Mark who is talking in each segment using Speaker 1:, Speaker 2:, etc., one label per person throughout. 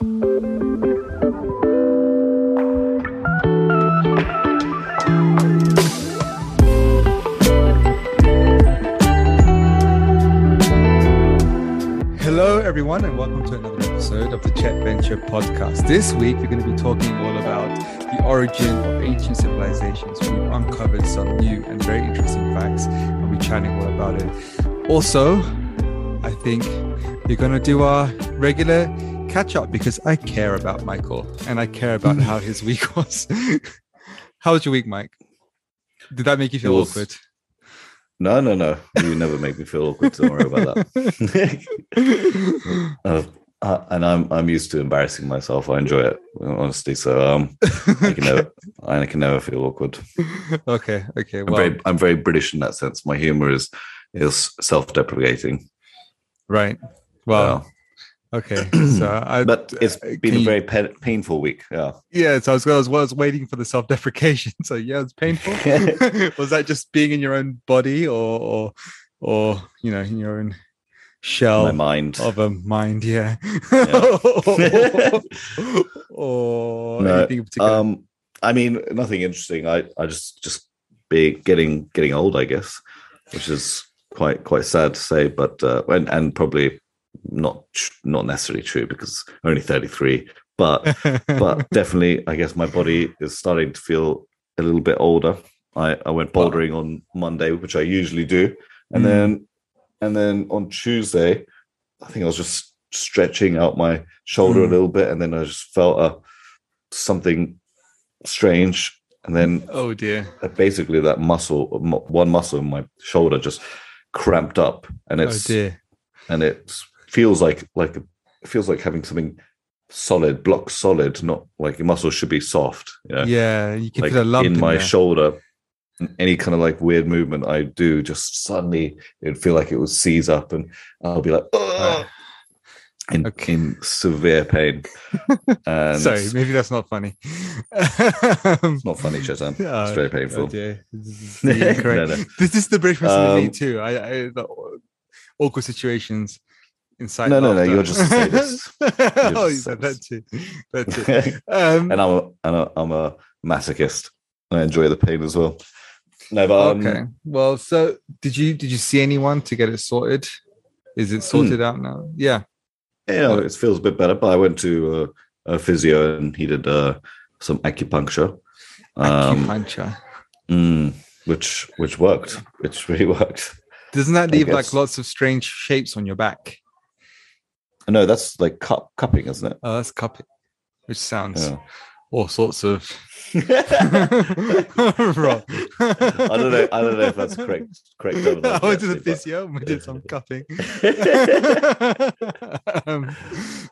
Speaker 1: Hello, everyone, and welcome to another episode of the Chat Venture podcast. This week, we're going to be talking all about the origin of ancient civilizations. We've uncovered some new and very interesting facts, and we're chatting all about it. Also, I think we're going to do our regular catch up because I care about Michael and I care about how his week was. how was your week, Mike? Did that make you feel
Speaker 2: was-
Speaker 1: awkward?
Speaker 2: No, no, no. You never make me feel awkward. Don't worry about that. uh, uh, and I'm I'm used to embarrassing myself. I enjoy it, honestly. So um, I can never I can never feel awkward.
Speaker 1: okay, okay.
Speaker 2: I'm very I'm very British in that sense. My humor is is self-deprecating.
Speaker 1: right. Well. Okay. So I,
Speaker 2: but it's
Speaker 1: uh,
Speaker 2: been a very pa- painful week. Yeah.
Speaker 1: Yeah, so I was, I was, I was waiting for the self-deprecation. So yeah, it's painful. was that just being in your own body, or, or, or you know, in your own shell
Speaker 2: My mind.
Speaker 1: of a mind? Yeah. or
Speaker 2: No,
Speaker 1: anything in particular?
Speaker 2: Um, I mean, nothing interesting. I, I just, just be getting, getting old, I guess, which is quite, quite sad to say, but, uh, and, and probably not, not necessarily true because only 33, but, but definitely, I guess my body is starting to feel a little bit older. I, I went
Speaker 1: Wow.
Speaker 2: bouldering on Monday, which I usually do. And
Speaker 1: Mm.
Speaker 2: then, and then on Tuesday, I think I was just stretching out my shoulder
Speaker 1: Mm.
Speaker 2: a little bit. And then I just felt a, something strange. And then
Speaker 1: oh dear.
Speaker 2: uh, basically that muscle, one muscle in my shoulder just cramped up and
Speaker 1: Oh
Speaker 2: it's,
Speaker 1: dear.
Speaker 2: and it feels like, like, it feels like having something solid, block solid, not like your muscles should be soft. You know?
Speaker 1: Yeah, you can
Speaker 2: like
Speaker 1: feel a lump
Speaker 2: in my
Speaker 1: there.
Speaker 2: shoulder. Any kind of like weird movement I do, just suddenly it'd feel like it would seize up, and I'll be like, "Ugh," in,
Speaker 1: Okay.
Speaker 2: in severe pain. And
Speaker 1: Sorry, maybe that's not funny. Um,
Speaker 2: it's not funny, Chetan.
Speaker 1: Oh,
Speaker 2: it's very
Speaker 1: oh
Speaker 2: painful.
Speaker 1: dear. This is
Speaker 2: No, no.
Speaker 1: This is the British person in me
Speaker 2: Um,
Speaker 1: too. I, I awkward situations inside.
Speaker 2: No, no, no, you're just a sadist.
Speaker 1: oh,
Speaker 2: a
Speaker 1: you said that too. That too. Um,
Speaker 2: and I'm a, and a, I'm a masochist. I enjoy the pain as well. No, but um,
Speaker 1: okay. Well, so did you did you see anyone to get it sorted? Is
Speaker 2: Hmm.
Speaker 1: it sorted out now? Yeah.
Speaker 2: know, it feels a bit better. But I went to uh, a physio and he did uh, some acupuncture. Um,
Speaker 1: Acupuncture.
Speaker 2: Mm, which which worked. Which really worked.
Speaker 1: Doesn't that leave like lots of strange shapes on your back?
Speaker 2: No, that's like cup cupping, isn't it?
Speaker 1: Oh, that's cupping, which sounds
Speaker 2: Yeah.
Speaker 1: all sorts of
Speaker 2: I
Speaker 1: wrong.
Speaker 2: I don't know. I don't know if that's correct. Correct.
Speaker 1: I went to the physio and we did some cupping. um,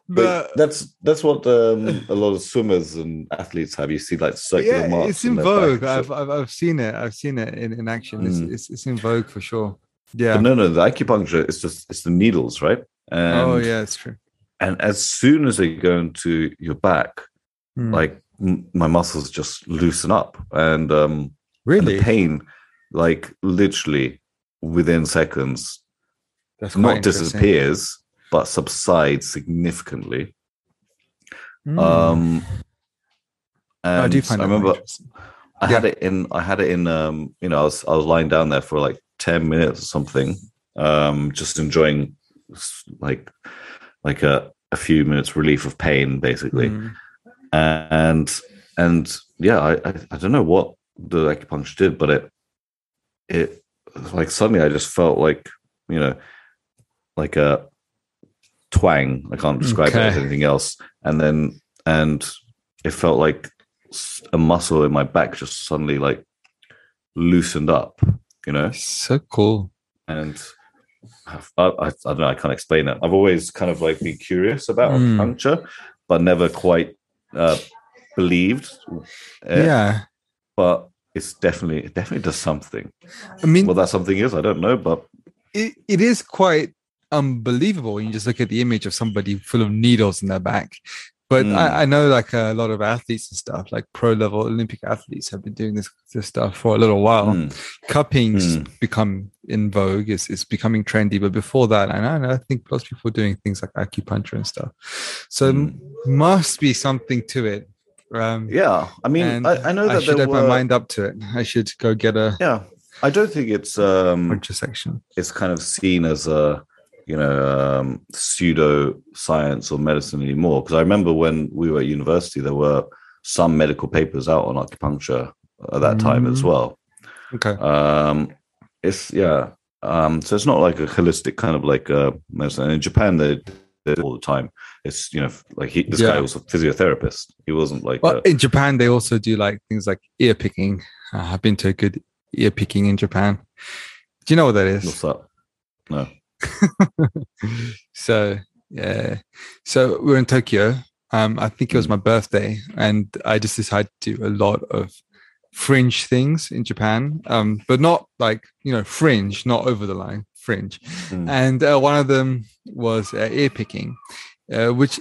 Speaker 2: But,
Speaker 1: but
Speaker 2: that's that's what um, a lot of swimmers and athletes have. You see like circular
Speaker 1: yeah,
Speaker 2: marks.
Speaker 1: it's in vogue. I've. I've I've seen it. I've seen it in, in action. It's,
Speaker 2: Mm.
Speaker 1: it's it's in vogue for sure. Yeah.
Speaker 2: But no, no, the acupuncture is just it's the needles, right? And,
Speaker 1: oh yeah, it's true.
Speaker 2: And as soon as they go into your back,
Speaker 1: Hmm.
Speaker 2: like m- my muscles just loosen up, and um, and
Speaker 1: really,
Speaker 2: the pain, like literally within seconds,
Speaker 1: that's
Speaker 2: not disappears but subsides significantly.
Speaker 1: Hmm.
Speaker 2: Um, and
Speaker 1: I do find
Speaker 2: I remember. I had it in. I had it in. Um, you know, I was I was lying down there for like ten minutes or something, um, just enjoying like like a a few minutes relief of pain, basically.
Speaker 1: Hmm.
Speaker 2: And and yeah, I, I I don't know what the acupuncture did, but it it like suddenly I just felt like you know like a twang. I can't describe it as anything else. And then and it felt like a muscle in my back just suddenly like loosened up, you know.
Speaker 1: So cool.
Speaker 2: And I, I, I don't know. I can't explain it. I've always kind of like been curious about
Speaker 1: Mm.
Speaker 2: acupuncture, but never quite uh, believed. it.
Speaker 1: yeah.
Speaker 2: but it's definitely it definitely does something.
Speaker 1: I mean,
Speaker 2: What that something is, I don't know, but
Speaker 1: it, it is quite unbelievable when you just look at the image of somebody full of needles in their back. But
Speaker 2: Mm.
Speaker 1: I, I know like a lot of athletes and stuff, like pro level Olympic athletes, have been doing this this stuff for a little while.
Speaker 2: Mm.
Speaker 1: Cupping's
Speaker 2: Mm.
Speaker 1: become in vogue. It's, it's becoming trendy. But before that, and I, know, I think lots of people were doing things like acupuncture and stuff. So
Speaker 2: Mm.
Speaker 1: must be something to it. Um,
Speaker 2: Yeah, I mean, I, I know
Speaker 1: I
Speaker 2: that
Speaker 1: should
Speaker 2: there
Speaker 1: have
Speaker 2: were.
Speaker 1: my mind up to it. I should go get a
Speaker 2: Yeah, I don't think it's um,
Speaker 1: section.
Speaker 2: it's kind of seen as a you know um, pseudo science or medicine anymore. Because I remember when we were at university, there were some medical papers out on acupuncture at that time as
Speaker 1: Mm.
Speaker 2: well.
Speaker 1: Okay.
Speaker 2: Um, it's yeah. Um, so it's not like a holistic kind of like uh, medicine. And in Japan, they they do it all the time. It's you know like he, this
Speaker 1: Yeah.
Speaker 2: guy was a physiotherapist. He wasn't like
Speaker 1: Well,
Speaker 2: a,
Speaker 1: in Japan, they also do like things like ear picking. Uh, I've been to a good ear picking in Japan. Do you know what that is?
Speaker 2: what's that? No.
Speaker 1: so yeah. So we we're in tokyo. Um i think it was my birthday and i just decided to do a lot of fringe things in japan. Um but not like you know fringe not over the line fringe.
Speaker 2: Mm.
Speaker 1: and uh, one of them was uh, ear picking uh, which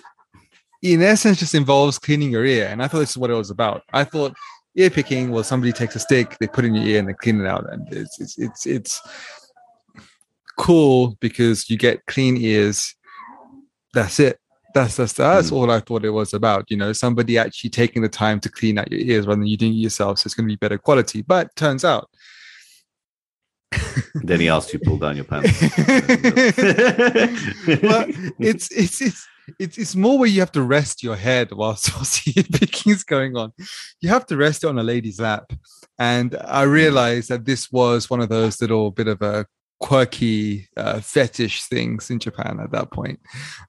Speaker 1: in essence just involves cleaning your ear and i thought this is what it was about. I thought ear picking was somebody takes a stick they put it in your ear and they clean it out and it's it's it's, it's cool because you get clean ears. That's it. That's that's that's
Speaker 2: Mm.
Speaker 1: all I thought it was about. You know, somebody actually taking the time to clean out your ears rather than you doing it yourself. So it's going to be better quality. But turns out,
Speaker 2: Then he asked you to pull down your pants.
Speaker 1: But it's it's it's it's it's more where you have to rest your head whilst whilst picking is going on. You have to rest it on a lady's lap, and I realized that this was one of those little bit of a quirky uh, fetish things in Japan at that point.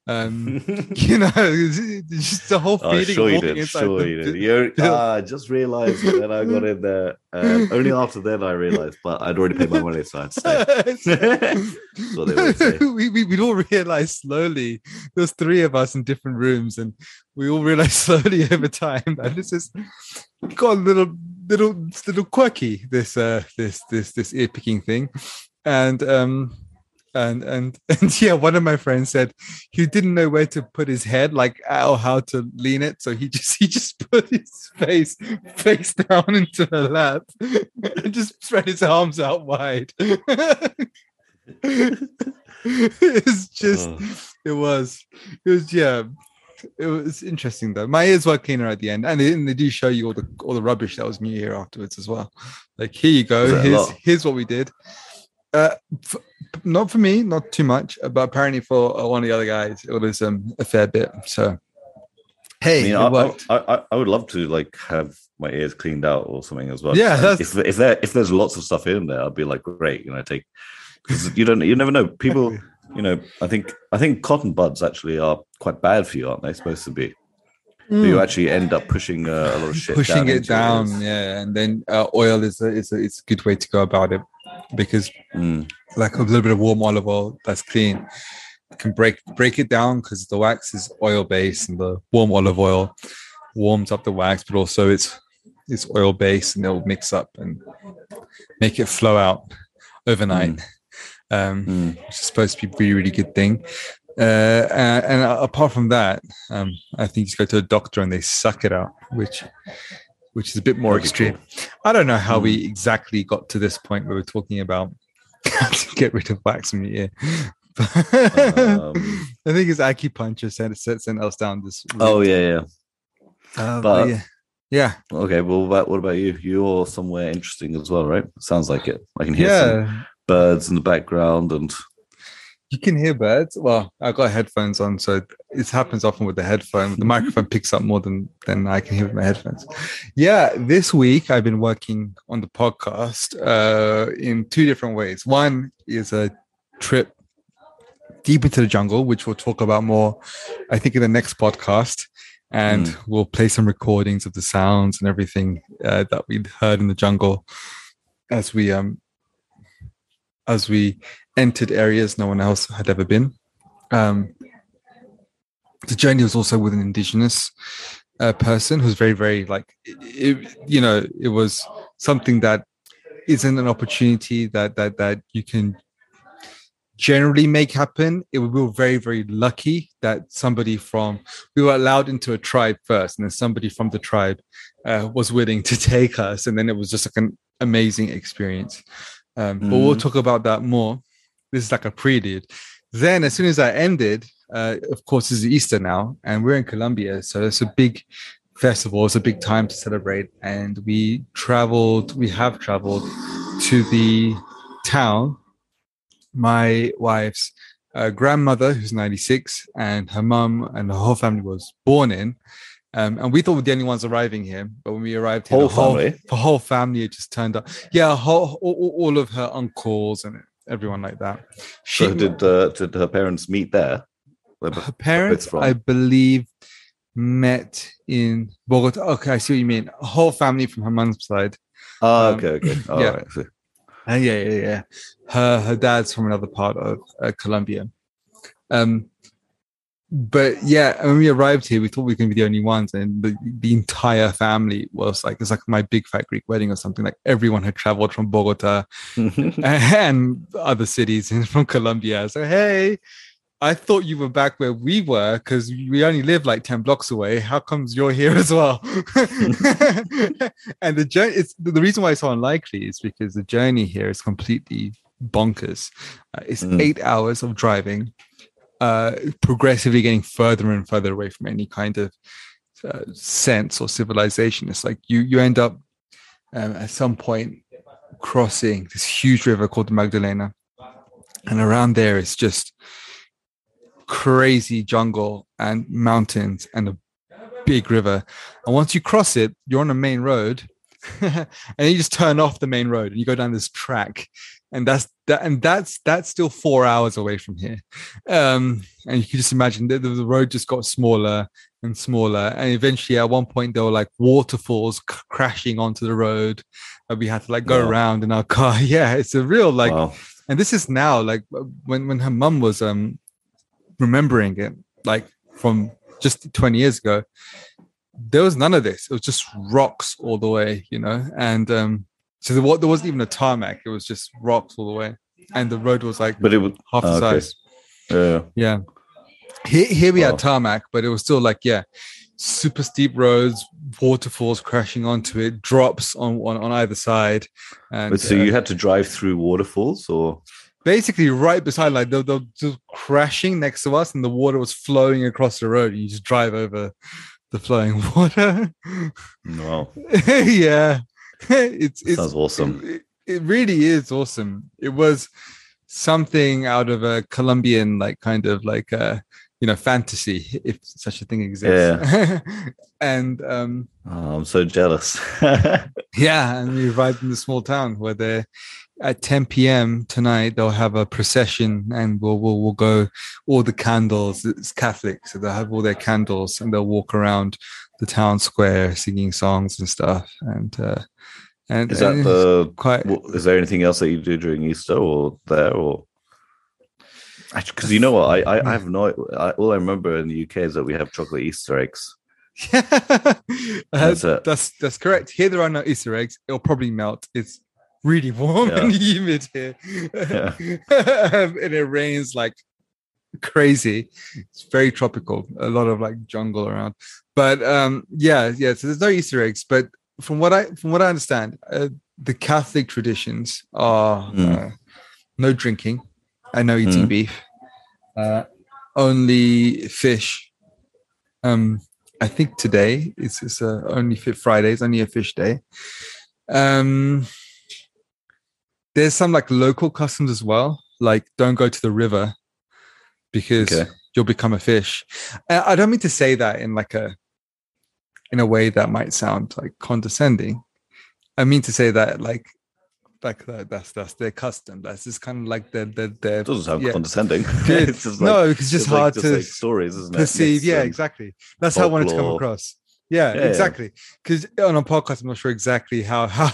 Speaker 1: Um, you know, just the whole
Speaker 2: Oh,
Speaker 1: feeling
Speaker 2: sure
Speaker 1: of
Speaker 2: you did. Sure you did. Ah, I just realized that I got in there. Um, only after then I realized, but I'd already paid my money, so I'd stay. What they always say.
Speaker 1: we, we we'd all realized slowly. There's three of us in different rooms, and we all realized slowly over time that this is got a little little little quirky. This uh this this this ear picking thing, and um and and and yeah, one of my friends said he didn't know where to put his head, like or how to lean it, so he just he just put his face face down into her lap and just spread his arms out wide. it's just
Speaker 2: Oh.
Speaker 1: it was it was yeah it was interesting though. My ears were cleaner at the end and they, and they do show you all the all the rubbish that was new here afterwards as well. Like here you go
Speaker 2: Was that a
Speaker 1: here's here's what we did uh f- not for me not too much but apparently for uh, one of the other guys it was um a fair bit so hey
Speaker 2: I mean,
Speaker 1: it
Speaker 2: I,
Speaker 1: worked
Speaker 2: I, I, would love to like have my ears cleaned out or something as well.
Speaker 1: Yeah,
Speaker 2: if if there if there's lots of stuff in there, I'd be like, great, you know, take because you don't you never know. People, you know, I think I think cotton buds actually are quite bad for you, aren't they? Supposed to be.
Speaker 1: Mm.
Speaker 2: You actually end up pushing uh, a lot of shit.
Speaker 1: pushing
Speaker 2: down
Speaker 1: it down yeah and then uh, oil is a, is a it's a good way to go about it because
Speaker 2: Mm.
Speaker 1: like a little bit of warm olive oil that's clean can break break it down because the wax is oil based and the warm olive oil warms up the wax but also it's it's oil based and it'll mix up and make it flow out overnight um
Speaker 2: Mm.
Speaker 1: which is supposed to be a really really good thing uh and, and apart from that um i think you just go to a doctor and they suck it out which which is a bit more
Speaker 2: That'd
Speaker 1: extreme
Speaker 2: cool.
Speaker 1: i don't know how
Speaker 2: Mm.
Speaker 1: we exactly got to this point where we're talking about how to get rid of wax in your ear
Speaker 2: Um,
Speaker 1: i think it's acupuncture sent sent sent us down this route.
Speaker 2: Oh yeah, yeah.
Speaker 1: Uh, but yeah yeah
Speaker 2: Okay. Well, what about, what about you? You're somewhere interesting as well, right? Sounds like it. I can hear some birds in the background, and
Speaker 1: you can hear birds. Well i got headphones on so it happens often with the headphone. The microphone picks up more than than i can hear with my headphones. Yeah this week i've been working on the podcast uh in two different ways. One is a trip deep into the jungle which we'll talk about more i think in the next podcast. And
Speaker 2: Mm.
Speaker 1: we'll play some recordings of the sounds and everything uh, that we heard in the jungle as we um as we entered areas no one else had ever been. Um, the journey was also with an indigenous uh, person who's very, very like, it, you know, it was something that isn't an opportunity that that that you can generally make happen. It, we were very, very lucky that somebody from, we were allowed into a tribe first, and then somebody from the tribe uh, was willing to take us. And then it was just like an amazing experience. Um, mm. But we'll talk about that more. This is like a prelude. Then, as soon as I ended, uh, of course, it's Easter now, and we're in Colombia. So it's a big festival. It's a big time to celebrate. And we traveled, we have traveled to the town my wife's uh, grandmother, who's 96, and her mum and the whole family was born in. Um, and we thought we were the only ones arriving here, but when we arrived here,
Speaker 2: whole
Speaker 1: the whole
Speaker 2: family,
Speaker 1: the whole family had just turned up. Yeah, whole, all, all, of her uncles and everyone like that.
Speaker 2: She, so did uh, did her parents meet there?
Speaker 1: Her parents, I believe, met in Bogota. Okay, I see what you mean. A whole family from her mum's side.
Speaker 2: Oh, um, okay, okay. Oh,
Speaker 1: yeah. Right, uh, yeah, yeah, yeah. Her her dad's from another part of uh, Colombia. Um, but yeah, when we arrived here, we thought we were going to be the only ones, and the, the entire family was like it's like my big fat Greek wedding or something. Like everyone had traveled from Bogota and other cities and from Colombia. So hey, I thought you were back where we were because we only live like 10 blocks away. How comes you're here as well? and the journey, it's the reason why it's so unlikely is because the journey here is completely bonkers. Uh, it's mm. eight hours of driving, uh, progressively getting further and further away from any kind of uh, sense or civilization. It's like you, you end up um, at some point crossing this huge river called the Magdalena. And around there, it's just crazy jungle and mountains and a big river. And once you cross it, you're on a main road. and you just turn off the main road and you go down this track and that's that and that's that's still four hours away from here um and you can just imagine that the road just got smaller and smaller and eventually at one point there were like waterfalls c- crashing onto the road and we had to like go wow. around in our car yeah it's a real like wow. and this is now like when when her mum was um remembering it, like from just 20 years ago, there was none of this. It was just rocks all the way, you know. And um, so there, there wasn't even a tarmac. It was just rocks all the way, and the road was like,
Speaker 2: but it was
Speaker 1: half the oh, okay. size.
Speaker 2: Yeah,
Speaker 1: yeah. Here, here we had tarmac, but it was still like, yeah, super steep roads, waterfalls crashing onto it, drops on on, on either side. And
Speaker 2: but so uh, you had to drive through waterfalls, or
Speaker 1: basically right beside like they're, they're, just crashing next to us and the water was flowing across the road and you just drive over the flowing water
Speaker 2: wow
Speaker 1: yeah it's it
Speaker 2: sounds awesome.
Speaker 1: it, it, really is awesome. It was something out of a colombian like kind of like a you know fantasy if such a thing exists. Yeah. and um
Speaker 2: oh, i'm so jealous.
Speaker 1: Yeah and we arrived in the small town where they're at 10 p.m. tonight. They'll have a procession and we'll we'll, we'll go all the candles. It's catholic so they'll have all their candles and they'll walk around the town square singing songs and stuff. And uh and
Speaker 2: is that and the quite is there anything else that you do during easter or there or because you know what I, I, I have no I, all i remember in the uk is that we have chocolate easter eggs
Speaker 1: yeah that's, uh, that's that's correct here there are no easter eggs it'll probably melt it's really warm yeah. and humid here. Yeah. and it rains like crazy. It's very tropical. A lot of like jungle around. But um yeah, yeah. So there's no Easter eggs. But from what I from what I understand, uh, the Catholic traditions are mm. uh, no drinking and no eating mm. beef. Uh, only fish. Um, I think today it's, it's uh, only Fit Friday. It's only a fish day. Um, there's some like local customs as well. Like don't go to the river because okay. you'll become a fish. I don't mean to say that in like a in a way that might sound like condescending. I mean to say that like like that, that's that's their custom. That's just kind of like their their, their
Speaker 2: it doesn't sound yeah. condescending.
Speaker 1: it's just like, no, it's just hard like, to
Speaker 2: stories, isn't
Speaker 1: it? Perceive, yeah, um, exactly. That's how I wanted to come across. Yeah,
Speaker 2: Yeah, yeah.
Speaker 1: exactly. Because on a podcast, I'm not sure exactly how how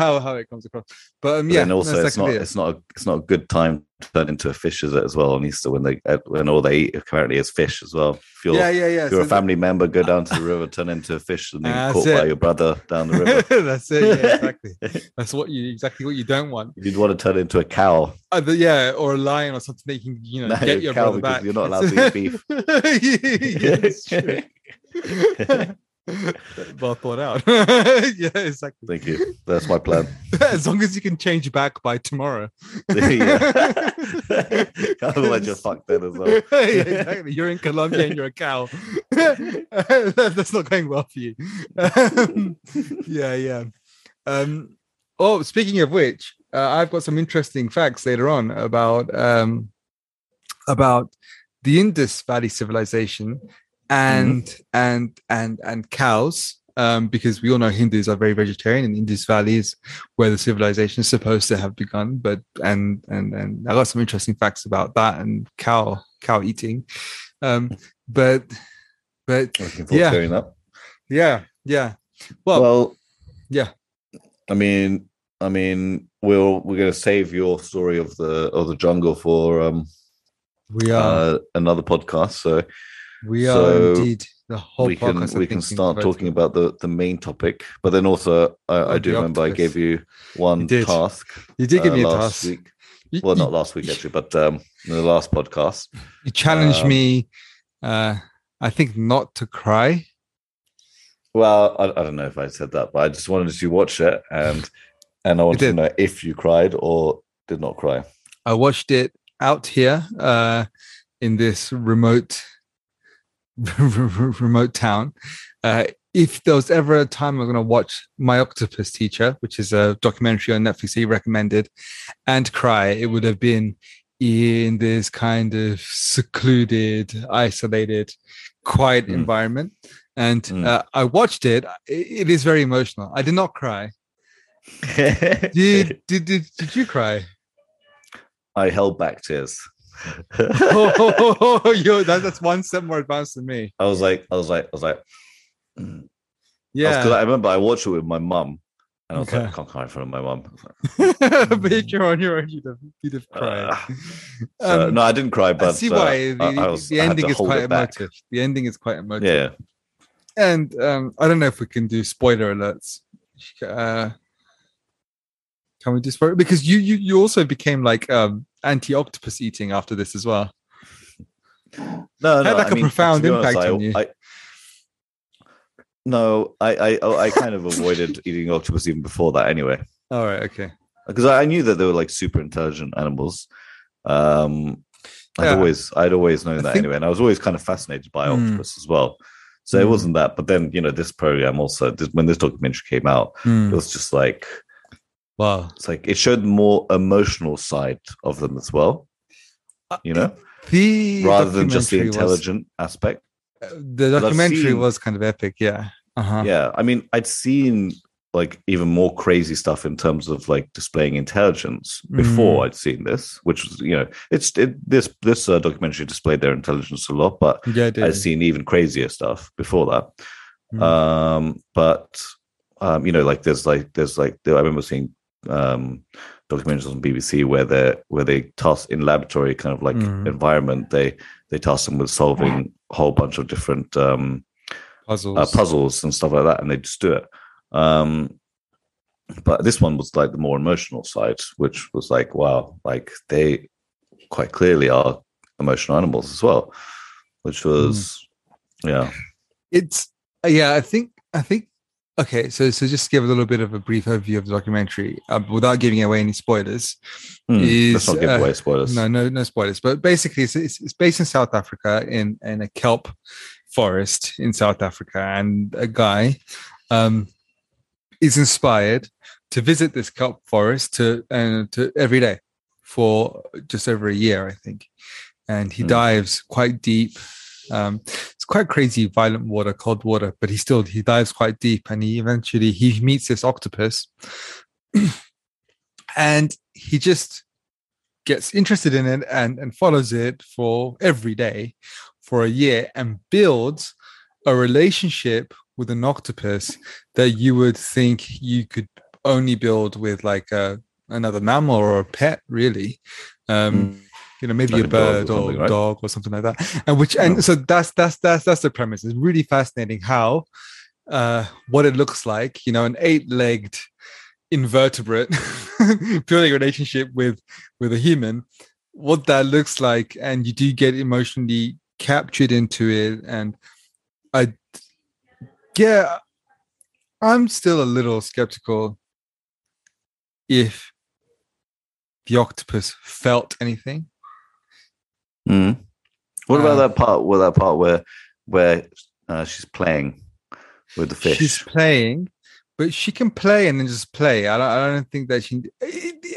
Speaker 1: how, how it comes across. But um,
Speaker 2: But
Speaker 1: yeah,
Speaker 2: then also
Speaker 1: that's
Speaker 2: it's not
Speaker 1: it.
Speaker 2: it's not a, it's not a good time to turn into a fish, is it? As well on Easter when they uh, when all they eat apparently is fish as well. If you're,
Speaker 1: yeah, yeah, yeah.
Speaker 2: if you're
Speaker 1: So
Speaker 2: a family member, go down to the river, turn into a fish, and then caught by your brother down the river.
Speaker 1: that's it. Yeah, exactly. That's what you exactly what you don't want.
Speaker 2: You'd want to turn into a cow.
Speaker 1: Either, yeah, or a lion or something that you can you know
Speaker 2: No,
Speaker 1: get your
Speaker 2: cow
Speaker 1: brother back.
Speaker 2: you're not allowed to eat beef.
Speaker 1: yeah, it's true. well thought out. yeah, exactly.
Speaker 2: Thank you. That's my plan.
Speaker 1: As long as you can change back by tomorrow.
Speaker 2: yeah. Otherwise, you're fucked then as well.
Speaker 1: yeah, exactly. You're in Colombia and you're a cow. That's not going well for you. Um, yeah, yeah. Um, oh, speaking of which, uh, I've got some interesting facts later on about um, about the Indus Valley civilization and and and and cows. Um, because we all know Hindus are very vegetarian, and Indus Valley is where the civilization is supposed to have begun. But and and and I got some interesting facts about that and cow cow eating. Um, but but
Speaker 2: Looking forward to
Speaker 1: Yeah. yeah, yeah. Well,
Speaker 2: Well,
Speaker 1: yeah.
Speaker 2: I mean, I mean, we'll we're going to save your story of the of the jungle for um
Speaker 1: we are
Speaker 2: uh, another podcast. So
Speaker 1: we are
Speaker 2: so
Speaker 1: indeed the whole
Speaker 2: we can we can start talking about the the main topic. But then also, I, I do remember I gave you one
Speaker 1: You
Speaker 2: task.
Speaker 1: You did give
Speaker 2: uh,
Speaker 1: me a
Speaker 2: last
Speaker 1: task.
Speaker 2: week.
Speaker 1: You,
Speaker 2: Well,
Speaker 1: you-
Speaker 2: not last week actually, but um, in the last podcast.
Speaker 1: you challenged
Speaker 2: um,
Speaker 1: me. Uh, I think not to cry.
Speaker 2: Well, I, I don't know if I said that, but I just wanted to watch it and and I wanted to know if you cried or did not cry.
Speaker 1: I watched it out here uh, in this remote remote town. Uh, if there was ever a time I'm going to watch My Octopus Teacher, which is a documentary on Netflix he recommended, and cry, it would have been in this kind of secluded, isolated, quiet
Speaker 2: Mm.
Speaker 1: environment. And
Speaker 2: Mm.
Speaker 1: uh, I watched it. It- is very emotional. I did not cry. Did did did, did you cry?
Speaker 2: I held back tears.
Speaker 1: Oh, yo, that, that's one step more advanced than me.
Speaker 2: I was like, I was like, I was like, mm.
Speaker 1: Yeah,
Speaker 2: because I remember I watched it with my mum, and I was like, I can't cry in front of my mum. I like,
Speaker 1: but you're on your own, you'd have, you'd have cried.
Speaker 2: "Ah." So,
Speaker 1: Um,
Speaker 2: no, I didn't cry, but
Speaker 1: I see
Speaker 2: uh,
Speaker 1: why the,
Speaker 2: I- I was-
Speaker 1: the ending is quite emotive. The ending is quite emotive.
Speaker 2: Yeah,
Speaker 1: And um, I don't know if we can do spoiler alerts. Uh, can we do spoiler? Because you you you also became like um, anti-octopus eating after this as well.
Speaker 2: no, no.
Speaker 1: Had, like,
Speaker 2: I
Speaker 1: a
Speaker 2: mean,
Speaker 1: profound
Speaker 2: honest,
Speaker 1: impact
Speaker 2: I-
Speaker 1: on you.
Speaker 2: I, no, I, I, oh, I kind of avoided eating octopus even before that, anyway.
Speaker 1: All right. Okay.
Speaker 2: because I I knew that they were like super intelligent animals. Um, I'd
Speaker 1: Yeah.
Speaker 2: always I'd always known
Speaker 1: I
Speaker 2: that
Speaker 1: think-
Speaker 2: anyway, and I was always kind of fascinated by
Speaker 1: Mm.
Speaker 2: octopus as well. So it
Speaker 1: Mm.
Speaker 2: wasn't that, but then you know this program also this, when this documentary came out,
Speaker 1: Hmm.
Speaker 2: it was just like
Speaker 1: Wow.
Speaker 2: it's like it showed more emotional side of them as well, you know,
Speaker 1: The
Speaker 2: rather than just the
Speaker 1: documentary was-
Speaker 2: intelligent aspect.
Speaker 1: uh, the documentary
Speaker 2: seen-
Speaker 1: was kind of epic. Yeah. Uh-huh.
Speaker 2: Yeah, I mean, I'd seen like even more crazy stuff in terms of like displaying intelligence before
Speaker 1: Mm.
Speaker 2: I'd seen this, which was you know it's it, this this uh, documentary displayed their intelligence a lot, but
Speaker 1: Yeah.
Speaker 2: I'd seen even crazier stuff before that.
Speaker 1: Mm.
Speaker 2: Um, but um, you know, like there's like there's like I remember seeing um documentaries on BBC where they where they toss in laboratory kind of like
Speaker 1: Mm.
Speaker 2: environment they they task them with solving a whole bunch of different um
Speaker 1: puzzles.
Speaker 2: uh, puzzles and stuff like that, and they just do it. Um, but this one was like the more emotional side, which was like, wow, like they quite clearly are emotional animals as well, which was, yeah,
Speaker 1: it's uh, yeah i think i think okay so so just give a little bit of a brief overview of the documentary uh, without giving away any spoilers
Speaker 2: Hmm,
Speaker 1: Is,
Speaker 2: let's not give
Speaker 1: uh,
Speaker 2: away spoilers.
Speaker 1: no no no spoilers but basically it's, it's, it's based in south africa in in a kelp forest in south africa and a guy um is inspired to visit this kelp forest to uh, to every day for just over a year i think and he
Speaker 2: Hmm.
Speaker 1: dives quite deep um, it's quite crazy, violent water, cold water, but he still he dives quite deep, and he eventually he meets this octopus, and he just gets interested in it and and follows it for every day for a year and builds a relationship with an octopus that you would think you could only build with like a, another mammal or a pet, really. Um, mm. You know, maybe like a, bird or, or right? dog or something like that. And which, and so that's that's that's that's the premise. It's really fascinating how uh, what it looks like. You know, an eight-legged invertebrate building a relationship with with a human what that looks like and you do get emotionally captured into it and i yeah i'm still a little skeptical if the octopus felt anything
Speaker 2: mm. what about uh, that part where that part where where uh, she's playing with the fish
Speaker 1: she's playing but she can play and then just play. I don't, I don't think that she.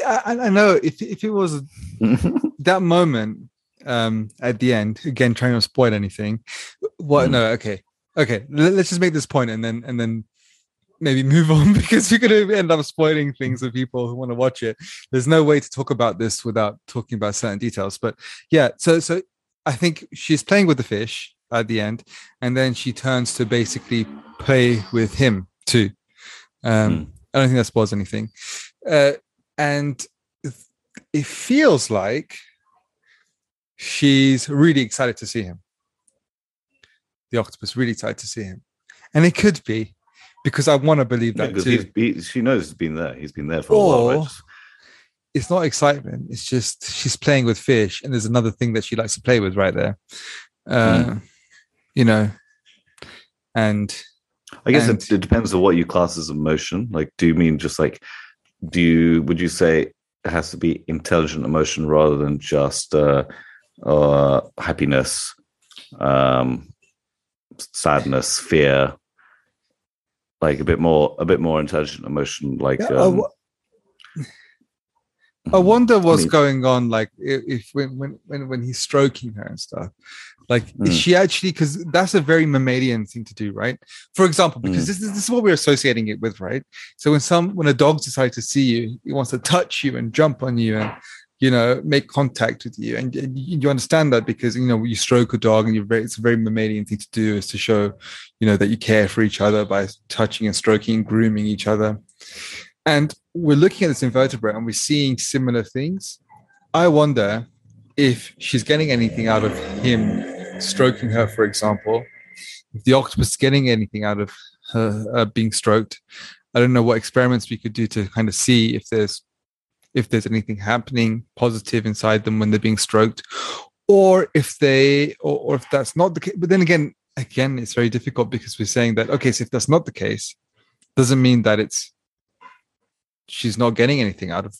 Speaker 1: I, I know if if it was that moment um, at the end, again trying to spoil anything. What? Mm. No, okay, okay. Let's just make this point and then and then maybe move on because you're going to end up spoiling things for people who want to watch it. There's no way to talk about this without talking about certain details. But yeah, so so I think she's playing with the fish at the end, and then she turns to basically play with him too. Um, mm. I don't think that spoils anything. Uh, and it feels like she's really excited to see him. The octopus really excited to see him, and it could be because I want to believe that yeah, too.
Speaker 2: He, she knows he's been there. He's been there for or, a while. Right?
Speaker 1: It's not excitement. It's just she's playing with fish, and there's another thing that she likes to play with right there. Uh, mm. You know, and
Speaker 2: I guess and, it, it, depends on what you class as emotion. Like, do you mean just like, do you, would you say it has to be intelligent emotion rather than just uh, uh, happiness, um, sadness, fear? Like a bit more, a bit more intelligent emotion, like. Yeah, um,
Speaker 1: I wonder what's I mean, going on, like if, if when when when he's stroking her and stuff. Like, mm. is she actually? Because that's a very mammalian thing to do, right? For example, because mm. this, is this is what we're associating it with, right? So when some when a dog decides to see you, he wants to touch you and jump on you and you know make contact with you, and, and you understand that because you know you stroke a dog and you're very it's a very mammalian thing to do is to show you know that you care for each other by touching and stroking, and grooming each other, and we're looking at this invertebrate and we're seeing similar things. I wonder if she's getting anything out of him stroking her, for example, if the octopus is getting anything out of her uh, being stroked, I don't know what experiments we could do to kind of see if there's if there's anything happening positive inside them when they're being stroked, or if they or, or if that's not the case. But then again, again, it's very difficult because we're saying that okay, so if that's not the case, doesn't mean that it's she's not getting anything out of.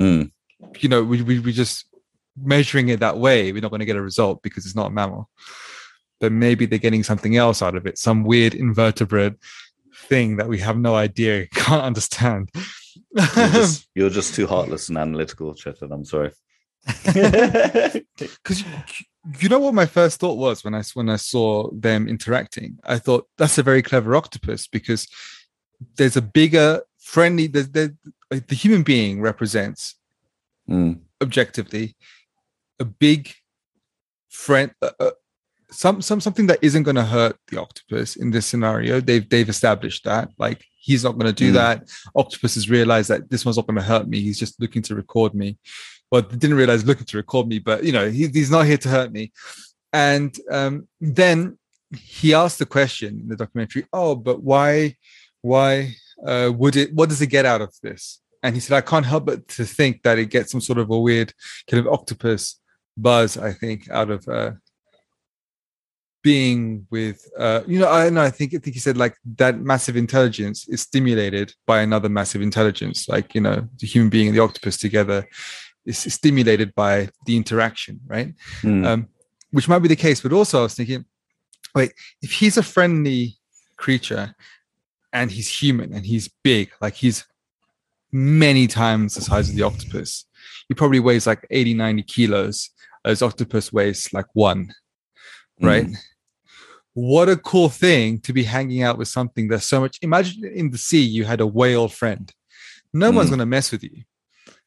Speaker 2: Mm.
Speaker 1: You know, we, we we just measuring it that way, we're not going to get a result because it's not a mammal. But maybe they're getting something else out of it, some weird invertebrate thing that we have no idea, can't understand.
Speaker 2: You're just, you're just too heartless and analytical, Chetan. I'm sorry.
Speaker 1: Because you know what my first thought was when I when I saw them interacting. I thought that's a very clever octopus because there's a bigger friendly. The, the, the human being represents
Speaker 2: mm.
Speaker 1: objectively a big friend some some something that isn't going to hurt the octopus in this scenario they've they've established that. Like he's not going to do mm. that. Octopus has realized that this one's not going to hurt me. He's just looking to record me. Well didn't realize looking to record me but you know he, he's not here to hurt me. And um, then he asked the question in the documentary oh but why why uh, would it what does it get out of this? And he said i can't help but to think that it gets some sort of a weird kind of octopus buzz i think out of uh being with uh you know i know i think i think he said like that massive intelligence is stimulated by another massive intelligence like you know the human being and the octopus together is stimulated by the interaction right
Speaker 2: mm.
Speaker 1: um which might be the case but also i was thinking wait if he's a friendly creature and he's human and he's big like he's many times the size of the octopus he probably weighs like 80 90 kilos as octopus weighs like one, right? Mm. What a cool thing to be hanging out with something that's so much. Imagine in the sea, you had a whale friend. No mm. one's going to mess with you.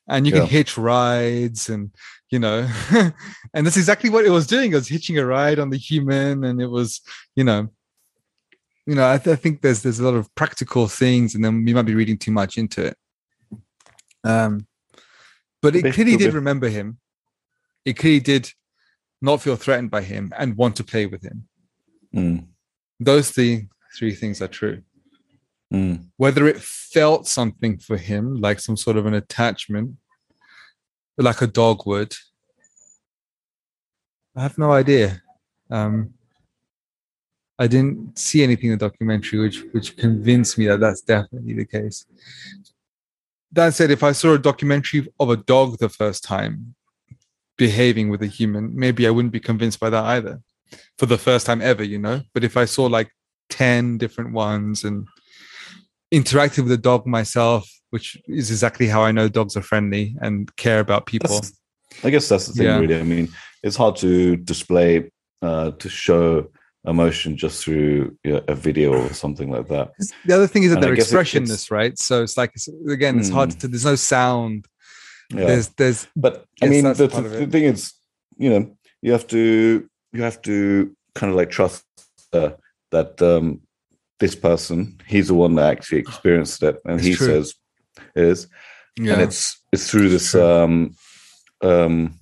Speaker 1: And you yeah. can hitch rides and, you know, and that's exactly what it was doing. It was hitching a ride on the human and it was, you know, you know, I, th- I think there's there's a lot of practical things, and then we might be reading too much into it. Um, but it clearly did remember him. It clearly did not feel threatened by him and want to play with him.
Speaker 2: Mm,
Speaker 1: Those three three things are true.
Speaker 2: mm.
Speaker 1: Whether it felt something for him, like some sort of an attachment, like a dog would, I have no idea. Um, I didn't see anything in the documentary which which convinced me that that's definitely the case. That said, if I saw a documentary of a dog the first time behaving with a human, maybe I wouldn't be convinced by that either for the first time ever, you know. But if I saw like 10 different ones and interacted with a dog myself, which is exactly how I know dogs are friendly and care about people.
Speaker 2: That's- I guess that's the thing,
Speaker 1: Yeah.
Speaker 2: really. I mean, it's hard to display, uh, to show emotion just through you know, a video or something like that.
Speaker 1: The other thing is that
Speaker 2: And
Speaker 1: they're
Speaker 2: guess it-
Speaker 1: expressionless, right? So it's like it's, again, it's hard
Speaker 2: Hmm.
Speaker 1: to. There's no sound.
Speaker 2: Yeah.
Speaker 1: There's there's
Speaker 2: but I mean, the, the thing is, you know, you have to you have to kind of like trust uh, that um, this person, he's the one that actually experienced it, and
Speaker 1: It's
Speaker 2: he
Speaker 1: true.
Speaker 2: says it is,
Speaker 1: yeah.
Speaker 2: and it's it's through this um um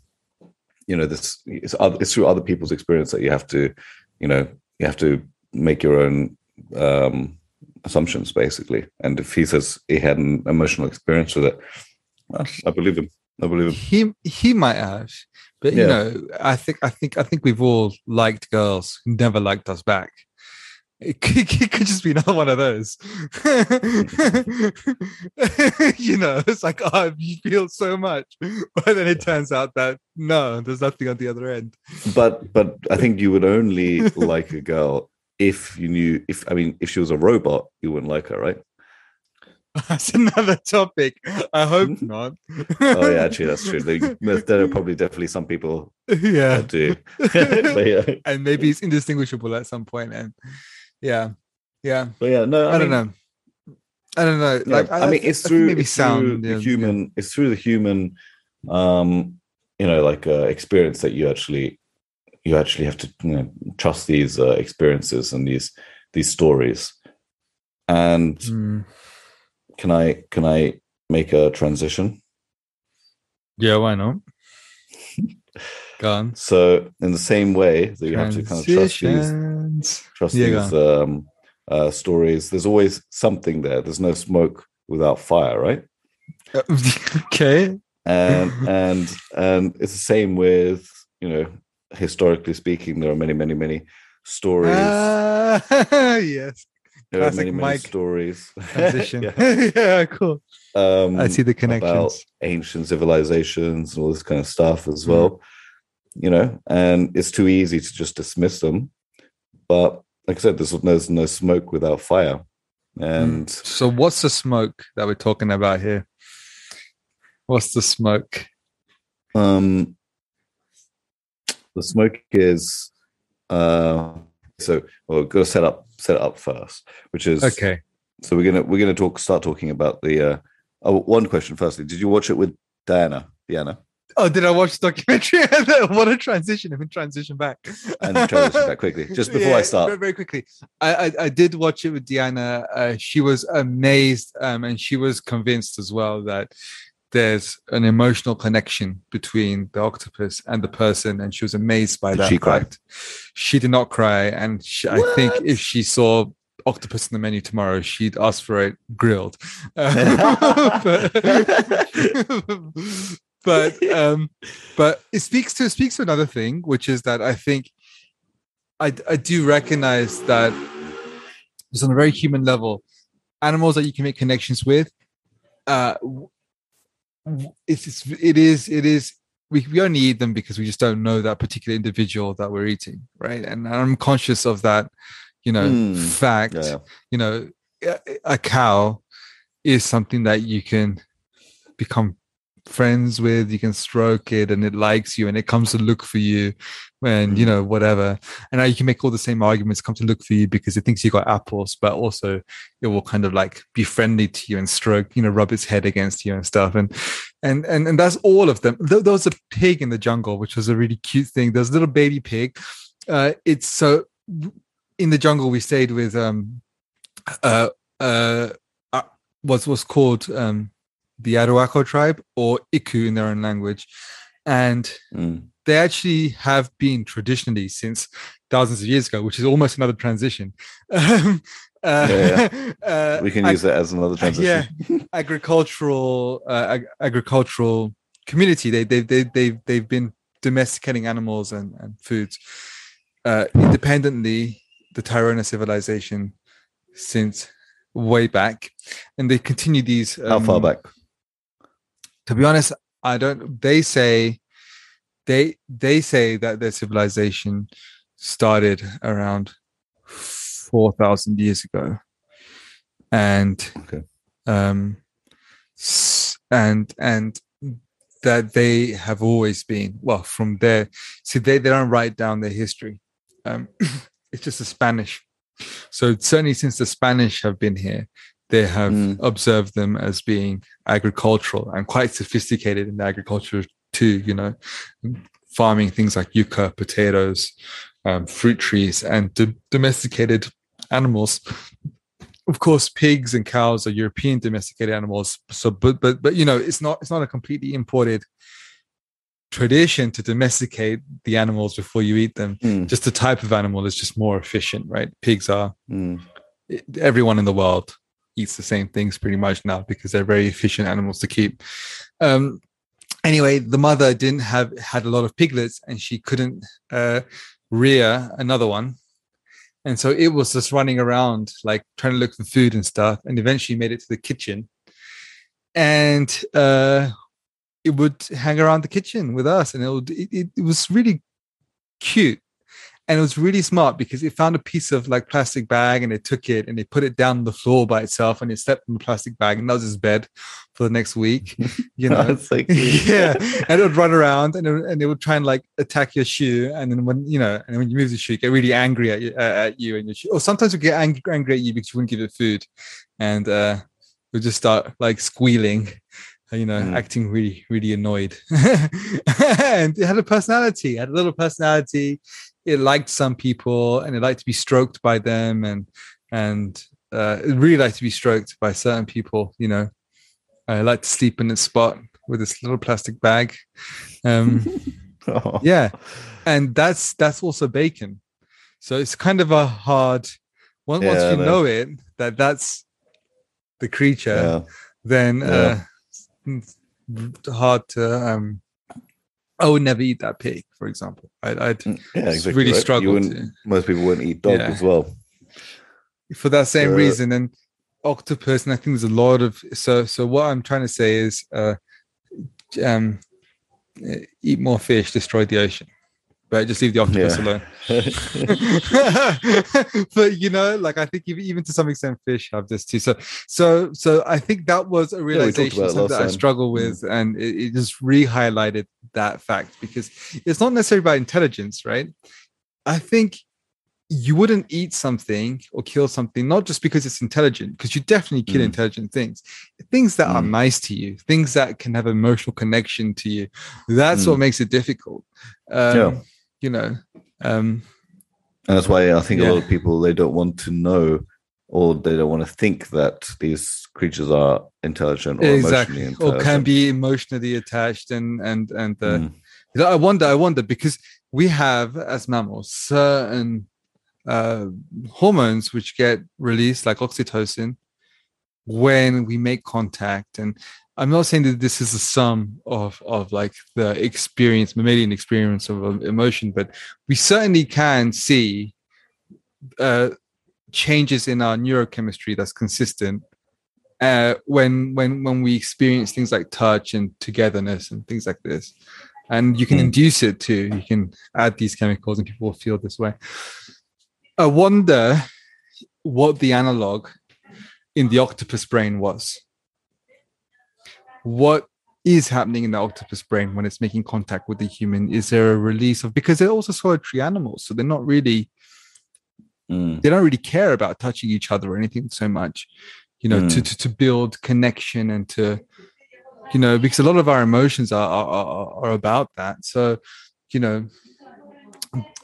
Speaker 2: you know this it's, oth- it's through other people's experience that you have to you know you have to make your own um assumptions basically and if he says he had an emotional experience with it i believe him i believe him
Speaker 1: he he might have, but you know, I think I think I think we've all liked girls who never liked us back. It could, it could just be another one of those. you know, it's like, oh, you feel so much. But then it turns out that no, there's nothing on the other end.
Speaker 2: but but i think you would only like a girl if you knew if i mean if she was a robot you wouldn't like her right
Speaker 1: That's another topic. I hope not.
Speaker 2: oh yeah actually that's true there, are probably definitely some people
Speaker 1: yeah.
Speaker 2: that do yeah
Speaker 1: and maybe it's indistinguishable at some point and yeah yeah
Speaker 2: but yeah no
Speaker 1: i,
Speaker 2: i,
Speaker 1: don't know i don't know
Speaker 2: Yeah,
Speaker 1: like
Speaker 2: I, mean, it's through
Speaker 1: maybe
Speaker 2: it's through
Speaker 1: sound
Speaker 2: the
Speaker 1: yeah,
Speaker 2: human. It's through the human, um, you know, like uh, experience that you actually you actually have to you know, trust these uh, experiences and these these stories. And.
Speaker 1: Mm.
Speaker 2: Can I can I make a transition?
Speaker 1: yeah why not? Go on.
Speaker 2: So in the same way that you have to kind of trust these trust
Speaker 1: Yeah,
Speaker 2: these um, uh, stories, there's always something there. There's no smoke without fire, right?
Speaker 1: okay.
Speaker 2: And and and it's the same with you know historically speaking there are many many many stories.
Speaker 1: Ah, yes
Speaker 2: there
Speaker 1: classic
Speaker 2: many many
Speaker 1: Mike
Speaker 2: stories.
Speaker 1: transition.
Speaker 2: Yeah.
Speaker 1: yeah. cool.
Speaker 2: Um
Speaker 1: i see the
Speaker 2: about
Speaker 1: connections.
Speaker 2: ancient civilizations and all this kind of stuff as
Speaker 1: Mm.
Speaker 2: well you know and it's too easy to just dismiss them. But like i said there's, there's no smoke without fire. And
Speaker 1: so what's the smoke that we're talking about here? What's the smoke?
Speaker 2: Um, the smoke is uh, so well, got to set up set it up first, which is
Speaker 1: okay
Speaker 2: So we're gonna we're gonna talk start talking about the. Uh, oh, one question firstly. Did you watch it with Diana? Diana,
Speaker 1: Oh, did I watch the documentary? what a transition! Been transition back.
Speaker 2: and transition back quickly just before I start.
Speaker 1: Very, very quickly. I, I I did watch it with Diana. Uh, she was amazed, um, and she was convinced as well that there's an emotional connection between the octopus and the person, and she was amazed by
Speaker 2: Did
Speaker 1: that
Speaker 2: she cry?
Speaker 1: fact. She did not cry, and she, I think if she saw octopus in the menu tomorrow, she'd ask for it grilled. Uh, but, but um, but it speaks to it speaks to another thing, which is that I think I I do recognize that just on a very human level, animals that you can make connections with, uh, w- w- it's, it's it is it is we, we only eat them because we just don't know that particular individual that we're eating, right? And I'm conscious of that, you know,
Speaker 2: Hmm.
Speaker 1: fact.
Speaker 2: Yeah.
Speaker 1: You know, a, a cow is something that you can become friends with you can stroke it and it likes you and it comes to look for you when you
Speaker 2: Mm.
Speaker 1: know whatever. And now you can make all the same arguments come to look for you because it thinks you got apples but also it will kind of like be friendly to you and stroke you know rub its head against you and stuff. And and and, and that's all of them. There, there was a pig in the jungle which was a really cute thing. There's a little baby pig. Uh it's so in the jungle we stayed with um uh uh, uh was was called um the Arhuaco tribe or Iku in their own language, and
Speaker 2: Mm.
Speaker 1: they actually have been traditionally since thousands of years ago, which is almost another transition. Um, uh,
Speaker 2: Yeah,
Speaker 1: uh,
Speaker 2: We can
Speaker 1: ag-
Speaker 2: use that as another transition.
Speaker 1: Yeah, agricultural uh, ag- agricultural community. They they they they've they've been domesticating animals and, and foods uh, independently. The Tairona civilization since way back, and they continue these.
Speaker 2: How far
Speaker 1: um,
Speaker 2: back?
Speaker 1: To be honest i don't they say they they say that their civilization started around 4000 years ago. And
Speaker 2: Okay.
Speaker 1: um and and that they have always been well from there see they, they don't write down their history. Um it's just the spanish. So certainly since the spanish have been here they have
Speaker 2: Mm.
Speaker 1: observed them as being agricultural and quite sophisticated in agriculture too you know. Farming things like yucca potatoes um, fruit trees and do- domesticated animals. Of course pigs and cows are european domesticated animals so but but but you know it's not it's not a completely imported tradition to domesticate the animals before you eat them.
Speaker 2: Mm,
Speaker 1: just the type of animal is just more efficient right? Pigs are
Speaker 2: mm,
Speaker 1: everyone in the world eats the same things pretty much now because they're very efficient animals to keep. Um anyway the mother didn't have had a lot of piglets and she couldn't uh rear another one. And so it was just running around like trying to look for food and stuff and eventually made it to the kitchen. And uh it would hang around the kitchen with us and it would it, it, it was really cute and it was really smart because it found a piece of like plastic bag and it took it and it put it down the floor by itself and it slept in the plastic bag and that was his bed for the next week you know?
Speaker 2: So cute.
Speaker 1: yeah. And it would run around and it, would- and it would try and like attack your shoe and then when you know and when you move the shoe it get really angry at you, uh, at you and your shoe or sometimes it would get angry, angry at you because you wouldn't give it food. And uh it would just start like squealing uh, you know
Speaker 2: Mm.
Speaker 1: acting really really annoyed. And it had a personality it had a little personality it liked some people and it liked to be stroked by them and and uh, it really liked to be stroked by certain people you know i like to sleep in its spot with this little plastic bag um
Speaker 2: Oh.
Speaker 1: yeah and that's that's also bacon so it's kind of a hard once, once
Speaker 2: Yeah,
Speaker 1: you know it that that's the creature
Speaker 2: Yeah.
Speaker 1: then
Speaker 2: Yeah.
Speaker 1: uh it's hard to um i would never eat that pig for example i'd, I'd
Speaker 2: Mm, Yeah, exactly.
Speaker 1: really
Speaker 2: right.
Speaker 1: To-
Speaker 2: Most people wouldn't eat dog
Speaker 1: Yeah.
Speaker 2: as well.
Speaker 1: for that same
Speaker 2: Uh,
Speaker 1: reason and octopus and i think there's a lot of so so what i'm trying to say is uh um uh, eat more fish destroy the ocean but just leave the octopus
Speaker 2: Yeah.
Speaker 1: alone but you know like i think even, even to some extent fish have this too so so so i think that was a realization
Speaker 2: about it
Speaker 1: something
Speaker 2: last
Speaker 1: that i
Speaker 2: time. Mm.
Speaker 1: struggle with and it, it just re-highlighted that fact because it's not necessarily about intelligence right i think you wouldn't eat something or kill something not just because it's intelligent because you definitely kill
Speaker 2: Mm.
Speaker 1: intelligent things things that are
Speaker 2: Mm.
Speaker 1: nice to you things that can have emotional connection to you that's what makes it difficult um,
Speaker 2: Mm. Yeah.
Speaker 1: You know um
Speaker 2: And that's why I think a lot of people they don't want to know or they don't want to think that these creatures are intelligent or
Speaker 1: exactly
Speaker 2: emotionally
Speaker 1: or can be emotionally attached and and and uh,
Speaker 2: Mm.
Speaker 1: I wonder, I wonder because we have as mammals certain uh, hormones which get released, like oxytocin, when we make contact. And I'm not saying that this is a sum of of like the experience, mammalian experience of emotion, but we certainly can see uh, changes in our neurochemistry that's consistent uh, when when when we experience things like touch and togetherness and things like this. And you can
Speaker 2: Hmm.
Speaker 1: induce it too you can add these chemicals and people will feel this way. I wonder what the analog in the octopus brain was what is happening in the octopus brain when it's making contact with the human is there a release of because they're also solitary animals so they're not really
Speaker 2: Mm.
Speaker 1: they don't really care about touching each other or anything so much you know to,
Speaker 2: Mm.
Speaker 1: to to build connection and to you know because a lot of our emotions are are, are, are about that so you know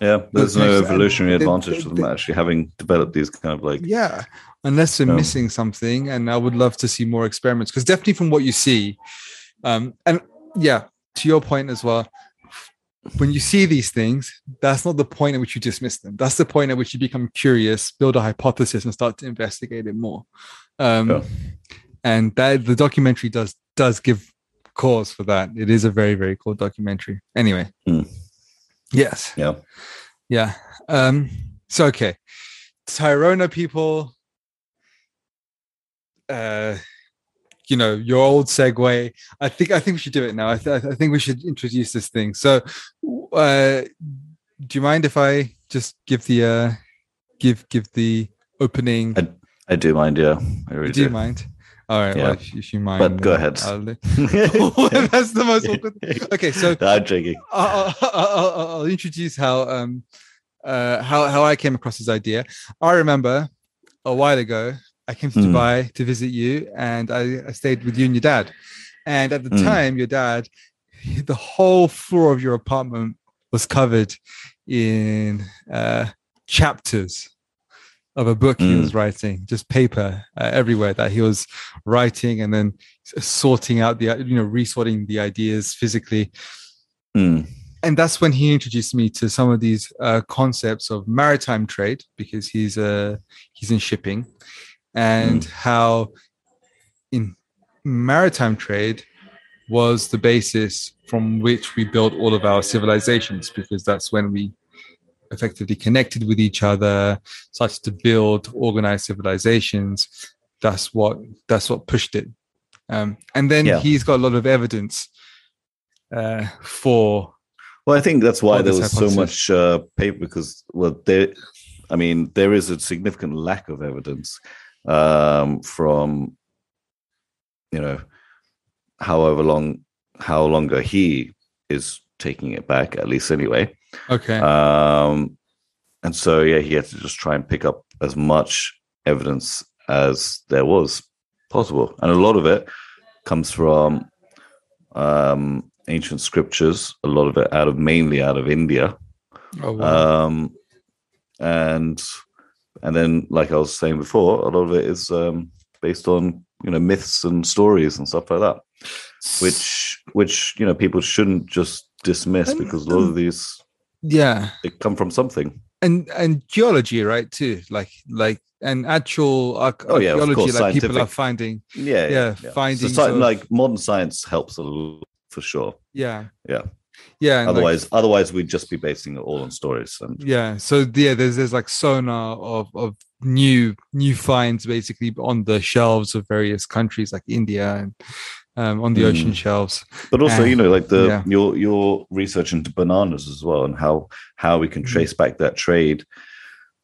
Speaker 2: Yeah, there's no evolutionary
Speaker 1: and they-
Speaker 2: advantage to them actually having developed these kind of like
Speaker 1: yeah unless they're
Speaker 2: No.
Speaker 1: missing something and i would love to see more experiments because definitely from what you see um and yeah to your point as well when you see these things that's not the point at which you dismiss them that's the point at which you become curious build a hypothesis and start to investigate it more um
Speaker 2: Yeah.
Speaker 1: and that the documentary does does give cause for that it is a very very cool documentary anyway
Speaker 2: Hmm.
Speaker 1: Yes
Speaker 2: yeah.
Speaker 1: yeah. Um, so okay. Tayrona people, uh you know, your old segue. I think I think we should do it now. I, th- I think we should introduce this thing. So uh do you mind if I just give the uh give give the opening
Speaker 2: I, I do mind, yeah. I really
Speaker 1: do you
Speaker 2: do.
Speaker 1: mind? All right,
Speaker 2: Yeah.
Speaker 1: well, you mind.
Speaker 2: But go ahead.
Speaker 1: That's the most awkward. Okay, so
Speaker 2: I'm joking.
Speaker 1: I'll, I'll, I'll, I'll introduce how um uh how how I came across this idea. I remember a while ago I came to
Speaker 2: Hmm.
Speaker 1: Dubai to visit you, and I, I stayed with you and your dad. And at the
Speaker 2: Hmm.
Speaker 1: time, your dad, the whole floor of your apartment was covered in uh, chapters of a book he
Speaker 2: Hmm.
Speaker 1: was writing, just paper uh, everywhere that he was writing, and then sorting out the you know resorting the ideas physically.
Speaker 2: Mm,
Speaker 1: and that's when he introduced me to some of these uh, concepts of maritime trade because he's uh, he's in shipping and how in maritime trade was the basis from which we built all of our civilizations because that's when we effectively connected with each other started to build organized civilizations that's what that's what pushed it um, and then
Speaker 2: Yeah.
Speaker 1: he's got a lot of evidence uh, for
Speaker 2: Well, I think that's why there was so much uh, paper because, well, there, I mean, there is a significant lack of evidence um, from, you know, however long, how longer he is taking it back, at least anyway.
Speaker 1: Okay
Speaker 2: Um, and so, yeah, he had to just try and pick up as much evidence as there was possible. And a lot of it comes from um, ancient scriptures, a lot of it out of mainly out of India.
Speaker 1: Oh, wow.
Speaker 2: Um, and and then, like I was saying before, a lot of it is um, based on you know myths and stories and stuff like that, which which you know people shouldn't just dismiss because a lot of these
Speaker 1: yeah,
Speaker 2: they come from something.
Speaker 1: and and geology, right? Too like like and actual arch-
Speaker 2: Oh, yeah, of
Speaker 1: archaeology,
Speaker 2: course,
Speaker 1: like people are finding.
Speaker 2: Yeah,
Speaker 1: Yeah,
Speaker 2: So
Speaker 1: findings
Speaker 2: sci-
Speaker 1: of-
Speaker 2: like modern science helps a lot for sure.
Speaker 1: Yeah,
Speaker 2: Yeah.
Speaker 1: yeah. and, like,
Speaker 2: Otherwise, otherwise we'd just be basing it all on stories. And
Speaker 1: yeah. So yeah, there's there's like sonar of of new new finds basically on the shelves of various countries like India and um, on the
Speaker 2: Mm.
Speaker 1: ocean shelves.
Speaker 2: but also,
Speaker 1: Uh,
Speaker 2: you know, like the
Speaker 1: yeah.
Speaker 2: your your research into bananas as well, and how how we can
Speaker 1: Mhm.
Speaker 2: trace back that trade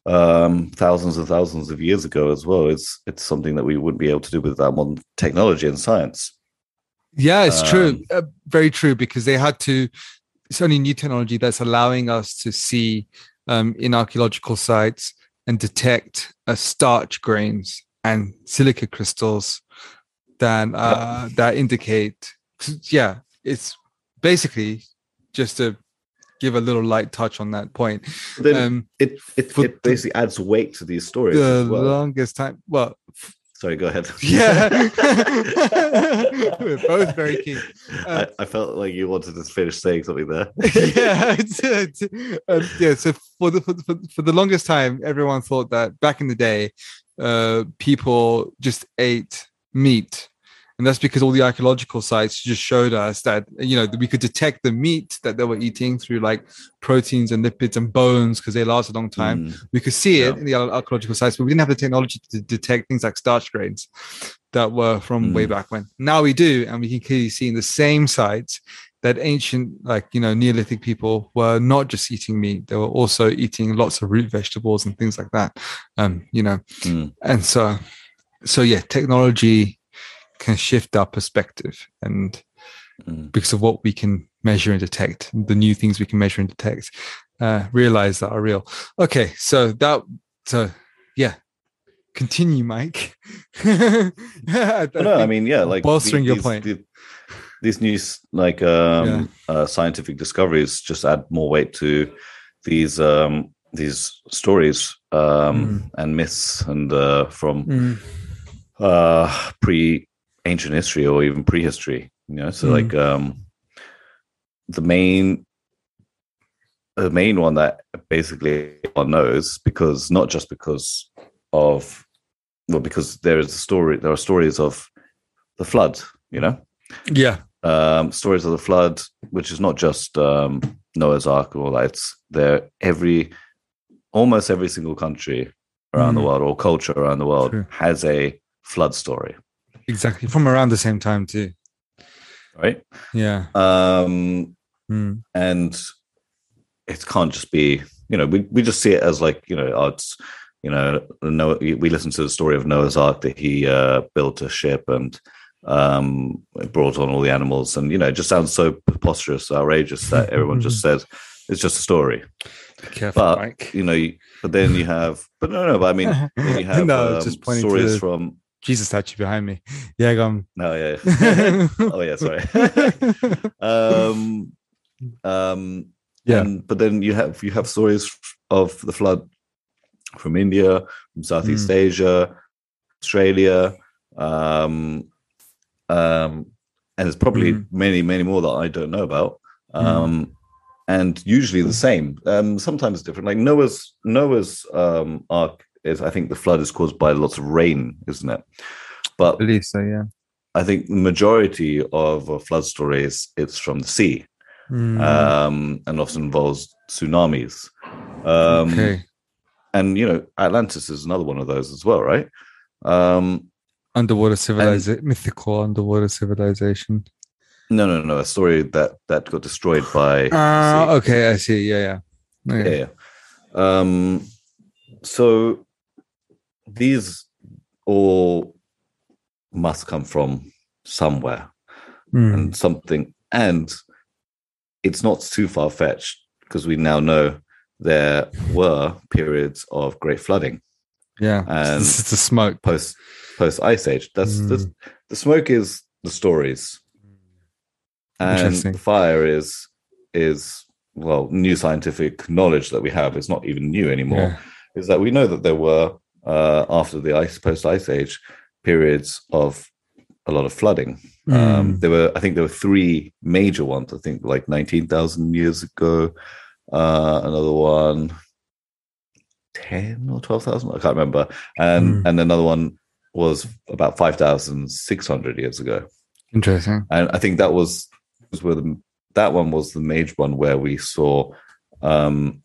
Speaker 2: um thousands and thousands of years ago as well. It's it's something that we wouldn't be able to do without modern technology and science.
Speaker 1: Yeah, it's true.
Speaker 2: Um,
Speaker 1: Uh, very true because they had to. It's only new technology that's allowing us to see um, in archaeological sites and detect uh, starch grains and silica crystals that uh, that indicate. Yeah, it's basically just to give a little light touch on that point.
Speaker 2: Then
Speaker 1: Um,
Speaker 2: it it, it basically adds weight to these stories
Speaker 1: the
Speaker 2: as well.
Speaker 1: longest time. Well,
Speaker 2: Sorry, go ahead.
Speaker 1: yeah, we're both very keen. Uh,
Speaker 2: I, I felt like you wanted to finish saying something there.
Speaker 1: yeah, um, yeah. So for the, for the for, for the longest time, everyone thought that back in the day, uh, people just ate meat, and that's because all the archaeological sites just showed us that you know we could detect the meat that they were eating through like proteins and lipids and bones because they last a long time.
Speaker 2: Mm,
Speaker 1: We could see it
Speaker 2: Yeah.
Speaker 1: in the archaeological sites, but we didn't have the technology to detect things like starch grains that were from way
Speaker 2: Mm.
Speaker 1: back when. Now we do, and we can clearly see in the same sites that ancient, like you know, Neolithic people were not just eating meat; they were also eating lots of root vegetables and things like that. Um, you know,
Speaker 2: mm,
Speaker 1: and so, so yeah, technology can shift our perspective, and
Speaker 2: mm.
Speaker 1: because of what we can measure and detect, the new things we can measure and detect, uh, realize that are real. Okay, so that, so yeah, continue, Mike. I,
Speaker 2: no, I mean, yeah, like
Speaker 1: bolstering your point.
Speaker 2: the- these new like um, uh, scientific discoveries just add more weight to these um, these stories um,
Speaker 1: Mm.
Speaker 2: and myths and uh, from
Speaker 1: Mm.
Speaker 2: Uh, pre ancient history or even prehistory. You know, so
Speaker 1: Mm.
Speaker 2: like um, the main the main one that basically one knows because not just because of well because there is a story there are stories of the flood you know
Speaker 1: Yeah.
Speaker 2: um, stories of the flood, which is not just um, Noah's Ark or that. It's there every, almost every single country around the
Speaker 1: Mm.
Speaker 2: world or culture around the world
Speaker 1: True.
Speaker 2: has a flood story,
Speaker 1: Exactly. From around the same time too.
Speaker 2: right?
Speaker 1: Yeah.
Speaker 2: Um,
Speaker 1: Mm.
Speaker 2: and it can't just be, you know, we, we just see it as like, you know, oh, it's, you know, Noah, we listen to the story of Noah's Ark that he uh, built a ship and um, brought on all the animals, and you know, it just sounds so preposterous, outrageous that everyone just says it's just a story.
Speaker 1: Careful,
Speaker 2: But
Speaker 1: Mike.
Speaker 2: you know, but then you have, but no, no, but I mean, you have
Speaker 1: no,
Speaker 2: um,
Speaker 1: just pointing to
Speaker 2: stories
Speaker 1: the
Speaker 2: from.
Speaker 1: Jesus statue behind me. Yeah, on.
Speaker 2: No, yeah, yeah. oh yeah, sorry. um, um,
Speaker 1: Yeah.
Speaker 2: and, but then you have you have stories of the flood from India, from Southeast
Speaker 1: Mm.
Speaker 2: Asia, Australia, um, um, and there's probably
Speaker 1: Mm.
Speaker 2: many, many more that I don't know about.
Speaker 1: Mm.
Speaker 2: Um, and usually the same. Um, sometimes different. Like Noah's Noah's um, ark is, I think, the flood is caused by lots of rain, isn't it? But
Speaker 1: I believe so, yeah.
Speaker 2: I think the majority of uh, flood stories it's from the sea,
Speaker 1: Mm.
Speaker 2: um, and often involves tsunamis. Um,
Speaker 1: okay.
Speaker 2: And you know, Atlantis is another one of those as well, right? Um,
Speaker 1: Underwater civilization, mythical underwater civilization.
Speaker 2: no, no, no, a story that that got destroyed by.
Speaker 1: Ah,
Speaker 2: sea.
Speaker 1: okay, I see. Yeah, yeah. Okay.
Speaker 2: Yeah. Um, so these all must come from somewhere.
Speaker 1: Mm.
Speaker 2: and something and it's not too far fetched because we now know there were periods of great flooding
Speaker 1: Yeah.
Speaker 2: and-
Speaker 1: is the smoke.
Speaker 2: post post ice age that's
Speaker 1: Mm.
Speaker 2: the, the smoke is the stories and the fire is is well new scientific knowledge that we have it's not even new anymore
Speaker 1: Yeah.
Speaker 2: is that we know that there were uh, after the ice post ice age periods of a lot of flooding um,
Speaker 1: Mm.
Speaker 2: there were, I think, there were three major ones. I think like nineteen thousand years ago. Uh, another one, ten or twelve thousand. I can't remember. And
Speaker 1: Mm.
Speaker 2: and another one was about five thousand six hundred years ago.
Speaker 1: Interesting.
Speaker 2: And I think that was was where the that one was the major one where we saw um,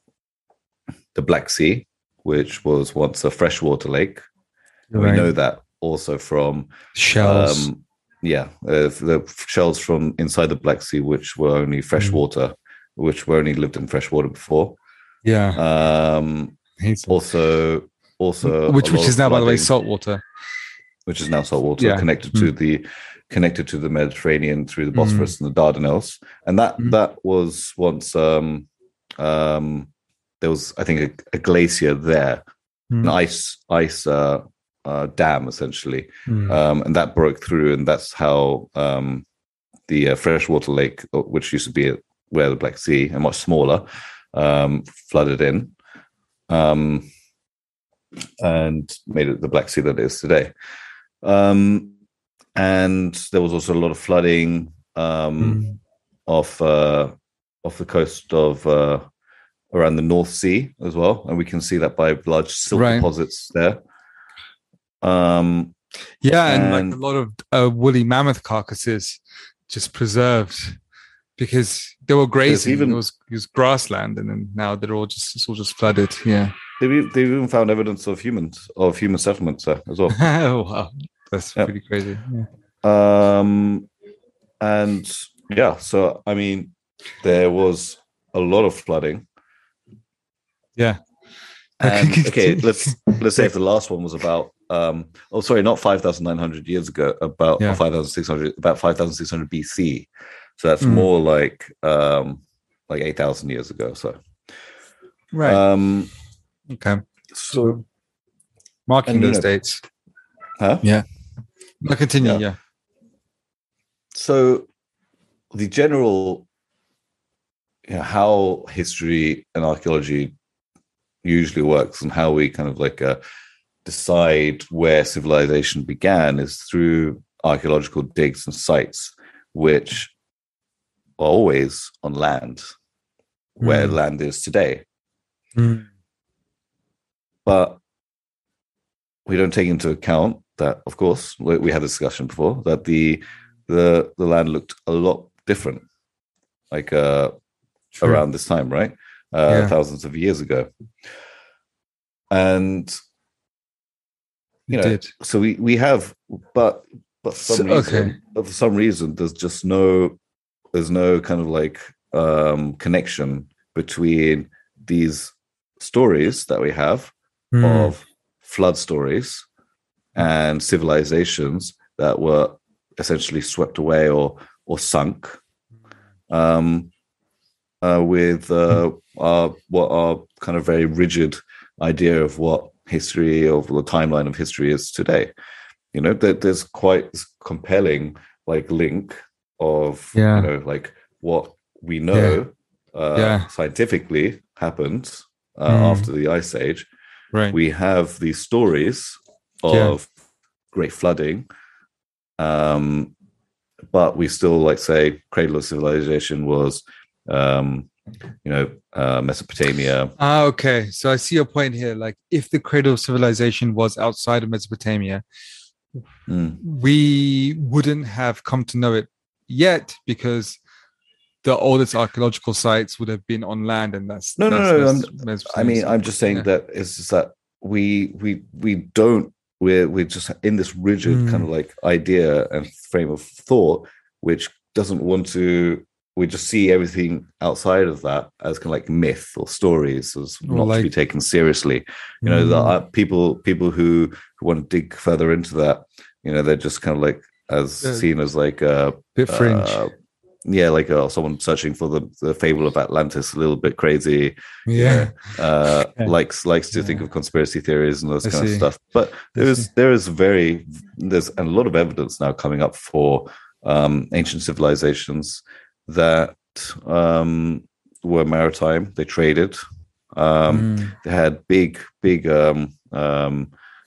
Speaker 2: the Black Sea, which was once a freshwater lake.
Speaker 1: Right.
Speaker 2: We know that also from
Speaker 1: Shells.
Speaker 2: um, yeah, uh, the shells from inside the Black Sea, which were only freshwater,
Speaker 1: Mm.
Speaker 2: which were only lived in freshwater before.
Speaker 1: yeah.
Speaker 2: Um,
Speaker 1: He's-
Speaker 2: also, also,
Speaker 1: which which is now, by the way,
Speaker 2: flooding,
Speaker 1: salt water.
Speaker 2: which is now salt water,
Speaker 1: Yeah.
Speaker 2: connected to the connected to the Mediterranean through the Bosphorus and the Dardanelles, and that
Speaker 1: Mm.
Speaker 2: that was once um, um, there was, I think, a, a glacier there,
Speaker 1: Mm.
Speaker 2: an ice ice uh, uh, dam essentially,
Speaker 1: Mm.
Speaker 2: um, and that broke through, and that's how um, the uh, freshwater lake, uh, which used to be where the Black Sea and much smaller, um, flooded in, um, and made it the Black Sea that it is today. Um, and there was also a lot of flooding um,
Speaker 1: Mm.
Speaker 2: off uh, off the coast of uh, around the North Sea as well, and we can see that by large silt
Speaker 1: Right.
Speaker 2: deposits there. Um,
Speaker 1: Yeah, and,
Speaker 2: And-
Speaker 1: like a lot of uh, woolly mammoth carcasses just preserved because they were grazing.
Speaker 2: even-
Speaker 1: it was it was grassland, and then now they're all just it's all just flooded. Yeah.
Speaker 2: they've, they've even found evidence of humans of human settlements there as well.
Speaker 1: oh, wow, that's
Speaker 2: Yep.
Speaker 1: pretty crazy. Yeah.
Speaker 2: Um, and yeah, so I mean, there was a lot of flooding.
Speaker 1: Yeah.
Speaker 2: And okay, let's let's say if the last one was about um oh sorry, not five thousand nine hundred years ago, about
Speaker 1: Yeah.
Speaker 2: five thousand six hundred about five thousand six hundred BC. So that's
Speaker 1: Mm.
Speaker 2: more like um like eight thousand years ago. So
Speaker 1: Right.
Speaker 2: um
Speaker 1: okay.
Speaker 2: so
Speaker 1: Marking those
Speaker 2: know-
Speaker 1: dates.
Speaker 2: huh?
Speaker 1: No, continue.
Speaker 2: Yeah.
Speaker 1: Yeah.
Speaker 2: so the general you know, how history and archaeology usually works and how we kind of like uh, decide where civilization began is through archaeological digs and sites, which are always on land, where
Speaker 1: Mm.
Speaker 2: land is today.
Speaker 1: Mm.
Speaker 2: But we don't take into account that, of course, we, we had a discussion before that the the the land looked a lot different, like uh,
Speaker 1: True.
Speaker 2: around this time, right? Uh,
Speaker 1: Yeah.
Speaker 2: Thousands of years ago, and
Speaker 1: You
Speaker 2: know, so we we have, but but for some
Speaker 1: So-
Speaker 2: reason,
Speaker 1: okay.
Speaker 2: but for some reason, there's just no there's no kind of like um connection between these stories that we have
Speaker 1: Mm.
Speaker 2: of flood stories and civilizations that were essentially swept away or or sunk um, uh, with uh, our, what our kind of very rigid idea of what history of the timeline of history is today. You know, that there's quite compelling like link of
Speaker 1: Yeah.
Speaker 2: you know like what we know uh,
Speaker 1: Yeah.
Speaker 2: scientifically happened uh,
Speaker 1: Mm.
Speaker 2: after the ice age
Speaker 1: right.
Speaker 2: we have these stories of
Speaker 1: Yeah.
Speaker 2: great flooding um but we still like say cradle of civilization was um you know uh mesopotamia
Speaker 1: Ah, okay. So I see your point here. Like, if the cradle of civilization was outside of Mesopotamia,
Speaker 2: Mm.
Speaker 1: we wouldn't have come to know it yet because the oldest archaeological sites would have been on land, and that's
Speaker 2: No, no,
Speaker 1: that's
Speaker 2: no,
Speaker 1: Mes-
Speaker 2: i mean i'm just saying
Speaker 1: Yeah.
Speaker 2: that it's just that we we we don't we're we're just in this rigid
Speaker 1: Mm.
Speaker 2: kind of like idea and frame of thought which doesn't want to we just see everything outside of that as kind of like myth or stories as
Speaker 1: Or
Speaker 2: not to be taken seriously you know the
Speaker 1: Mm.
Speaker 2: uh, people people who, who want to dig further into that you know they're just kind of like as
Speaker 1: Uh,
Speaker 2: seen as like a
Speaker 1: bit fringe.
Speaker 2: uh yeah like uh, someone searching for the, the fable of atlantis a little bit crazy
Speaker 1: yeah.
Speaker 2: uh
Speaker 1: Yeah.
Speaker 2: likes likes to think of conspiracy theories and those
Speaker 1: I
Speaker 2: kind of stuff but
Speaker 1: I
Speaker 2: there is
Speaker 1: see.
Speaker 2: there is very there's a lot of evidence now coming up for um ancient civilizations that um were maritime they traded um
Speaker 1: Mm.
Speaker 2: they had big big um um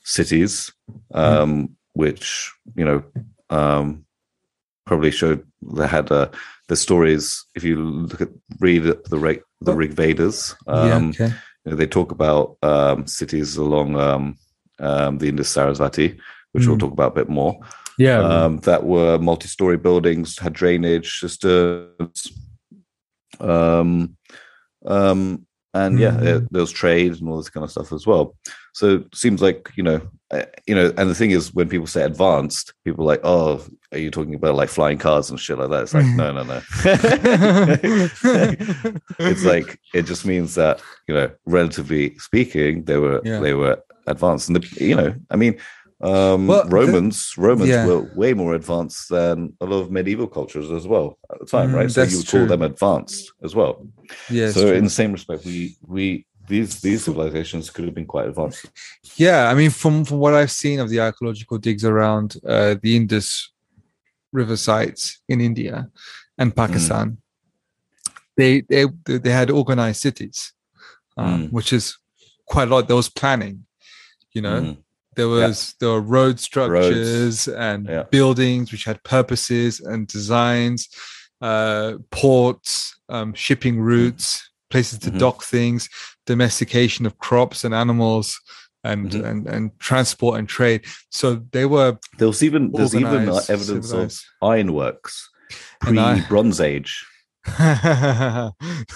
Speaker 2: cities um which you know um probably showed they had uh the stories if you look at read the Rig, the
Speaker 1: Oh.
Speaker 2: rig vedas
Speaker 1: yeah.
Speaker 2: um
Speaker 1: Okay.
Speaker 2: you know, they talk about um cities along um um the indus sarasvati which we'll
Speaker 1: Mm.
Speaker 2: talk about a bit more
Speaker 1: Yeah.
Speaker 2: um, that were multi-story buildings, had drainage systems, um, um, and yeah,
Speaker 1: Mm.
Speaker 2: there, there was trade and all this kind of stuff as well. So it seems like you know, uh, you know, and the thing is, when people say advanced, people are like, oh, are you talking about like flying cars and shit like that? It's like, no, no, no. it's like it just means that you know, relatively speaking, they were
Speaker 1: Yeah.
Speaker 2: they were advanced, and the, you know, I mean. Um,
Speaker 1: Well, the-
Speaker 2: Romans, Romans
Speaker 1: yeah.
Speaker 2: were way more advanced than a lot of medieval cultures as well at the time,
Speaker 1: Mm,
Speaker 2: right? So you would call them advanced as well.
Speaker 1: yeah.
Speaker 2: so
Speaker 1: true.
Speaker 2: in the same respect, we we these these civilizations could have been quite advanced.
Speaker 1: Yeah, I mean, from from what I've seen of the archaeological digs around uh, the Indus River sites in India and Pakistan, they they they had organized cities, um,
Speaker 2: Mm.
Speaker 1: which is quite a lot. There was planning, you know. There was there were road structures and
Speaker 2: Yeah.
Speaker 1: buildings which had purposes and designs, uh, ports, um, shipping routes, places to
Speaker 2: Mhm.
Speaker 1: dock things, domestication of crops and animals, and
Speaker 2: Mhm.
Speaker 1: and and transport and trade. So they were
Speaker 2: There was even there's even uh, evidence
Speaker 1: civilized.
Speaker 2: of ironworks pre Bronze Age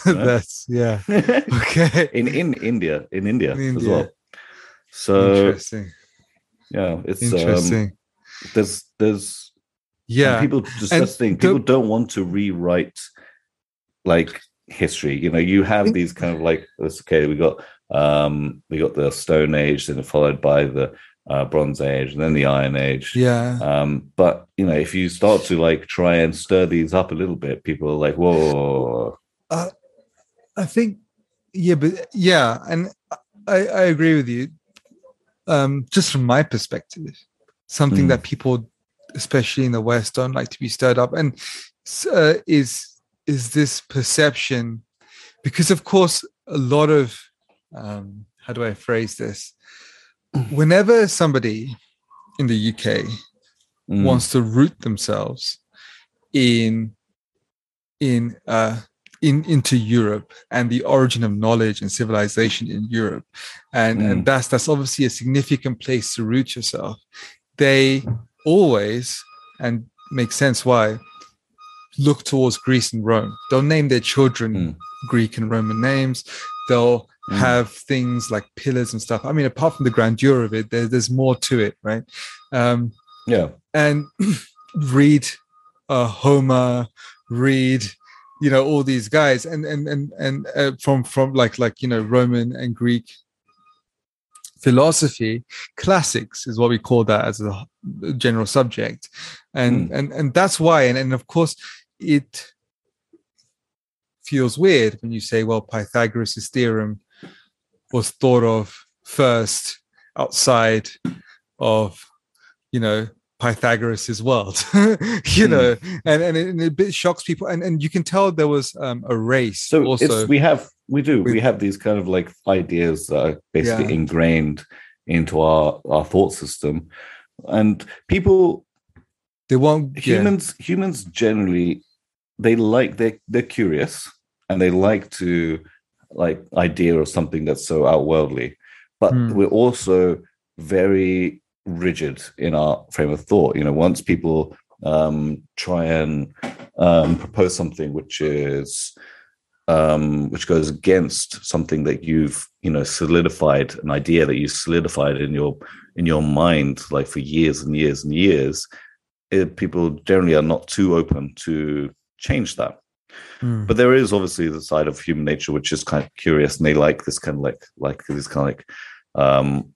Speaker 1: That's yeah. Okay.
Speaker 2: in in India in India,
Speaker 1: In
Speaker 2: as well. So
Speaker 1: Interesting.
Speaker 2: Yeah, it's um,
Speaker 1: Interesting.
Speaker 2: there's there's
Speaker 1: yeah.
Speaker 2: People just
Speaker 1: And
Speaker 2: that's the thing.
Speaker 1: the-
Speaker 2: People don't want to rewrite like history. You know, you have these kind of like okay. We got um we got the Stone Age, then followed by the uh, Bronze Age, and then the Iron Age.
Speaker 1: yeah.
Speaker 2: Um, but you know, if you start to like try and stir these up a little bit, people are like, "Whoa,
Speaker 1: I think, yeah, but yeah, and I, I agree with you. Um, just from my perspective, something
Speaker 2: Mm.
Speaker 1: that people, especially in the West, don't like to be stirred up, and uh, is is this perception because of course a lot of um, how do I phrase this? Whenever somebody in the UK
Speaker 2: Mm.
Speaker 1: wants to root themselves in in uh in into Europe and the origin of knowledge and civilization in Europe, and
Speaker 2: Mm.
Speaker 1: and that's that's obviously a significant place to root yourself. They always and make sense why look towards Greece and Rome. They'll name their children
Speaker 2: Mm.
Speaker 1: Greek and Roman names. They'll
Speaker 2: Mm.
Speaker 1: have things like pillars and stuff. I mean, apart from the grandeur of it, there, there's more to it, right? Um,
Speaker 2: Yeah.
Speaker 1: and read uh, Homer, read you know all these guys, and and and and uh, from from like like you know Roman and Greek philosophy classics is what we call that as a general subject. And and and that's why and, and of course it feels weird when you say well pythagoras' theorem was thought of first outside of you know pythagoras' world you know and and it, and it a bit shocks people and and you can tell there was um a race
Speaker 2: So
Speaker 1: also
Speaker 2: it's we have we do
Speaker 1: with-
Speaker 2: we have these kind of like ideas that are basically
Speaker 1: Yeah.
Speaker 2: ingrained into our our thought system, and people
Speaker 1: they won't yeah.
Speaker 2: humans humans generally they like they they're curious and they like to like idea of something that's so outworldly but
Speaker 1: Hmm.
Speaker 2: we're also very rigid in our frame of thought you know once people um try and um propose something which is um which goes against something that you've you know solidified an idea that you solidified in your in your mind like for years and years and years it, people generally are not too open to change that.
Speaker 1: Hmm.
Speaker 2: But there is obviously the side of human nature which is kind of curious, and they like this kind of like like this kind of like um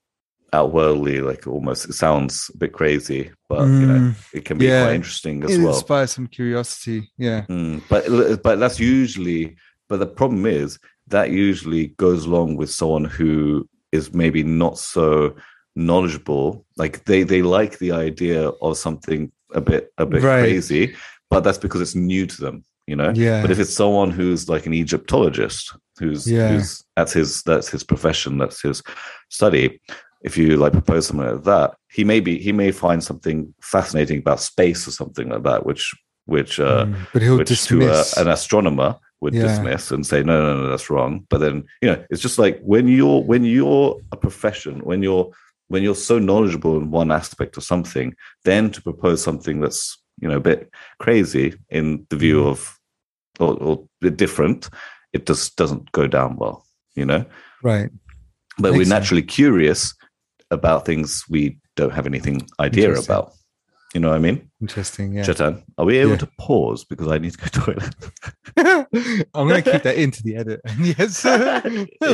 Speaker 2: outworldly, like almost it sounds a bit crazy, but you know
Speaker 1: Mm,
Speaker 2: it can be
Speaker 1: yeah.
Speaker 2: quite interesting as well.
Speaker 1: it
Speaker 2: well.
Speaker 1: inspires some curiosity yeah
Speaker 2: Mm, but but that's usually but the problem is that usually goes along with someone who is maybe not so knowledgeable like they they like the idea of something a bit a bit
Speaker 1: Right.
Speaker 2: crazy but that's because it's new to them you know
Speaker 1: yeah
Speaker 2: but if it's someone who's like an egyptologist who's
Speaker 1: Yeah.
Speaker 2: who's that's his that's his profession that's his study if you like propose something like that he may be he may find something fascinating about space or something like that which which uh
Speaker 1: Mm, but he'll
Speaker 2: which to a, an astronomer would
Speaker 1: Yeah.
Speaker 2: dismiss and say no no no that's wrong but then you know it's just like when you're when you're a profession when you're when you're so knowledgeable in one aspect of something then to propose something that's you know a bit crazy in the view
Speaker 1: Mhm.
Speaker 2: of or, or different it just doesn't go down well you know
Speaker 1: right
Speaker 2: but
Speaker 1: Makes
Speaker 2: we're
Speaker 1: sense.
Speaker 2: naturally curious about things we don't have anything idea about you know what i mean
Speaker 1: interesting yeah
Speaker 2: Chetan, are we able
Speaker 1: Yeah.
Speaker 2: to pause because i need to go to toilet
Speaker 1: i'm gonna keep that into the edit yes
Speaker 2: Yeah,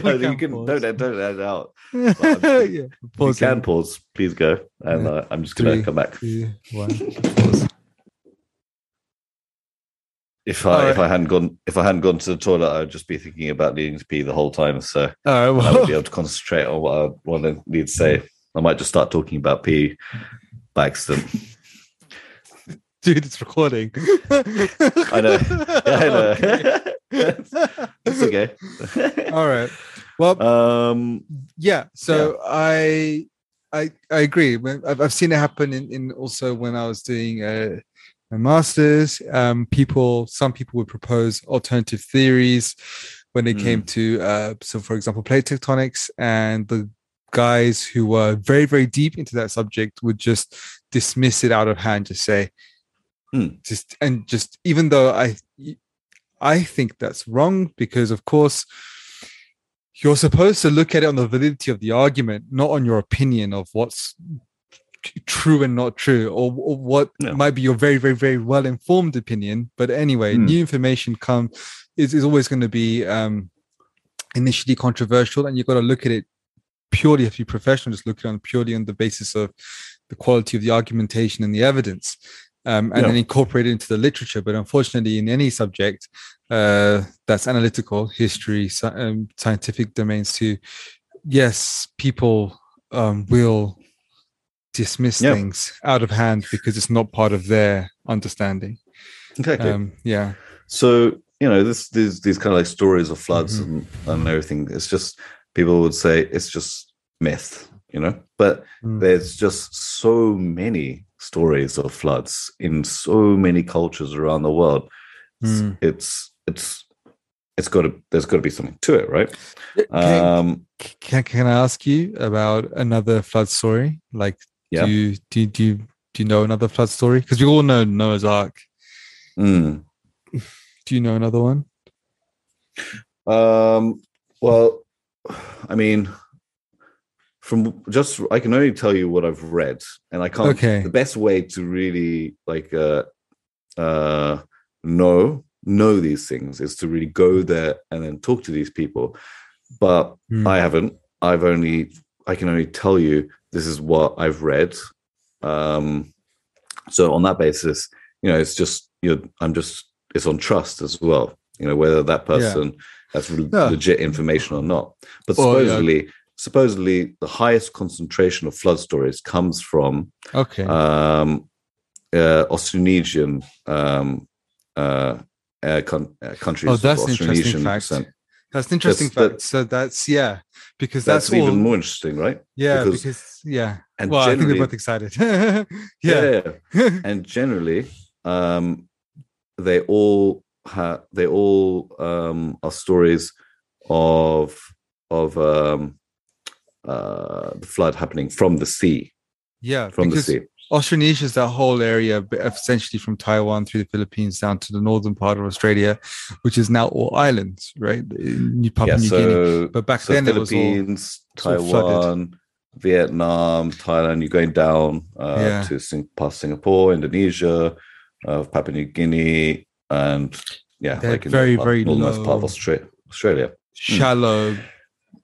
Speaker 1: We
Speaker 2: you can
Speaker 1: pause.
Speaker 2: don't don't edit out.
Speaker 1: yeah
Speaker 2: If you
Speaker 1: pause
Speaker 2: can pause, please go, and
Speaker 1: Yeah.
Speaker 2: uh, I'm just gonna come back.
Speaker 1: two, one, pause.
Speaker 2: If I
Speaker 1: All
Speaker 2: if. I hadn't gone if I hadn't gone to the toilet, I would just be thinking about needing to pee the whole time. So
Speaker 1: right
Speaker 2: I
Speaker 1: well
Speaker 2: would be able to concentrate on what I want to need to say. I might just start talking about pee by accident.
Speaker 1: dude it's recording
Speaker 2: I know. Yeah, I know.
Speaker 1: Okay.
Speaker 2: it's okay.
Speaker 1: all right well
Speaker 2: Um.
Speaker 1: yeah so i i i agree I've, I've seen it happen in, in also when i was doing uh my masters um people some people would propose alternative theories when it came to uh so for example plate tectonics and the guys who were very very deep into that subject would just dismiss it out of hand just say
Speaker 2: Hmm.
Speaker 1: just and just even though i i think that's wrong because of course you're supposed to look at it on the validity of the argument, not on your opinion of what's true and not true, or, or what
Speaker 2: Yeah.
Speaker 1: might be your very, very, very well informed opinion. But anyway,
Speaker 2: Hmm.
Speaker 1: new information come is, is always going to be um, initially controversial, and you've got to look at it purely if you're professional, just look at it on purely on the basis of the quality of the argumentation and the evidence. Um, and
Speaker 2: Yeah.
Speaker 1: then incorporate it into the literature. But unfortunately, in any subject, uh, that's analytical history um, scientific domains too yes people um, will dismiss
Speaker 2: Yeah.
Speaker 1: things out of hand because it's not part of their understanding
Speaker 2: Exactly.
Speaker 1: um, yeah
Speaker 2: So you know this these these kind of like stories of floods
Speaker 1: Mhm.
Speaker 2: and, and everything. It's just people would say it's just myth, you know. But
Speaker 1: Mm.
Speaker 2: there's just so many stories of floods in so many cultures around the world. It's-
Speaker 1: Mm.
Speaker 2: It's it's it's got to there's got to be something to it, right?
Speaker 1: Can,
Speaker 2: Um,
Speaker 1: can, can I ask you about another flood story? Like,
Speaker 2: Yeah.
Speaker 1: do you do you, do you, do you know another flood story? Because we all know Noah's Ark.
Speaker 2: mm.
Speaker 1: Do you know another one?
Speaker 2: Um, well, I mean, from just I can only tell you what I've read, and I can't.
Speaker 1: Okay.
Speaker 2: The best way to really like uh, uh, know know these things is to really go there and then talk to these people. But
Speaker 1: Mm.
Speaker 2: I haven't. I've only. I can only tell you this is what I've read. Um, so on that basis, you know, it's just you. know I'm just. It's on trust as well. You know, whether that
Speaker 1: Yeah.
Speaker 2: person that's re-
Speaker 1: Yeah.
Speaker 2: legit information or not. But
Speaker 1: Or, yeah.
Speaker 2: supposedly, supposedly, the highest concentration of flood stories comes from
Speaker 1: Okay.
Speaker 2: um, uh, Austronesian um, uh, uh, con- uh, countries.
Speaker 1: oh, that's interesting fact. That's an interesting
Speaker 2: that's-
Speaker 1: fact. so that's yeah, because
Speaker 2: That's,
Speaker 1: that's, all.
Speaker 2: even more interesting, right?
Speaker 1: yeah,
Speaker 2: because-
Speaker 1: because, yeah.
Speaker 2: And
Speaker 1: well, I think we're both excited. yeah.
Speaker 2: yeah. and generally, um, they all ha- they all um, are stories of of um, uh, the flood happening from the sea,
Speaker 1: yeah.
Speaker 2: from the sea.
Speaker 1: Austronesia is that whole area, essentially from Taiwan through the Philippines down to the northern part of Australia, which is now all islands, right? New- Papua
Speaker 2: yeah,
Speaker 1: New Guinea. But back
Speaker 2: so
Speaker 1: then it was all
Speaker 2: Philippines. Taiwan, Vietnam, Thailand. You're going down uh,
Speaker 1: Yeah.
Speaker 2: to Sing- past Singapore, Indonesia, uh, Papua New Guinea, and yeah,
Speaker 1: They're
Speaker 2: like
Speaker 1: very, very
Speaker 2: northernmost part of
Speaker 1: low.
Speaker 2: Austra- Australia.
Speaker 1: shallow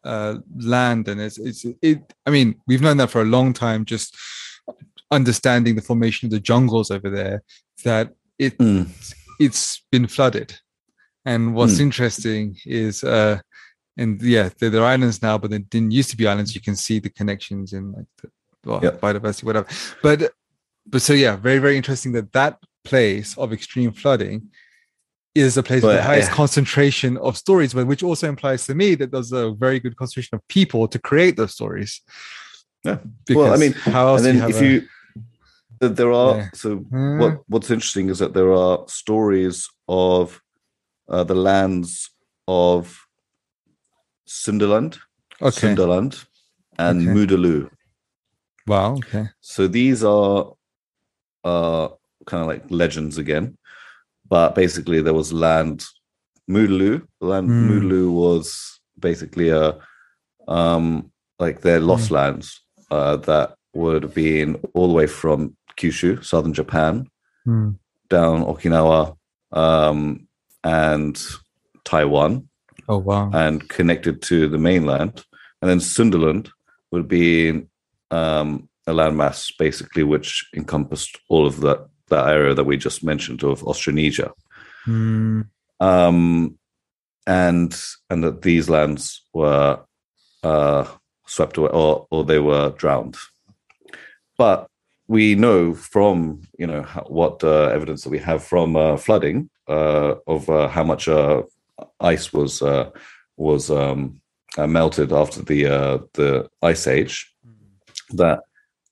Speaker 1: uh, land, and it's it's it. I mean, we've known that for a long time. Just understanding the formation of the jungles over there, that it
Speaker 2: Mm.
Speaker 1: it's been flooded. And what's
Speaker 2: Hmm.
Speaker 1: interesting is, uh, and yeah, they're, they're islands now, but they didn't used to be islands. You can see the connections in like the well,
Speaker 2: Yeah.
Speaker 1: biodiversity, whatever. But but so yeah, very very interesting that that place of extreme flooding is a place with the highest
Speaker 2: uh,
Speaker 1: concentration of stories, but which also implies to me that there's a very good concentration of people to create those stories.
Speaker 2: Yeah.
Speaker 1: Because
Speaker 2: Well, I mean,
Speaker 1: how else
Speaker 2: and
Speaker 1: do
Speaker 2: then
Speaker 1: you
Speaker 2: if
Speaker 1: a-
Speaker 2: you there are
Speaker 1: Yeah.
Speaker 2: so what what's interesting is that there are stories of uh, the lands of Sundaland,
Speaker 1: okay,
Speaker 2: Sundaland, and
Speaker 1: Okay.
Speaker 2: Moodaloo.
Speaker 1: wow, okay,
Speaker 2: So these are uh, kind of like legends again, but basically there was land Moodaloo. Land
Speaker 1: Hmm.
Speaker 2: Moodaloo was basically a um, like their lost
Speaker 1: Hmm.
Speaker 2: lands uh, that would have been all the way from Kyushu, southern Japan,
Speaker 1: Hmm.
Speaker 2: down Okinawa um, and Taiwan,
Speaker 1: oh wow,
Speaker 2: and connected to the mainland. And then Sundaland would be um, a landmass, basically, which encompassed all of that that area that we just mentioned of Austronesia,
Speaker 1: Hmm.
Speaker 2: um, and and that these lands were uh, swept away or or they were drowned. But we know from you know what uh, evidence that we have from uh, flooding uh, of uh, how much uh, ice was uh, was um, uh, melted after the uh, the ice age that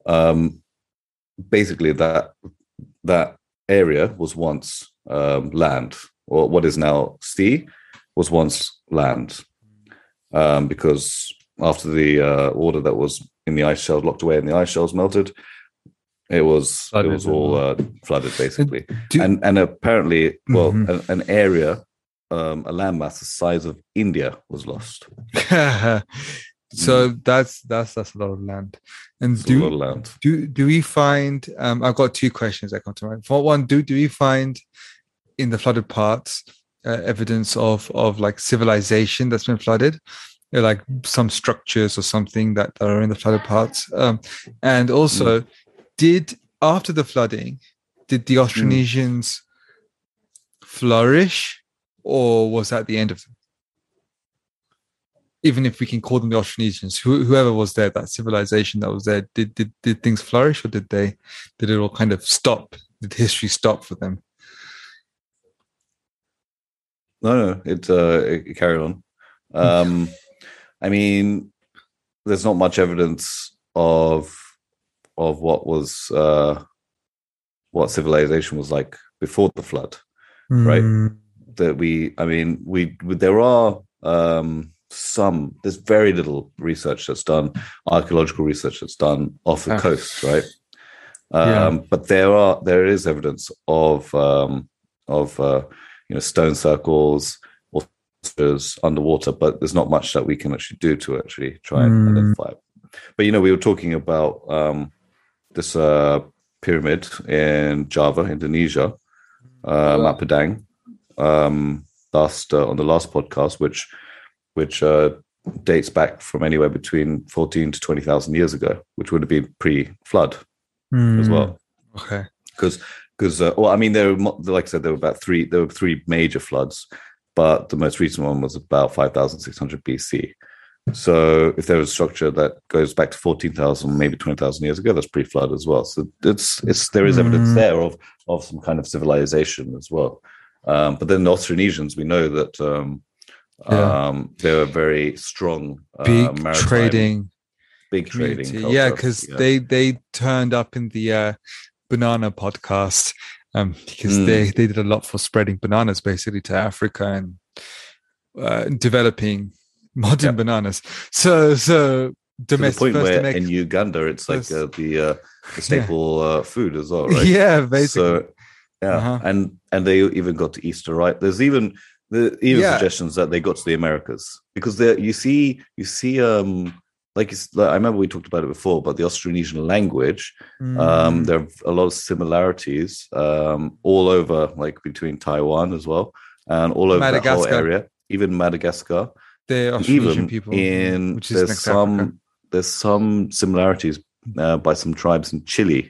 Speaker 2: um, basically that that area was once um, land or what is now sea was once land. Um, because after the uh, order that was in the ice shells locked away and the ice shells melted it was
Speaker 1: Flooded
Speaker 2: it was all uh, flooded basically
Speaker 1: Do-
Speaker 2: and and apparently well
Speaker 1: Mhm.
Speaker 2: an, an area um, a landmass the size of india was lost
Speaker 1: so that's that's that's a lot of land. And
Speaker 2: It's a lot of
Speaker 1: do
Speaker 2: land
Speaker 1: do do we find? Um, I've got two questions that come to mind. For one, do do we find in the flooded parts uh, evidence of of like civilization that's been flooded? Like some structures or something that are in the flooded parts um, and also did after the flooding did the austronesians flourish or was that the end of them? Even if we can call them the austronesians who, whoever was there that civilization that was there did, did did things flourish or did they did it all kind of stop? Did history stop for them?
Speaker 2: No, no, it, uh, it carry on. Um, I mean, there's not much evidence of of what was uh, what civilization was like before the flood, right?
Speaker 1: Mm,
Speaker 2: That we, I mean, we there are um, some. There's very little research that's done, archaeological research that's done off the
Speaker 1: Ah.
Speaker 2: coast, right?
Speaker 1: Yeah.
Speaker 2: Um, But there are there is evidence of um, of uh, you know stone circles or structures underwater, but there's not much that we can actually do to actually try and
Speaker 1: Mm.
Speaker 2: identify. But you know, we were talking about um, this uh, pyramid in Java, Indonesia, uh, Padang, um, last uh, on the last podcast, which which uh, dates back from anywhere between fourteen to twenty thousand years ago, which would have been pre-flood as
Speaker 1: mm,
Speaker 2: well.
Speaker 1: Okay.
Speaker 2: because because uh, well i mean there were like i said there were about three there were three major floods but the most recent one was about 5600 bc so if there was a structure that goes back to 14000 maybe 20000 years ago that's pre-flood as well so it's it's there is evidence
Speaker 1: Mm.
Speaker 2: there of of some kind of civilization as well um, but then the austronesians we know that um,
Speaker 1: Yeah.
Speaker 2: um, they were very strong uh,
Speaker 1: Big
Speaker 2: maritime-
Speaker 1: trading
Speaker 2: big trading
Speaker 1: community. Yeah, because
Speaker 2: Yeah.
Speaker 1: they they turned up in the uh, banana podcast um, because
Speaker 2: Mm.
Speaker 1: they they did a lot for spreading bananas basically to Africa and uh, developing modern
Speaker 2: Yeah.
Speaker 1: bananas. So so
Speaker 2: to the
Speaker 1: domestic
Speaker 2: point where in Uganda it's like uh, the uh, the staple uh, food as well, right?
Speaker 1: yeah, basically.
Speaker 2: So yeah,
Speaker 1: Uh-huh.
Speaker 2: and and they even got to Easter right. There's even the even
Speaker 1: Yeah.
Speaker 2: suggestions that they got to the Americas because there you see you see um like, like I remember we talked about it before, but the Austronesian language um
Speaker 1: Mm.
Speaker 2: there are a lot of similarities um all over like between Taiwan as well and all over that whole area, even Madagascar
Speaker 1: the
Speaker 2: and
Speaker 1: Austronesian
Speaker 2: even
Speaker 1: people,
Speaker 2: in
Speaker 1: which is
Speaker 2: there's some
Speaker 1: Africa.
Speaker 2: there's some similarities uh, by some tribes in Chile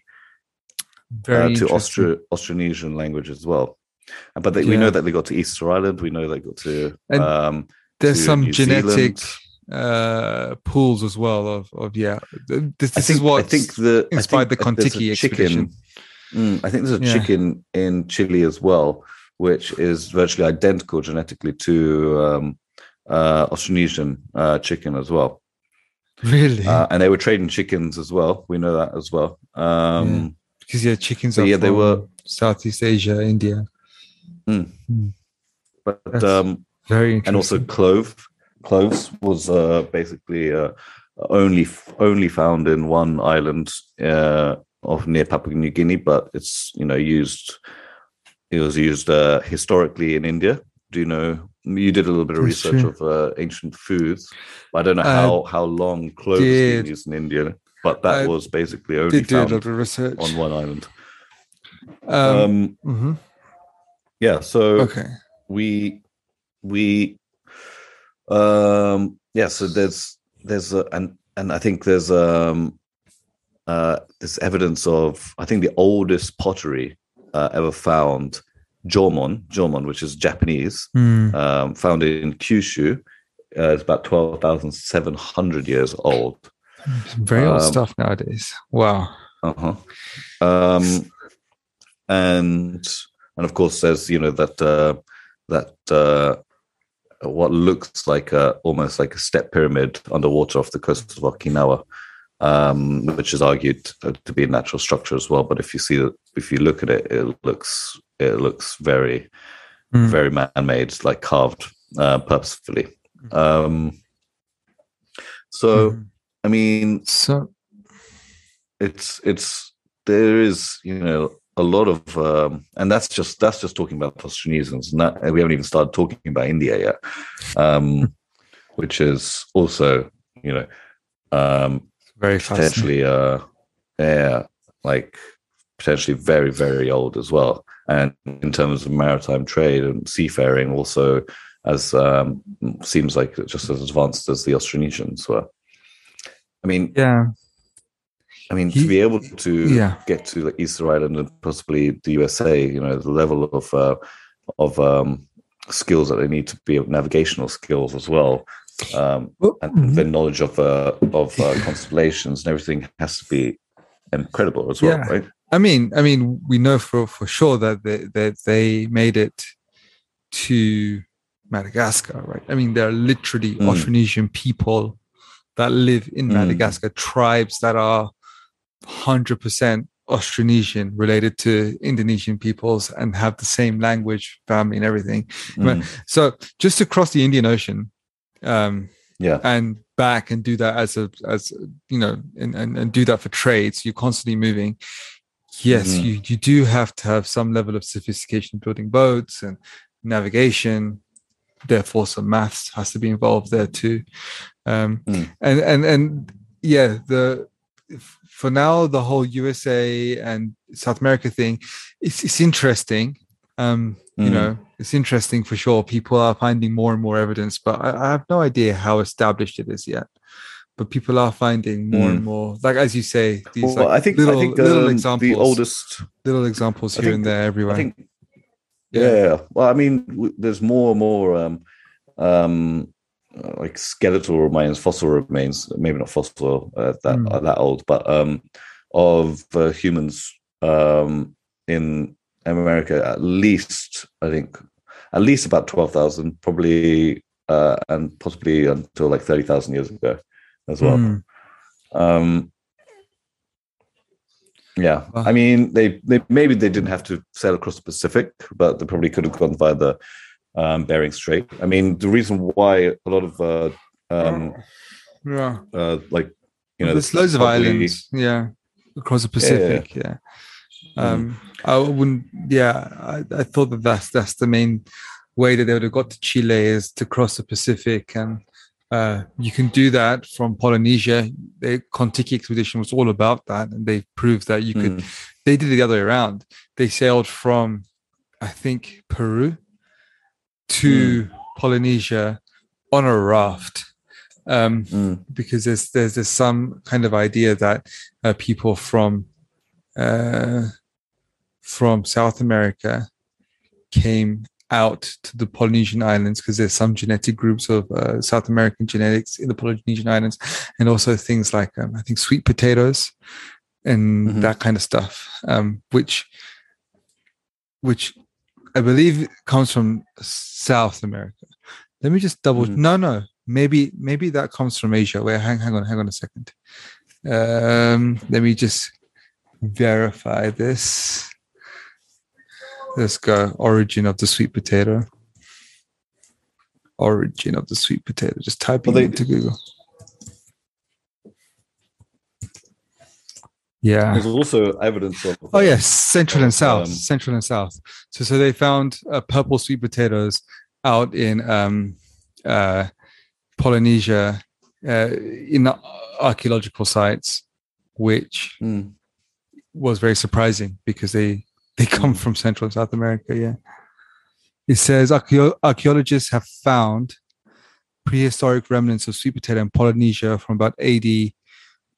Speaker 1: Very
Speaker 2: uh, to. Austro Austronesian language as well. Uh, But they, we know that they got to Easter Island. We know they got to um,
Speaker 1: There's
Speaker 2: to
Speaker 1: some
Speaker 2: New
Speaker 1: genetic uh, pools as well of of yeah. This, this
Speaker 2: think,
Speaker 1: is what
Speaker 2: I think the I
Speaker 1: inspired
Speaker 2: think
Speaker 1: the
Speaker 2: there's a Mm, I think there's a
Speaker 1: Yeah.
Speaker 2: chicken in Chile as well, which is virtually identical genetically to um, uh, Austronesian uh, chicken as well.
Speaker 1: really
Speaker 2: Uh, and they were trading chickens as well. We know that as well. Um,
Speaker 1: because yeah, chickens are
Speaker 2: yeah, they were-
Speaker 1: Southeast Asia, India.
Speaker 2: But
Speaker 1: That's
Speaker 2: um,
Speaker 1: Very interesting.
Speaker 2: and also clove. Cloves was uh, basically uh, only only found in one island uh, of near Papua New Guinea, but it's you know used. It was used uh, historically in India. Do you know? You did a little bit of
Speaker 1: That's
Speaker 2: research
Speaker 1: true.
Speaker 2: of uh, ancient foods. I don't know how how long cloves been used in India, but that
Speaker 1: I
Speaker 2: was basically only
Speaker 1: did do a
Speaker 2: found on one island.
Speaker 1: Um,
Speaker 2: Um,
Speaker 1: mhm.
Speaker 2: yeah, so
Speaker 1: Okay.
Speaker 2: we we um yeah so there's there's a, and and i think there's um uh there's evidence of i think the oldest pottery uh, ever found jomon jomon which is japanese
Speaker 1: Hmm.
Speaker 2: um found in kyushu uh, it's about 12,700 years old
Speaker 1: very old
Speaker 2: um,
Speaker 1: stuff nowadays. Wow.
Speaker 2: Uh-huh. Um, and and of course, there's you know that uh, that uh, what looks like a, almost like a step pyramid underwater off the coast of Okinawa, um, which is argued to be a natural structure as well. But if you see that, if you look at it, it looks it looks very
Speaker 1: Hmm.
Speaker 2: very man-made, like carved uh, purposefully. Um, so
Speaker 1: Mhm.
Speaker 2: I mean,
Speaker 1: So
Speaker 2: it's it's there is you know a lot of um and that's just that's just talking about Austronesians and that we haven't even started talking about India yet um which is also you know um
Speaker 1: very
Speaker 2: potentially uh yeah like potentially very very old as well and in terms of maritime trade and seafaring also as um seems like just as advanced as the Austronesians were I mean
Speaker 1: Yeah.
Speaker 2: I mean,
Speaker 1: He-
Speaker 2: to be able to
Speaker 1: Yeah.
Speaker 2: get to like Easter Island and possibly the USA, you know, the level of uh, of um, skills that they need to be navigational skills as well, um,
Speaker 1: Well,
Speaker 2: and
Speaker 1: mhm.
Speaker 2: the knowledge of uh, of uh, constellations and everything has to be incredible as well,
Speaker 1: Yeah.
Speaker 2: right?
Speaker 1: I mean, I mean, we know for for sure that they that they made it to Madagascar, right? I mean, there are literally
Speaker 2: Mm.
Speaker 1: Austronesian people that live in
Speaker 2: Mm.
Speaker 1: Madagascar, tribes that are 100% Austronesian related to Indonesian peoples and have the same language, family, and everything.
Speaker 2: Mm.
Speaker 1: So just to cross the Indian Ocean um,
Speaker 2: Yeah.
Speaker 1: and back and do that as a, as you know, and, and, and do that for trades, you're constantly moving. Yes,
Speaker 2: Mhm.
Speaker 1: you, you do have to have some level of sophistication building boats and navigation. Therefore, some maths has to be involved there too. Um,
Speaker 2: Mm.
Speaker 1: And and and yeah, the for now the whole USA and South America thing, it's it's interesting. Um, you
Speaker 2: Mm.
Speaker 1: know, it's interesting for sure. People are finding more and more evidence, but I, I have no idea how established it is yet. But people are finding more and more, like as you say, these
Speaker 2: Well,
Speaker 1: like
Speaker 2: I think
Speaker 1: little
Speaker 2: I think
Speaker 1: little
Speaker 2: um,
Speaker 1: examples,
Speaker 2: the oldest.
Speaker 1: little examples here
Speaker 2: think-
Speaker 1: and there, everywhere.
Speaker 2: I think. Yeah. Well, I mean, w- there's more and more um, um, uh, like skeletal remains, fossil remains. Maybe not fossil uh, that
Speaker 1: Mm.
Speaker 2: uh, that old, but um, of uh, humans um, in America. At least, I think, at least about twelve thousand, probably, uh, and possibly until like thirty thousand years ago as well.
Speaker 1: Mm.
Speaker 2: Um, yeah,
Speaker 1: Wow.
Speaker 2: I mean, they, they maybe they didn't have to sail across the Pacific, but they probably could have gone via the um, Bering Strait. I mean, the reason why a lot of uh, um,
Speaker 1: yeah.
Speaker 2: uh, like you know,
Speaker 1: there's loads of
Speaker 2: probably-
Speaker 1: islands, yeah, across the Pacific, yeah.
Speaker 2: Mm.
Speaker 1: Um, I wouldn't, yeah, I, I thought that that's that's the main way that they would have got to Chile is to cross the Pacific, and uh, you can do that from Polynesia. The Kon-Tiki expedition was all about that, and they proved that you could.
Speaker 2: Mm,
Speaker 1: They did it the other way around. They sailed from, I think, Peru to Polynesia on a raft. Um,
Speaker 2: mm,
Speaker 1: because there's there's there's some kind of idea that uh, people from uh, from South America came out to the Polynesian islands because there's some genetic groups of uh, South American genetics in the Polynesian islands, and also things like um, I think sweet potatoes and
Speaker 2: Mhm.
Speaker 1: that kind of stuff, um, which which I believe comes from South America. Let me just double.
Speaker 2: Mhm.
Speaker 1: No, no, maybe maybe that comes from Asia. Wait, hang, hang on, hang on a second. Um, let me just verify this. Let's go. Origin of the sweet potato. Origin of the sweet potato. Just type
Speaker 2: Well, they-
Speaker 1: into Google. Yeah.
Speaker 2: There's also evidence of.
Speaker 1: Oh yes, central and south,
Speaker 2: um,
Speaker 1: central and south. So so they found uh, purple sweet potatoes out in um, uh, Polynesia uh, in archaeological sites, which
Speaker 2: Mm,
Speaker 1: was very surprising because they they come
Speaker 2: Mm.
Speaker 1: from Central and South America. Yeah, it says archaeologists have found prehistoric remnants of sweet potato in Polynesia from about AD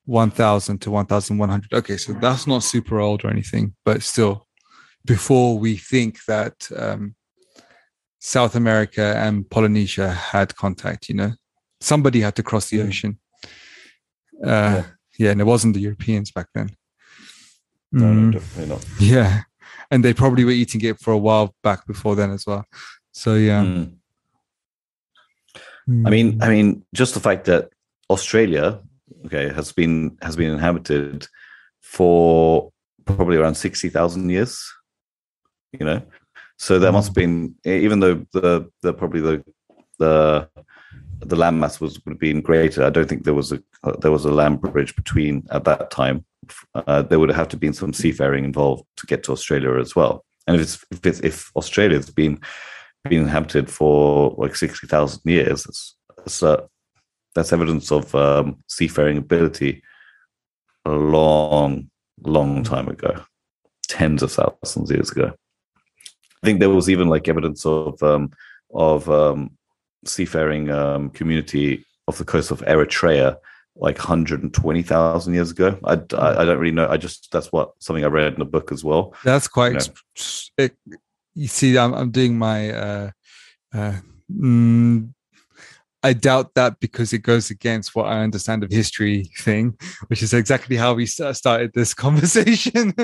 Speaker 1: 1000 to 1100. Okay, so that's not super old or anything, but still, before we think that um, South America and Polynesia had contact, you know, somebody had to cross the
Speaker 2: Mm.
Speaker 1: ocean. Uh,
Speaker 2: Yeah.
Speaker 1: yeah, and it wasn't the Europeans back then.
Speaker 2: no,
Speaker 1: Mm.
Speaker 2: no, definitely not.
Speaker 1: Yeah. And they probably were eating it for a while back before then as well. So yeah.
Speaker 2: Mm. I mean, I mean, just the fact that Australia, okay, has been has been inhabited for probably around sixty thousand years. You know, so there must have been, even though the the probably the the the land mass was would have been greater. I don't think there was a uh, there was a land bridge between at that time. Uh, there would have to been some seafaring involved to get to Australia as well. And if it's if, it's, if Australia's been been inhabited for like sixty thousand years, uh, that's evidence of um, seafaring ability a long, long time ago, tens of thousands of years ago. I think there was even like evidence of um, of um, seafaring um, community off the coast of Eritrea like 120,000 years ago. I, I, I don't really know. I just that's what something I read in a book as well.
Speaker 1: that's quite
Speaker 2: you know.
Speaker 1: it, you see I'm, I'm doing my uh uh mm, I doubt that because it goes against what I understand of history thing, which is exactly how we started this conversation.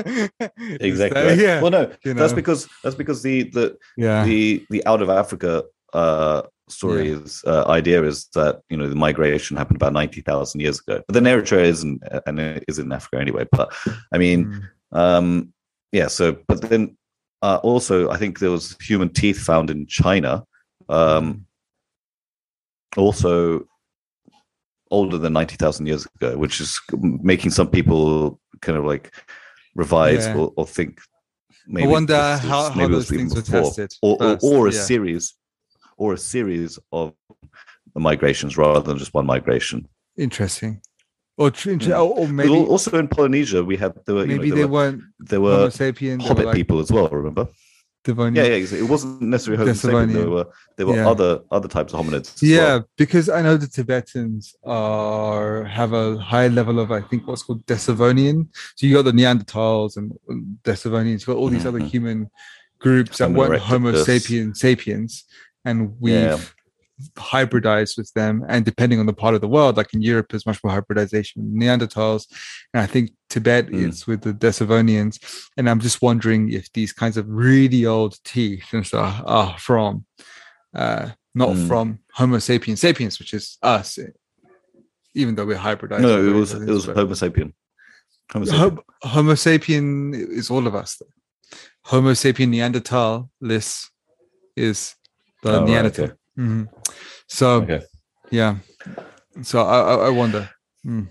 Speaker 2: Exactly.
Speaker 1: So, yeah.
Speaker 2: Well, no,
Speaker 1: you
Speaker 2: that's because that's because the the
Speaker 1: yeah.
Speaker 2: the the out of Africa uh, story
Speaker 1: Yeah.
Speaker 2: uh, idea is that you know the migration happened about ninety thousand years ago. But then Eritrea isn't and it is in Africa anyway. But I mean,
Speaker 1: Mm.
Speaker 2: um, yeah. So, but then uh, also, I think there was human teeth found in China. Um, also older than 90,000 years ago, which is making some people kind of like revise
Speaker 1: Yeah.
Speaker 2: or, or think maybe
Speaker 1: I wonder how, how
Speaker 2: maybe
Speaker 1: those things were tested.
Speaker 2: or, or, or a
Speaker 1: yeah.
Speaker 2: series or a series of migrations rather than just one migration.
Speaker 1: Interesting. Or,
Speaker 2: Hmm.
Speaker 1: or,
Speaker 2: But
Speaker 1: maybe
Speaker 2: al- also in Polynesia, we had there were you know,
Speaker 1: maybe
Speaker 2: there
Speaker 1: they
Speaker 2: were,
Speaker 1: weren't
Speaker 2: there were Homo
Speaker 1: sapien. they were
Speaker 2: Hobbit
Speaker 1: like
Speaker 2: people as well. Remember?
Speaker 1: Devonian.
Speaker 2: Yeah, yeah. It wasn't necessarily Homo sapien. There were there were
Speaker 1: Yeah.
Speaker 2: other other types of hominids. as
Speaker 1: Yeah,
Speaker 2: well.
Speaker 1: because I know the Tibetans are have a high level of I think what's called Denisovan. So you got the Neanderthals and Denisovans. You got all these other
Speaker 2: Mhm.
Speaker 1: human groups that
Speaker 2: Homo
Speaker 1: weren't Homo sapiens sapiens, and we've
Speaker 2: Yeah.
Speaker 1: hybridized with them. And depending on the part of the world, like in Europe, there's much more hybridization with Neanderthals, and I think Tibet
Speaker 2: Mm.
Speaker 1: is with the Denisovans. And I'm just wondering if these kinds of really old teeth and stuff are from uh, not
Speaker 2: Mm.
Speaker 1: from Homo sapiens sapiens, which is us, even though we're hybridized.
Speaker 2: No, it was it was
Speaker 1: but-
Speaker 2: Homo sapien. Homo sapien.
Speaker 1: Homo, sapien is all of us. Though. Homo sapien Neanderthal Neanderthalis is the
Speaker 2: Oh, right,
Speaker 1: Neanderthal.
Speaker 2: okay.
Speaker 1: Mhm. So
Speaker 2: Okay.
Speaker 1: yeah, so I, I, I wonder. Mm.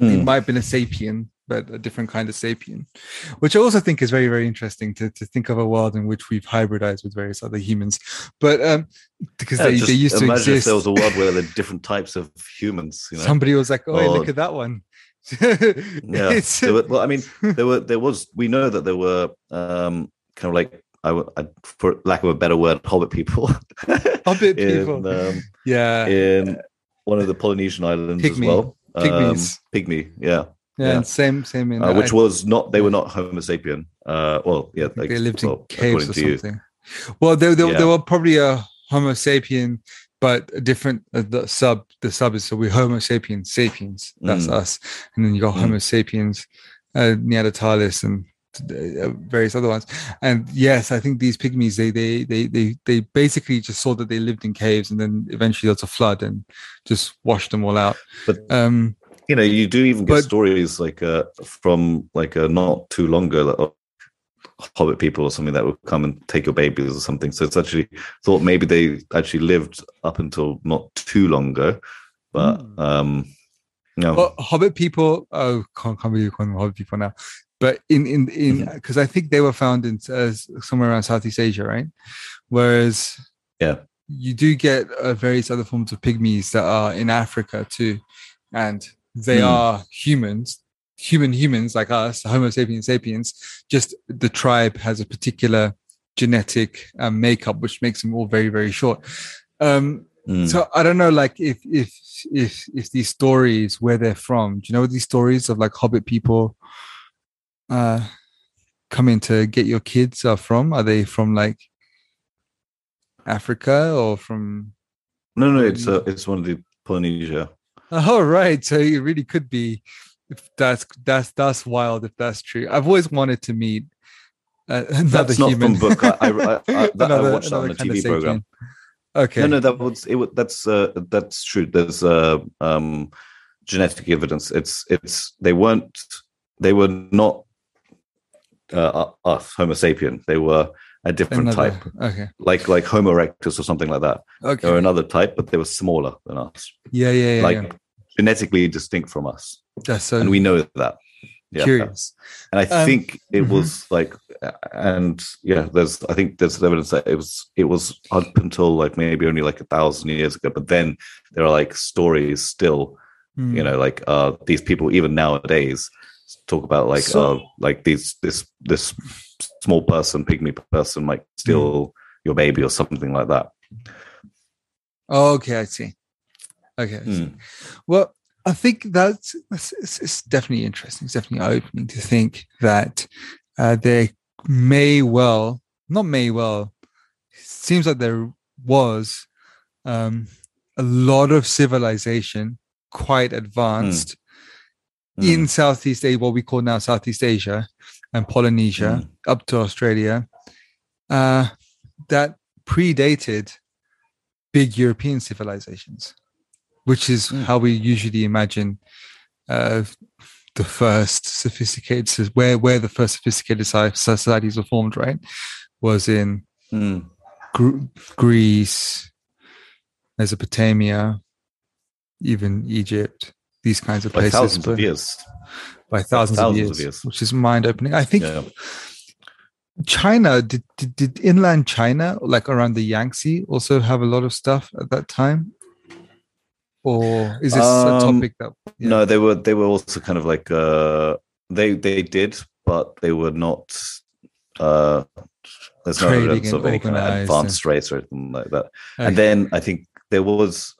Speaker 1: It
Speaker 2: Mm.
Speaker 1: might have been a sapien, but a different kind of sapien, which I also think is very, very interesting to, to think of a world in which we've hybridized with various other humans. But um, because
Speaker 2: Yeah,
Speaker 1: they, they used to
Speaker 2: imagine if
Speaker 1: exist.
Speaker 2: there was a world where there are different types of humans. You know,
Speaker 1: Somebody was like, "Oh, hey, look at that one."
Speaker 2: yeah. Were- well, I mean, there were there was we know that there were um, kind of like I, I- for lack of a better word, hobbit people.
Speaker 1: Hobbit
Speaker 2: in,
Speaker 1: people.
Speaker 2: um,
Speaker 1: yeah,
Speaker 2: in one of the Polynesian islands as
Speaker 1: Pygmy.
Speaker 2: well. Um,
Speaker 1: Pygmies.
Speaker 2: pygmy, yeah,
Speaker 1: yeah,
Speaker 2: yeah.
Speaker 1: and same, same in
Speaker 2: uh, which was not they were not Homo sapien. Uh, well, yeah,
Speaker 1: they lived
Speaker 2: well,
Speaker 1: in caves or
Speaker 2: to you.
Speaker 1: something. Well, there, there,
Speaker 2: Yeah.
Speaker 1: there were probably a Homo sapien, but a different uh, the sub. The sub is so we Homo sapiens sapiens. That's
Speaker 2: Mm.
Speaker 1: us, and then you got
Speaker 2: Mm.
Speaker 1: Homo sapiens, uh, Neanderthalis, and various other ones. And yes, I think these pygmies they they they they they basically just saw that they lived in caves, and then eventually there was a flood and just washed them all out.
Speaker 2: But
Speaker 1: Um,
Speaker 2: you know, you do even get
Speaker 1: But-
Speaker 2: stories like uh, from like uh, not too long ago that of hobbit people or something that would come and take your babies or something. So it's actually thought maybe they actually lived up until not too long ago, but
Speaker 1: Mm.
Speaker 2: um, no,
Speaker 1: Well, Hobbit people. Oh, can't, can't believe you're calling them Hobbit people now. But in in in
Speaker 2: Mm-hmm.
Speaker 1: because I think they were found in uh, somewhere around Southeast Asia, right? Whereas
Speaker 2: Yeah.
Speaker 1: you do get uh, various other forms of pygmies that are in Africa too, and they
Speaker 2: Hmm.
Speaker 1: are humans, human humans like us, Homo sapiens sapiens. Just the tribe has a particular genetic um, makeup which makes them all very very short. Um,
Speaker 2: Mm.
Speaker 1: so I don't know, like if if if if these stories where they're from, do you know these stories of like Hobbit people uh coming to get your kids are from? Are they from like Africa or from?
Speaker 2: no, no, it's uh, it's one of the Polynesia.
Speaker 1: Oh right, so it really could be. If that's that's that's wild. If that's true, I've always wanted to meet uh, another
Speaker 2: That's not
Speaker 1: human.
Speaker 2: from book. I, I, I, that, I watched that on
Speaker 1: another
Speaker 2: a TV program.
Speaker 1: Okay.
Speaker 2: No, no, that was it. That's uh, that's true. There's uh, um, genetic evidence. It's it's they weren't they were not uh, us Homo sapien. They were a different
Speaker 1: Another-
Speaker 2: type,
Speaker 1: Okay.
Speaker 2: like like Homo erectus or something like that.
Speaker 1: Okay.
Speaker 2: They were another type, but they were smaller than us,
Speaker 1: yeah, yeah, yeah.
Speaker 2: like
Speaker 1: yeah.
Speaker 2: genetically distinct from us,
Speaker 1: That's so
Speaker 2: and we know that. Yeah.
Speaker 1: curious.
Speaker 2: and I
Speaker 1: Um,
Speaker 2: think it
Speaker 1: mhm.
Speaker 2: was like, and yeah, there's I think there's evidence that it was it was up until like maybe only like a thousand years ago, but then there are like stories still,
Speaker 1: Mm.
Speaker 2: you know, like uh these people even nowadays talk about like
Speaker 1: So-
Speaker 2: uh like these this this small person, pygmy person might steal
Speaker 1: Mm.
Speaker 2: your baby or something like that.
Speaker 1: Okay, I see. Okay. I see.
Speaker 2: Mm.
Speaker 1: Well, I think that's it's, it's, it's definitely interesting. It's definitely opening to think that uh, there may well, not may well, seems like there was um, a lot of civilization quite advanced
Speaker 2: Mm.
Speaker 1: In Southeast Asia, what we call now Southeast Asia and Polynesia,
Speaker 2: Mm.
Speaker 1: up to Australia, uh, that predated big European civilizations, which is
Speaker 2: Mm.
Speaker 1: how we usually imagine uh, the first sophisticated where where the first sophisticated societies were formed. Right, was in
Speaker 2: Mm.
Speaker 1: Gr- Greece, Mesopotamia, even Egypt. These kinds of
Speaker 2: By
Speaker 1: places,
Speaker 2: thousands of years.
Speaker 1: by thousands, of,
Speaker 2: thousands
Speaker 1: years,
Speaker 2: of years.
Speaker 1: which is mind opening. I think
Speaker 2: Yeah.
Speaker 1: China did, did did inland China, like around the Yangtze, also have a lot of stuff at that time, or is this a
Speaker 2: Um,
Speaker 1: topic that? yeah.
Speaker 2: No, they were they were also kind of like uh they they did, but they were not uh there's no evidence of any kind of advanced race or anything like that.
Speaker 1: Okay.
Speaker 2: And then I think there was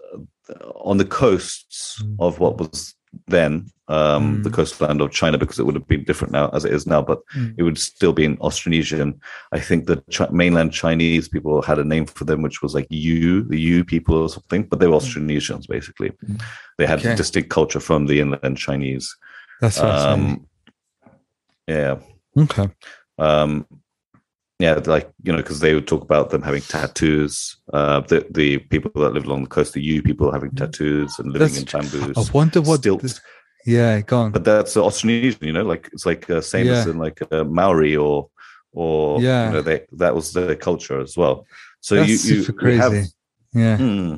Speaker 2: on the coasts
Speaker 1: Mm.
Speaker 2: of what was then um, the
Speaker 1: Mm.
Speaker 2: coastland of China, because it would have been different now as it is now, but
Speaker 1: Mm.
Speaker 2: it would still be in Austronesian. I think the Chi- mainland Chinese people had a name for them, which was like Yu, the Yu people or something, but they were Austronesians basically.
Speaker 1: Mm.
Speaker 2: They had
Speaker 1: Okay.
Speaker 2: a distinct culture from the inland Chinese.
Speaker 1: That's.
Speaker 2: Um, yeah.
Speaker 1: okay.
Speaker 2: Um, yeah, like you know, because they would talk about them having tattoos. Uh, the the people that live along the coast, the Yu people having tattoos and living.
Speaker 1: That's-
Speaker 2: in bamboos.
Speaker 1: I wonder what. this- yeah, go on.
Speaker 2: But that's Austronesian, you know, like it's like uh, same as in like uh, Maori or or
Speaker 1: Yeah.
Speaker 2: you know, they, that was their culture as well. So
Speaker 1: That's
Speaker 2: you you,
Speaker 1: super
Speaker 2: you have
Speaker 1: yeah.
Speaker 2: Hmm.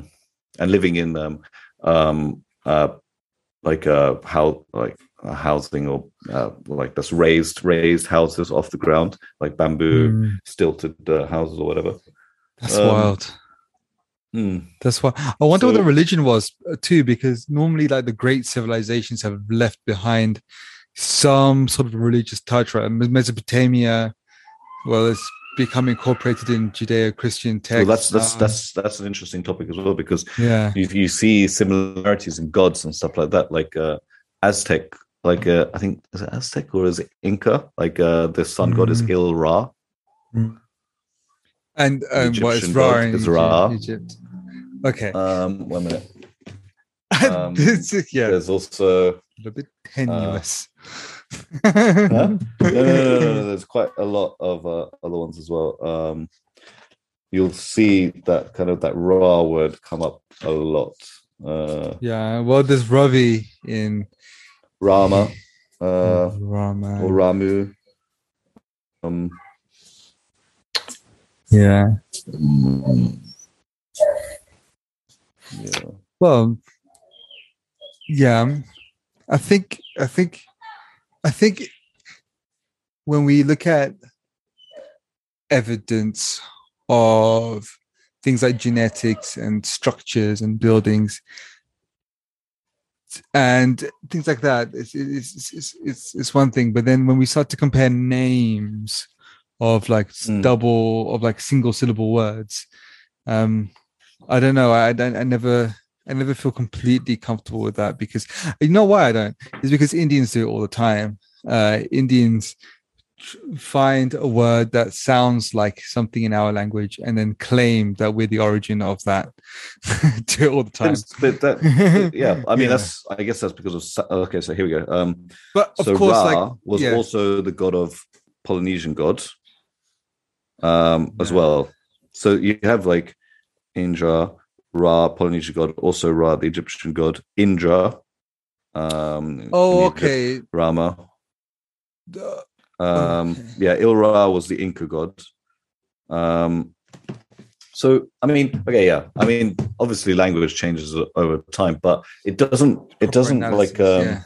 Speaker 2: and living in um um uh like uh how like housing or uh, like that's raised raised houses off the ground like bamboo
Speaker 1: Mm,
Speaker 2: stilted uh, houses or whatever
Speaker 1: that's
Speaker 2: um,
Speaker 1: wild.
Speaker 2: Hmm.
Speaker 1: That's why I wonder what the religion was uh, too, because normally, like the great civilizations have left behind some sort of religious touch. Right, Mesopotamia, well, it's become incorporated in Judeo-Christian
Speaker 2: well
Speaker 1: texts.
Speaker 2: that's that's
Speaker 1: um,
Speaker 2: that's that's an interesting topic as well because
Speaker 1: yeah,
Speaker 2: you, you see similarities in gods and stuff like that like uh aztec like uh, i think is it aztec or is it inca like uh the sun god is
Speaker 1: Mm.
Speaker 2: il ra
Speaker 1: and um, what is Ra in
Speaker 2: is Ra.
Speaker 1: Egypt? Okay,
Speaker 2: um one minute um,
Speaker 1: yeah,
Speaker 2: there's also a
Speaker 1: little bit tenuous.
Speaker 2: Huh? no, no, no, no, no, There's quite a lot of uh, other ones as well. Um, you'll see that kind of that raw word come up a lot. Uh,
Speaker 1: yeah, well, there's Ravi in
Speaker 2: Rama uh,
Speaker 1: Rama.
Speaker 2: or Ramu. Um,
Speaker 1: yeah.
Speaker 2: yeah.
Speaker 1: Well, yeah, um, I think I think I think when we look at evidence of things like genetics and structures and buildings and things like that, it's it's it's it's, it's one thing. But then when we start to compare names of like
Speaker 2: Mm.
Speaker 1: double of like single syllable words, um, I don't know. I, I I never I never feel completely comfortable with that because you know why I don't is because Indians do it all the time. Uh, Indians find a word that sounds like something in our language and then claim that we're the origin of that. do it all the time.
Speaker 2: But that- yeah, I mean
Speaker 1: Yeah.
Speaker 2: that's. I guess that's because of. Okay, so here we go. Um,
Speaker 1: But of
Speaker 2: so
Speaker 1: course,
Speaker 2: Ra
Speaker 1: like
Speaker 2: was
Speaker 1: yeah.
Speaker 2: also the god of Polynesian gods, um, as well. So you have like Indra, Ra, Polynesian god, also Ra, the Egyptian god, Indra. Um,
Speaker 1: oh, okay.
Speaker 2: Rama.
Speaker 1: Uh,
Speaker 2: Um,
Speaker 1: Okay.
Speaker 2: Yeah, Il Ra was the Inca god. Um, so I mean, okay, yeah. I mean, obviously, language changes over time, but it doesn't. It doesn't like. Um,
Speaker 1: yeah.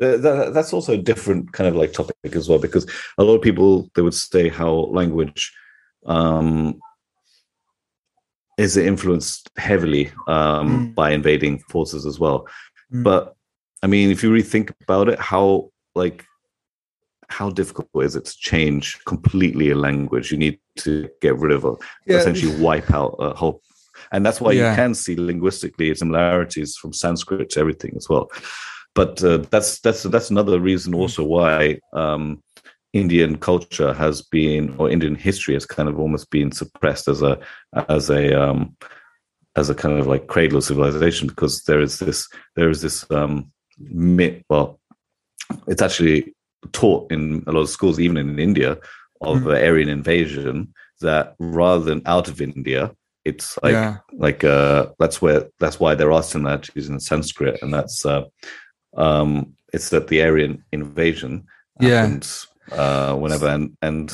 Speaker 2: Th- that, that's also a different kind of like topic as well because a lot of people they would say how language um is influenced heavily um
Speaker 1: Mm.
Speaker 2: by invading forces as well
Speaker 1: Mm.
Speaker 2: but i mean if you really think about it how like how difficult is it to change completely a language you need to get rid of a,
Speaker 1: Yeah.
Speaker 2: essentially wipe out a whole and that's why
Speaker 1: Yeah.
Speaker 2: you can see linguistically similarities from sanskrit to everything as well but uh, that's that's that's another reason
Speaker 1: Mm.
Speaker 2: also why um, Indian culture has been or Indian history has kind of almost been suppressed as a as a um, as a kind of like cradle of civilization because there is this there is this um, myth. Well, it's actually taught in a lot of schools, even in India, of
Speaker 1: Mm.
Speaker 2: Aryan invasion. That rather than out of India, it's like
Speaker 1: yeah.
Speaker 2: like uh that's where that's why there are similarities in Sanskrit, and that's uh um it's that the Aryan invasion
Speaker 1: Yeah.
Speaker 2: uh whenever and and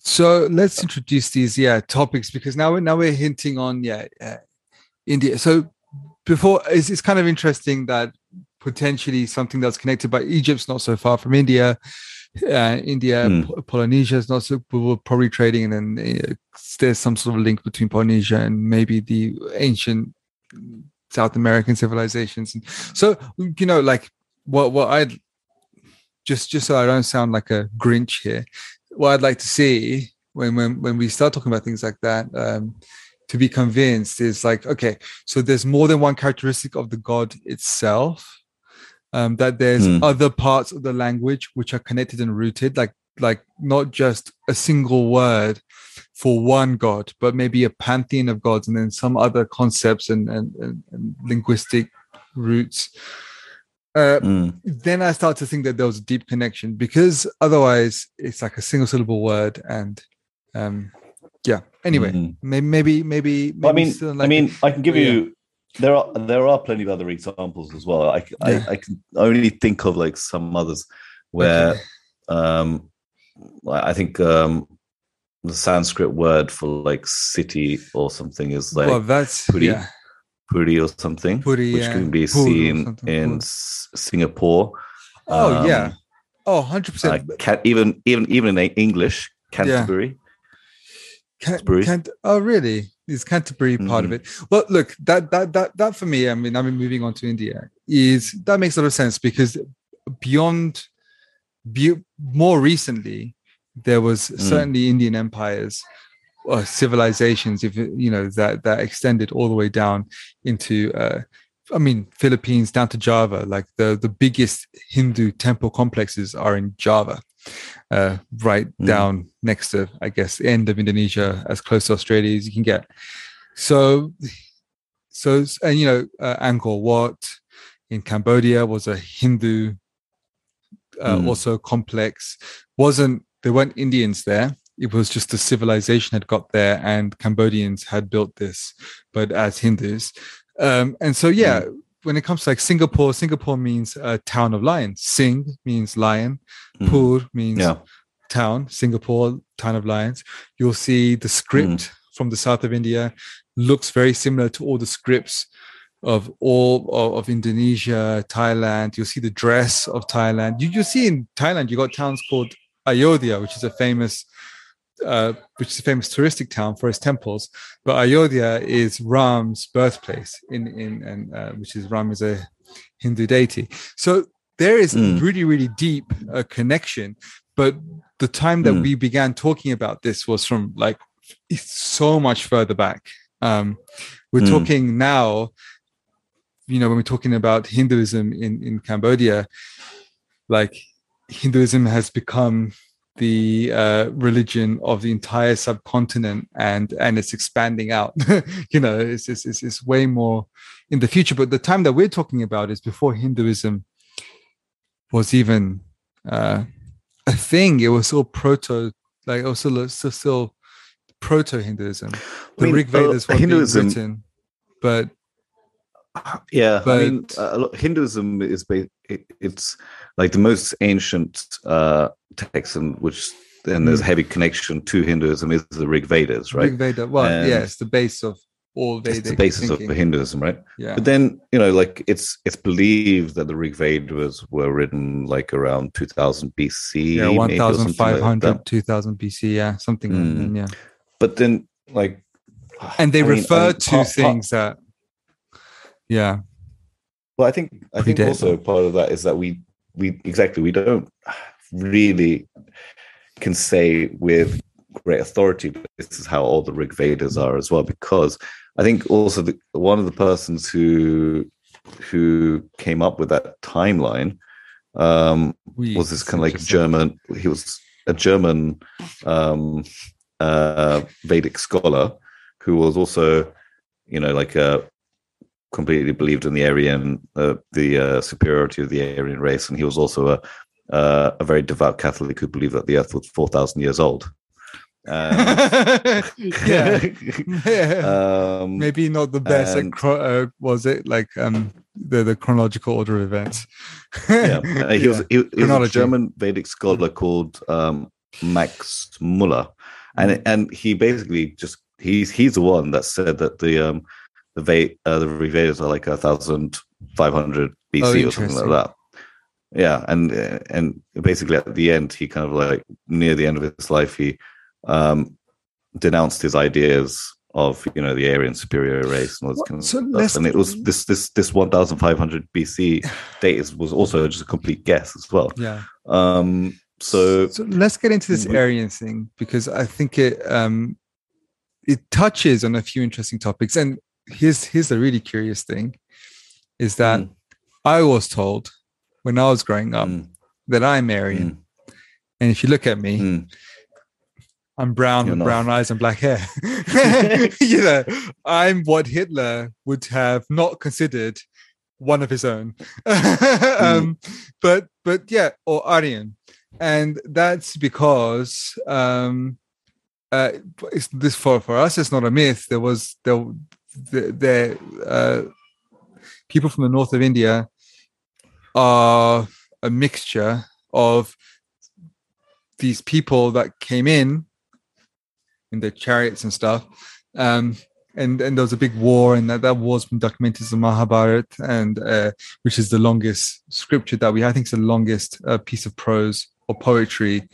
Speaker 1: So let's introduce these yeah topics because now we're now we're hinting on yeah uh, India. So before it's, it's kind of interesting that potentially something that's connected by Egypt's not so far from India. Uh, India. P- Polynesia is not so. we We're probably trading, and then uh, there's some sort of link between Polynesia and maybe the ancient South American civilizations. And so you know, like what what I'd just just so I don't sound like a Grinch here, what I'd like to see when when when we start talking about things like that, um, to be convinced is like okay, so there's more than one characteristic of the god itself. Um, that there's
Speaker 2: Hmm.
Speaker 1: other parts of the language which are connected and rooted, like like not just a single word for one god, but maybe a pantheon of gods, and then some other concepts and and, and, and linguistic roots. Uh,
Speaker 2: mm,
Speaker 1: then I start to think that there was a deep connection because otherwise it's like a single syllable word and um yeah. Anyway,
Speaker 2: mm.
Speaker 1: maybe maybe maybe,
Speaker 2: I mean,
Speaker 1: still
Speaker 2: I mean, I can give
Speaker 1: yeah.
Speaker 2: There are there are plenty of other examples as well. I, I-
Speaker 1: Yeah.
Speaker 2: I, can only think of like some others where
Speaker 1: Okay.
Speaker 2: um, I think um, the Sanskrit word for like city or something is like
Speaker 1: well that's
Speaker 2: Puri,
Speaker 1: yeah.
Speaker 2: puri or something,
Speaker 1: Puri,
Speaker 2: which
Speaker 1: yeah.
Speaker 2: can be
Speaker 1: Pur
Speaker 2: seen in
Speaker 1: pur.
Speaker 2: Singapore.
Speaker 1: Oh
Speaker 2: Um,
Speaker 1: yeah. Oh, 100
Speaker 2: uh,
Speaker 1: percent.
Speaker 2: Even even even in English, Canterbury.
Speaker 1: Can,
Speaker 2: Canterbury.
Speaker 1: can, oh really? Is Canterbury part of
Speaker 2: Mhm.
Speaker 1: it? Well, look, that that that that for me, I mean, I mean, moving on to India is that makes a lot of sense because beyond, be, more recently, there was certainly Indian empires or civilizations, if you know that that extended all the way down into. Uh, I mean, Philippines down to Java. Like the the biggest Hindu temple complexes are in Java uh, right
Speaker 2: Mm.
Speaker 1: down next to, I guess, the end of Indonesia, as close to Australia as you can get. So, so and you know, uh, Angkor Wat in Cambodia was a Hindu, uh,
Speaker 2: Mm.
Speaker 1: also complex. wasn't There weren't Indians there. It was just the civilization had got there, and Cambodians had built this, but as Hindus. Um, and so, yeah, when it comes to like Singapore, Singapore means uh, town of lions. Sing means lion.
Speaker 2: Mm.
Speaker 1: Pur means
Speaker 2: Yeah.
Speaker 1: town, Singapore, town of lions. You'll see the script
Speaker 2: Mm.
Speaker 1: from the south of India looks very similar to all the scripts of all of, of Indonesia, Thailand. You'll see the dress of Thailand. You you see in Thailand, you got towns called Ayodhya, which is a famous uh, which is a famous touristic town for its temples. But Ayodhya is Ram's birthplace in in and uh, which is Ram is a Hindu deity. So there is
Speaker 2: Mm.
Speaker 1: really really deep uh, connection. But the time that
Speaker 2: Mm.
Speaker 1: we began talking about this was from like it's so much further back. Um, we're
Speaker 2: Mm.
Speaker 1: talking now. You know, when we're talking about Hinduism in in Cambodia, like Hinduism has become the uh, religion of the entire subcontinent and and it's expanding out. You know it's, it's it's it's way more in the future. But the time that we're talking about is before hinduism was even uh, a thing. It was still proto like also still, still, proto hinduism the
Speaker 2: mean,
Speaker 1: rig
Speaker 2: uh,
Speaker 1: vedas
Speaker 2: Hinduism-
Speaker 1: written but
Speaker 2: Yeah, I mean, uh, Hinduism is ba- it, it's like the most ancient uh, text, and which and there's a heavy connection to Hinduism is the Rig Vedas, right?
Speaker 1: rig veda well
Speaker 2: And
Speaker 1: yeah it's the base of all
Speaker 2: It's the basis
Speaker 1: thinking.
Speaker 2: of Hinduism, right?
Speaker 1: yeah
Speaker 2: But then you know, like it's it's believed that the Rig Vedas were written like around 2000 BC,
Speaker 1: yeah
Speaker 2: maybe, or something like
Speaker 1: 2000 bc yeah something like
Speaker 2: Mm.
Speaker 1: that, yeah
Speaker 2: But then, like,
Speaker 1: and they
Speaker 2: I mean- I
Speaker 1: refer
Speaker 2: mean,
Speaker 1: to
Speaker 2: part- part-
Speaker 1: things that yeah
Speaker 2: Well, I think I think also part of that is that we we exactly we don't really can say with great authority this is how all the Rig Vedas are as well because I think also the, one of the persons who who came up with that timeline um, was this kind of like German. He was a German um, uh, Vedic scholar who was also, you know, like a completely believed in the Aryan, uh, the uh, superiority of the Aryan race, and he was also a uh, a very devout Catholic who believed that the Earth was four thousand years old. And,
Speaker 1: yeah.
Speaker 2: um,
Speaker 1: Maybe not the best.
Speaker 2: And-
Speaker 1: chro- uh, was it like um the the chronological order of events?
Speaker 2: yeah, uh, he was
Speaker 1: Yeah.
Speaker 2: he, he was a German Vedic scholar called um, Max Muller, and and he basically just he's he's the one that said that the um the Ve- uh, the Vedas are like a thousand five hundred BC
Speaker 1: Oh,
Speaker 2: or something like that. Yeah, and uh, and basically at the end, he kind of like near the end of his life, he um denounced his ideas of you know the Aryan superior race and all this kind of
Speaker 1: so
Speaker 2: stuff. And it was this this this one thousand five hundred BC date is, was also just a complete guess as well.
Speaker 1: yeah.
Speaker 2: Um, so
Speaker 1: so let's get into this
Speaker 2: we-
Speaker 1: Aryan thing because I think it um it touches on a few interesting topics. And here's here's a really curious thing is that
Speaker 2: Mm,
Speaker 1: I was told when I was growing up
Speaker 2: mm,
Speaker 1: that I'm Aryan. And if you look at me,
Speaker 2: mm.
Speaker 1: I'm brown
Speaker 2: You're
Speaker 1: with
Speaker 2: not.
Speaker 1: brown eyes and black hair. you know, I'm what Hitler would have not considered one of his own. um, but but yeah, or Aryan, and that's because um, uh, it's, this for for us, it's not a myth. There was there there, there uh, people from the north of India are a mixture of these people that came in in their chariots and stuff. Um, and and there was a big war, and that, that war's been documented as the Mahabharat, and uh, which is the longest scripture that we I think is the longest uh, piece of prose or poetry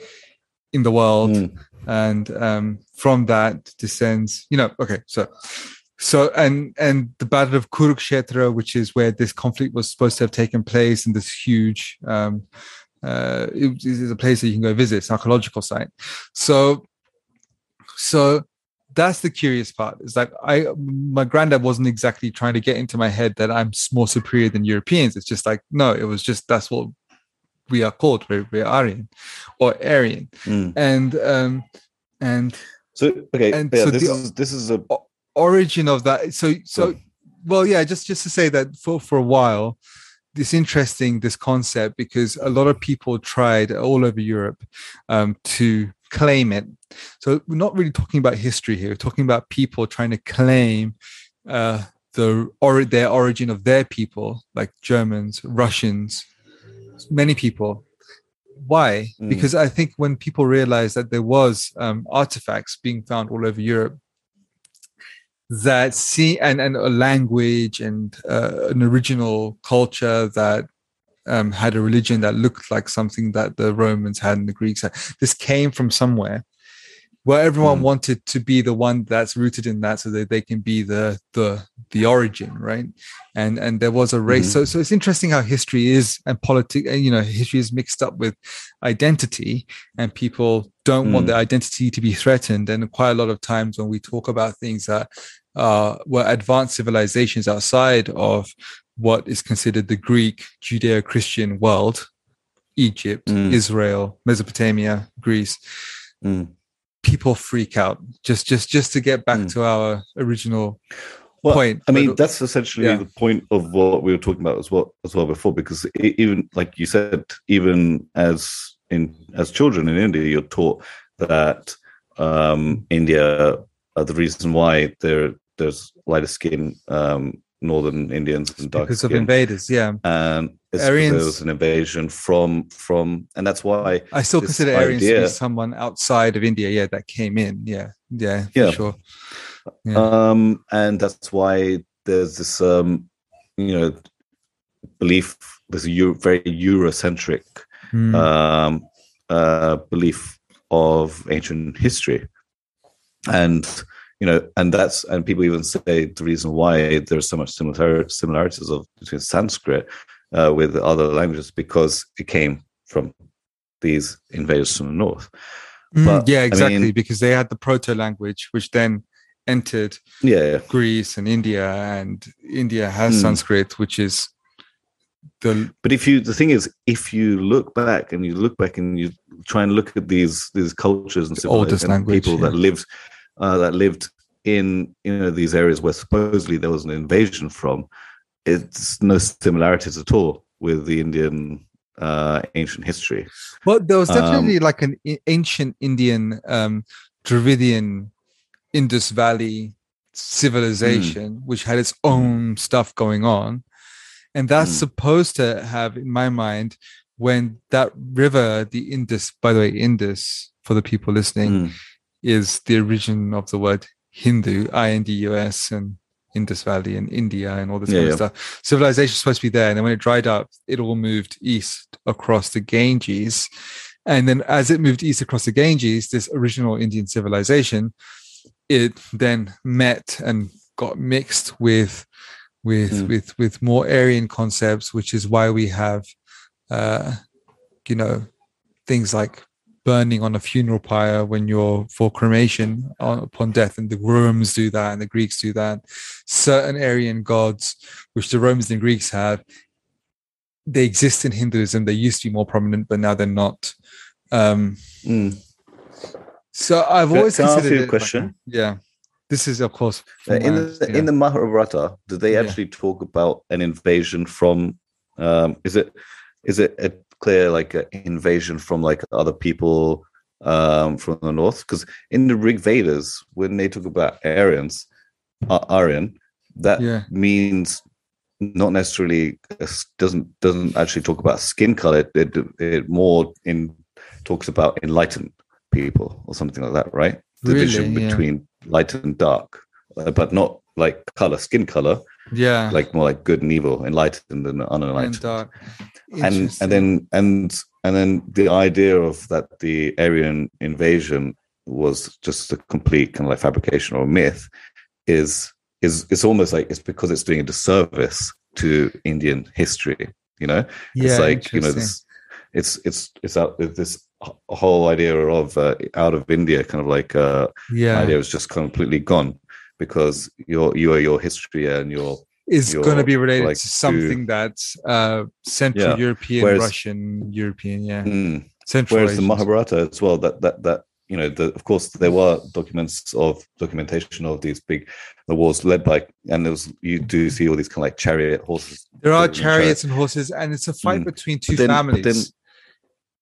Speaker 1: in the world.
Speaker 2: Mm.
Speaker 1: And um, from that descends, you know, okay, so so and and the battle of Kurukshetra, which is where this conflict was supposed to have taken place, and this huge um, uh, it is a place that you can go visit, it's an archaeological site. So, so that's the curious part. Is like I, my granddad wasn't exactly trying to get into my head that I'm more superior than Europeans. It's just like no, it was just that's what we are called. We're, we're Aryan or Aryan,
Speaker 2: Mm.
Speaker 1: and um, and
Speaker 2: So okay,
Speaker 1: And
Speaker 2: yeah,
Speaker 1: so
Speaker 2: this
Speaker 1: the-
Speaker 2: is this is a
Speaker 1: origin of that. So so well yeah just just to say that for for a while it's interesting this concept because a lot of people tried all over europe um, to claim it. So we're not really talking about history here. We're talking about people trying to claim uh, the or their origin of their people like germans russians many people. Why?
Speaker 2: Mm.
Speaker 1: because i think when people realized that there was um, artifacts being found all over europe that see and, and a language and uh, an original culture that um, had a religion that looked like something that the Romans had and the Greeks had. This came from somewhere where everyone
Speaker 2: Mm.
Speaker 1: wanted to be the one that's rooted in that so that they can be the the the origin right and and there was a race
Speaker 2: Mhm.
Speaker 1: so so it's interesting how history is and politics you know history is mixed up with identity and people don't want
Speaker 2: Mm.
Speaker 1: their identity to be threatened and quite a lot of times when we talk about things that uh, were advanced civilizations outside of what is considered the Greek Judeo-Christian world, Egypt,
Speaker 2: Mm.
Speaker 1: Israel, Mesopotamia, Greece,
Speaker 2: mm.
Speaker 1: People freak out just just just to get back
Speaker 2: Mm.
Speaker 1: to our original
Speaker 2: Well,
Speaker 1: point.
Speaker 2: I mean,
Speaker 1: But-
Speaker 2: that's essentially
Speaker 1: yeah.
Speaker 2: the point of what we were talking about as well as well before, because even like you said, even as in as children in India, you're taught that um, India, uh, the reason why there there's lighter skin um, northern Indians and dark
Speaker 1: because of invaders, yeah.
Speaker 2: and it's
Speaker 1: Aryans-
Speaker 2: there was an invasion from from, and that's why
Speaker 1: I still consider Aryans to be someone outside of India, yeah, that came in. Yeah, yeah, for
Speaker 2: Yeah.
Speaker 1: sure. Yeah.
Speaker 2: um and that's why there's this um you know belief there's a Euro, very eurocentric
Speaker 1: Hmm.
Speaker 2: um uh belief of ancient history and you know and that's and people even say the reason why there's so much similar similarities of between sanskrit uh, with other languages because it came from these invaders from the north
Speaker 1: Mm,
Speaker 2: but,
Speaker 1: yeah,
Speaker 2: I
Speaker 1: exactly,
Speaker 2: mean-
Speaker 1: because they had the proto language, which then entered
Speaker 2: yeah, yeah.
Speaker 1: Greece and India, and India has
Speaker 2: Hmm.
Speaker 1: Sanskrit, which is the
Speaker 2: But if you, the thing is, if you look back and you look back and you try and look at these these cultures and
Speaker 1: oldest language,
Speaker 2: people that lived uh, that lived in you know these areas where supposedly there was an invasion from, it's no similarities at all with the Indian uh, ancient history.
Speaker 1: well, there was
Speaker 2: Um,
Speaker 1: definitely like an ancient Indian um, Dravidian Indus Valley civilization, which had its own stuff going on. And that's
Speaker 2: Mm.
Speaker 1: supposed to have, in my mind, when that river, the Indus, by the way, Indus, for the people listening,
Speaker 2: Mm.
Speaker 1: is the origin of the word Hindu, I N D U S, and Indus Valley and India and all this
Speaker 2: Yeah,
Speaker 1: kind
Speaker 2: yeah.
Speaker 1: of stuff. Civilization is supposed to be there. And then when it dried up, it all moved east across the Ganges. And then as it moved east across the Ganges, this original Indian civilization, it then met and got mixed with with
Speaker 2: Mm.
Speaker 1: with with more Aryan concepts, which is why we have uh you know things like burning on a funeral pyre when you're for cremation on, upon death and the romans do that and the greeks do that certain aryan gods which the romans and greeks have they exist in hinduism they used to be more prominent but now they're not um
Speaker 2: Mm.
Speaker 1: so i've
Speaker 2: Can-
Speaker 1: always
Speaker 2: I ask
Speaker 1: considered
Speaker 2: you a
Speaker 1: it like
Speaker 2: question?
Speaker 1: yeah this is of course
Speaker 2: Uh, in
Speaker 1: my-
Speaker 2: the
Speaker 1: yeah.
Speaker 2: in the Mahabharata, did they
Speaker 1: Yeah.
Speaker 2: actually talk about an invasion from? Um, is it is it a clear like an invasion from like other people um, from the north? Because in the Rig Vedas, when they talk about Aryans, uh, Aryan, that
Speaker 1: yeah
Speaker 2: means not necessarily doesn't doesn't actually talk about skin color. It, it more in talks about enlightened people or something like that, right? Division
Speaker 1: Really? Yeah.
Speaker 2: between light and dark, uh, but not like color, skin color,
Speaker 1: yeah.
Speaker 2: Like more like good and evil, enlightened and
Speaker 1: and
Speaker 2: unenlightened.
Speaker 1: dark.
Speaker 2: And and then and and then the idea of that the Aryan invasion was just a complete kind of like fabrication or myth is is it's almost like it's because it's doing a disservice to Indian history. You know,
Speaker 1: yeah
Speaker 2: it's like you know this it's it's it's out this whole idea of uh, out of india kind of like uh
Speaker 1: yeah.
Speaker 2: idea was just completely gone because your you are your history and your
Speaker 1: is
Speaker 2: your,
Speaker 1: going to be related
Speaker 2: like,
Speaker 1: to something that's uh central
Speaker 2: Yeah.
Speaker 1: european
Speaker 2: Whereas-
Speaker 1: russian european yeah
Speaker 2: Mm.
Speaker 1: central
Speaker 2: whereas the mahabharata as well that that that you know the, of course there were documents of documentation of these big the wars led by and there was you do see all these kind of like chariot horses
Speaker 1: there are
Speaker 2: and
Speaker 1: chariots and horses and it's a fight
Speaker 2: Mm.
Speaker 1: between two
Speaker 2: then-
Speaker 1: families
Speaker 2: then-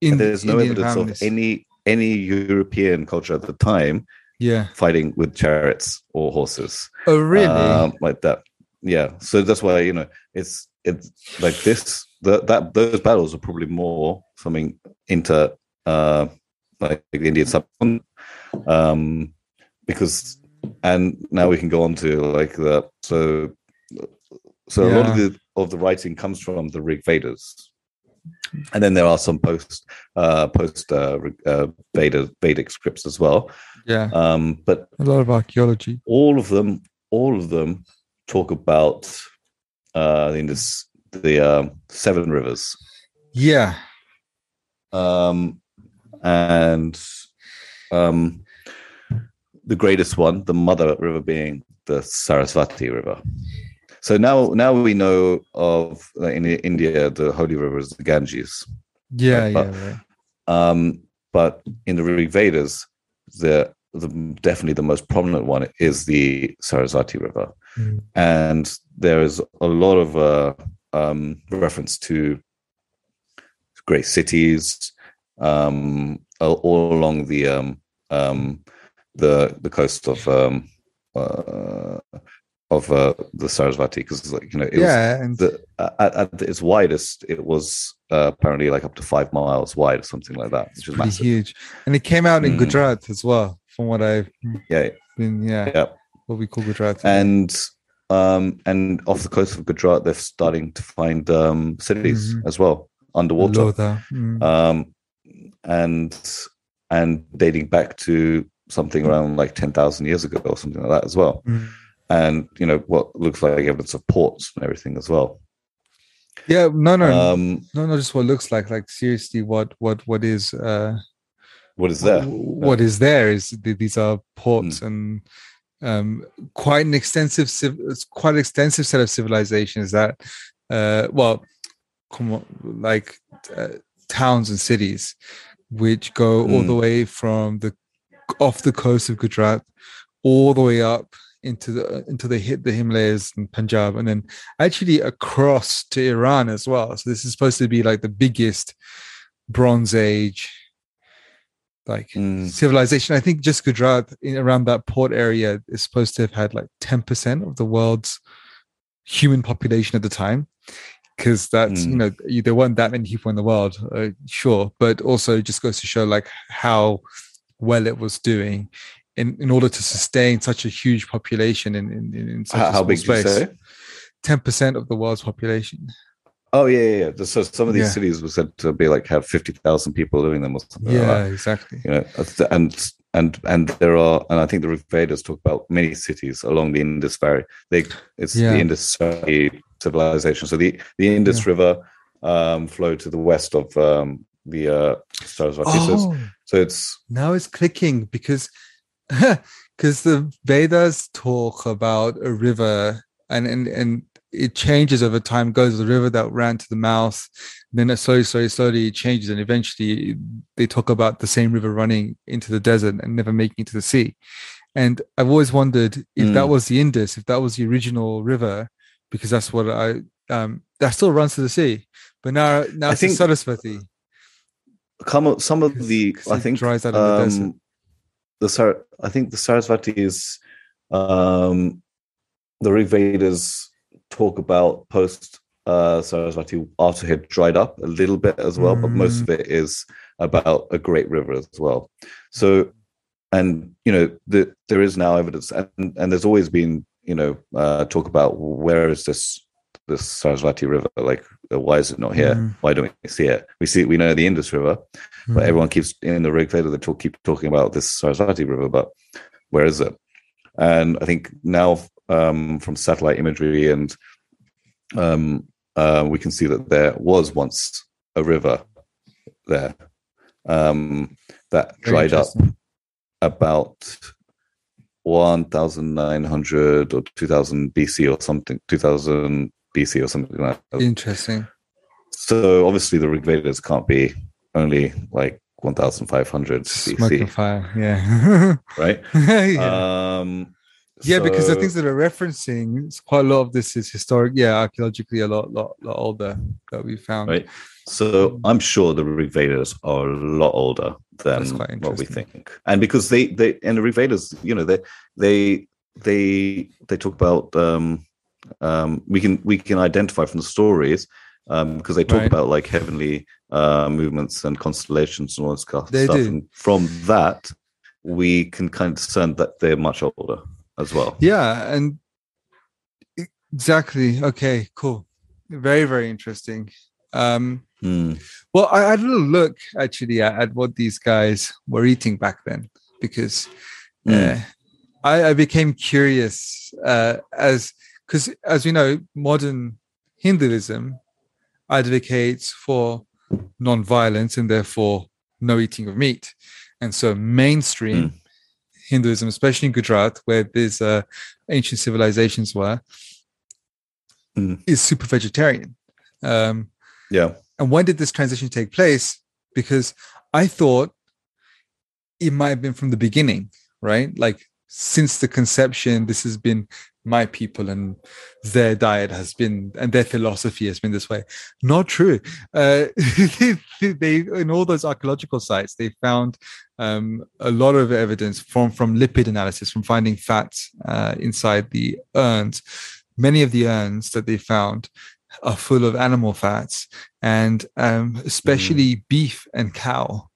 Speaker 1: in
Speaker 2: and there's no
Speaker 1: Indian
Speaker 2: evidence
Speaker 1: families.
Speaker 2: of any any european culture at the time
Speaker 1: yeah.
Speaker 2: fighting with chariots or horses.
Speaker 1: Oh really?
Speaker 2: Um, like that. Yeah. So that's why you know it's it's like this that that those battles are probably more something into uh like the indian subcontinent um because and now we can go on to like the so so a lot of the of the writing comes from the rig vedas. And then there are some post uh post uh, uh veda vedic scripts as well
Speaker 1: yeah.
Speaker 2: Um but
Speaker 1: a lot of archaeology.
Speaker 2: all of them all of them talk about uh in this the um seven rivers.
Speaker 1: Yeah.
Speaker 2: Um and um the greatest one the mother river being the sarasvati river. So now now we know of uh, in india the holy river is the ganges.
Speaker 1: Yeah
Speaker 2: Right,
Speaker 1: yeah
Speaker 2: but-
Speaker 1: right.
Speaker 2: um but in the rig vedas the the definitely the most prominent one is the sarasvati river
Speaker 1: Mm.
Speaker 2: and there is a lot of uh, um, reference to great cities um, all, all along the um, um, the the coast of um, uh, of uh, the Sarasvati because like you know it
Speaker 1: yeah
Speaker 2: was the at, at its widest it was uh, apparently like up to five miles wide or something like that which is massive.
Speaker 1: huge. And it came out in
Speaker 2: Mm.
Speaker 1: gujarat as well from what i've
Speaker 2: yeah.
Speaker 1: been yeah,
Speaker 2: yeah
Speaker 1: what we call gujarat
Speaker 2: and um and off the coast of Gujarat they're starting to find um cities
Speaker 1: Mhm.
Speaker 2: as well underwater.
Speaker 1: Mm.
Speaker 2: um and and dating back to something around like 10,000 years ago or something like that as well.
Speaker 1: Mm.
Speaker 2: And you know what looks like evidence of ports and everything as well
Speaker 1: yeah no no
Speaker 2: um
Speaker 1: no not just what looks like like seriously what what what is uh
Speaker 2: what is there
Speaker 1: wh- what is there is th- these are ports
Speaker 2: Hmm.
Speaker 1: and um quite an extensive civ- it's quite an extensive set of civilizations that uh well come on, like uh, towns and cities which go all
Speaker 2: Hmm.
Speaker 1: the way from the off the coast of Gujarat all the way up into the into the hit the Himalayas and Punjab and then actually across to Iran as well so this is supposed to be like the biggest bronze age like
Speaker 2: Mm.
Speaker 1: civilization. I think just Gujarat in around that port area is supposed to have had like 10% of the world's human population at the time. Because that's, you
Speaker 2: Mm.
Speaker 1: know, you, there weren't that many people in the world, uh, sure. But also just goes to show like how well it was doing in, in order to sustain such a huge population in, in, in such
Speaker 2: How,
Speaker 1: a
Speaker 2: how
Speaker 1: small
Speaker 2: big did you
Speaker 1: space.
Speaker 2: say?
Speaker 1: 10% of the world's population.
Speaker 2: Oh yeah, yeah. yeah. So some of these
Speaker 1: Yeah.
Speaker 2: cities were said to be like have fifty thousand people living in them or something.
Speaker 1: Yeah,
Speaker 2: that.
Speaker 1: exactly.
Speaker 2: you know, and and and there are, and I think the Rig Vedas talk about many cities along the Indus Valley. They it's
Speaker 1: Yeah.
Speaker 2: the Indus Valley civilization. So the the Indus River um, flowed to the west of um, the uh, Sarasvati.
Speaker 1: Oh,
Speaker 2: so it's
Speaker 1: now it's clicking because because the Vedas talk about a river and and and it changes over time. Goes the river that ran to the mouth, then it slowly, slowly, slowly it changes, and eventually they talk about the same river running into the desert and never making it to the sea. And I've always wondered if that
Speaker 2: Mm.
Speaker 1: was the Indus, if that was the original river, because that's what I um that still runs to the sea. But now now
Speaker 2: I
Speaker 1: it's
Speaker 2: think-
Speaker 1: Sarasvati.
Speaker 2: come some of the, I think
Speaker 1: dries out in the desert.
Speaker 2: The Sar- I think the Sarasvati is um, the Rig Vedas talk about post uh, Sarasvati after it had dried up a little bit as well, but most of it is about a great river as well. So, and you know, the, there is now evidence, and, and there's always been you know uh, talk about where is this this Sarasvati river? Like, uh, why is it not here?
Speaker 1: Mm.
Speaker 2: Why don't we see it? We see we know the Indus River,
Speaker 1: Mm.
Speaker 2: but everyone keeps in the Rig Veda they talk, keep talking about this Sarasvati River, but where is it? And I think now um, from satellite imagery and um, uh, we can see that there was once a river there um, that
Speaker 1: Very
Speaker 2: dried up about 1900 or 2000 BC or something, 2000 BC or something like that.
Speaker 1: Interesting.
Speaker 2: So obviously the Rig Vedas can't be only like 1500
Speaker 1: Smoking
Speaker 2: BC,
Speaker 1: fire. Yeah.
Speaker 2: right?
Speaker 1: yeah.
Speaker 2: Um,
Speaker 1: yeah, because the things that are referencing, it's quite a lot of this is historic. Yeah, archaeologically a lot, lot, lot older that we found.
Speaker 2: Right. So I'm sure the Rig Vedas are a lot older than what we think, and because they they and the Rig Vedas, you know, they they they they talk about um um we can we can identify from the stories um because they talk
Speaker 1: Right.
Speaker 2: about like heavenly uh movements and constellations and all this kind of
Speaker 1: They
Speaker 2: stuff,
Speaker 1: do.
Speaker 2: and from that we can kind of discern that they're much older as well.
Speaker 1: Yeah, and exactly. Okay, cool. Very, very interesting. Um,
Speaker 2: Mm.
Speaker 1: well, I, I had a little look actually at, at what these guys were eating back then because
Speaker 2: Mm.
Speaker 1: uh, I, I became curious uh, as because as we know, modern Hinduism advocates for non-violence and therefore no eating of meat, and so mainstream Hinduism, especially in Gujarat, where these uh, ancient civilizations were,
Speaker 2: Mm.
Speaker 1: is super vegetarian. Um,
Speaker 2: Yeah.
Speaker 1: and when did this transition take place? Because I thought it might have been from the beginning, right? Like since the conception, this has been my people and their diet has been and their philosophy has been this way. Not true. Uh, they, they in all those archaeological sites they found um, a lot of evidence from from lipid analysis from finding fats uh, inside the urns. Many of the urns that they found are full of animal fats and um, especially beef and cow.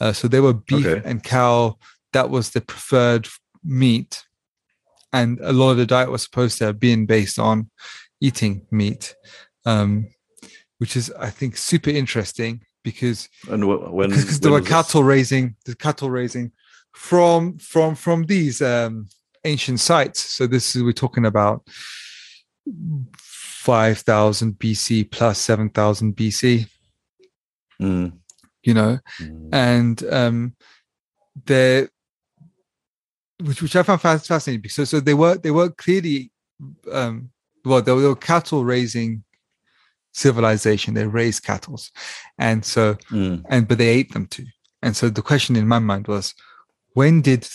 Speaker 1: Uh, so they were beef
Speaker 2: Okay.
Speaker 1: and cow. That was the preferred meat, and a lot of the diet was supposed to have been based on eating meat, um, which is I think super interesting because
Speaker 2: And wh- when
Speaker 1: because there were
Speaker 2: was this?
Speaker 1: cattle raising, the cattle raising from from from these um, ancient sites. So this is we're talking about five thousand BC plus seven thousand BC.
Speaker 2: Mm.
Speaker 1: You know,
Speaker 2: Mm.
Speaker 1: and um, they which which I found fascinating because so, so they were they were clearly um, well they were, they were cattle raising civilization. They raised cattle, and so
Speaker 2: Mm.
Speaker 1: and but they ate them too. And so the question in my mind was, when did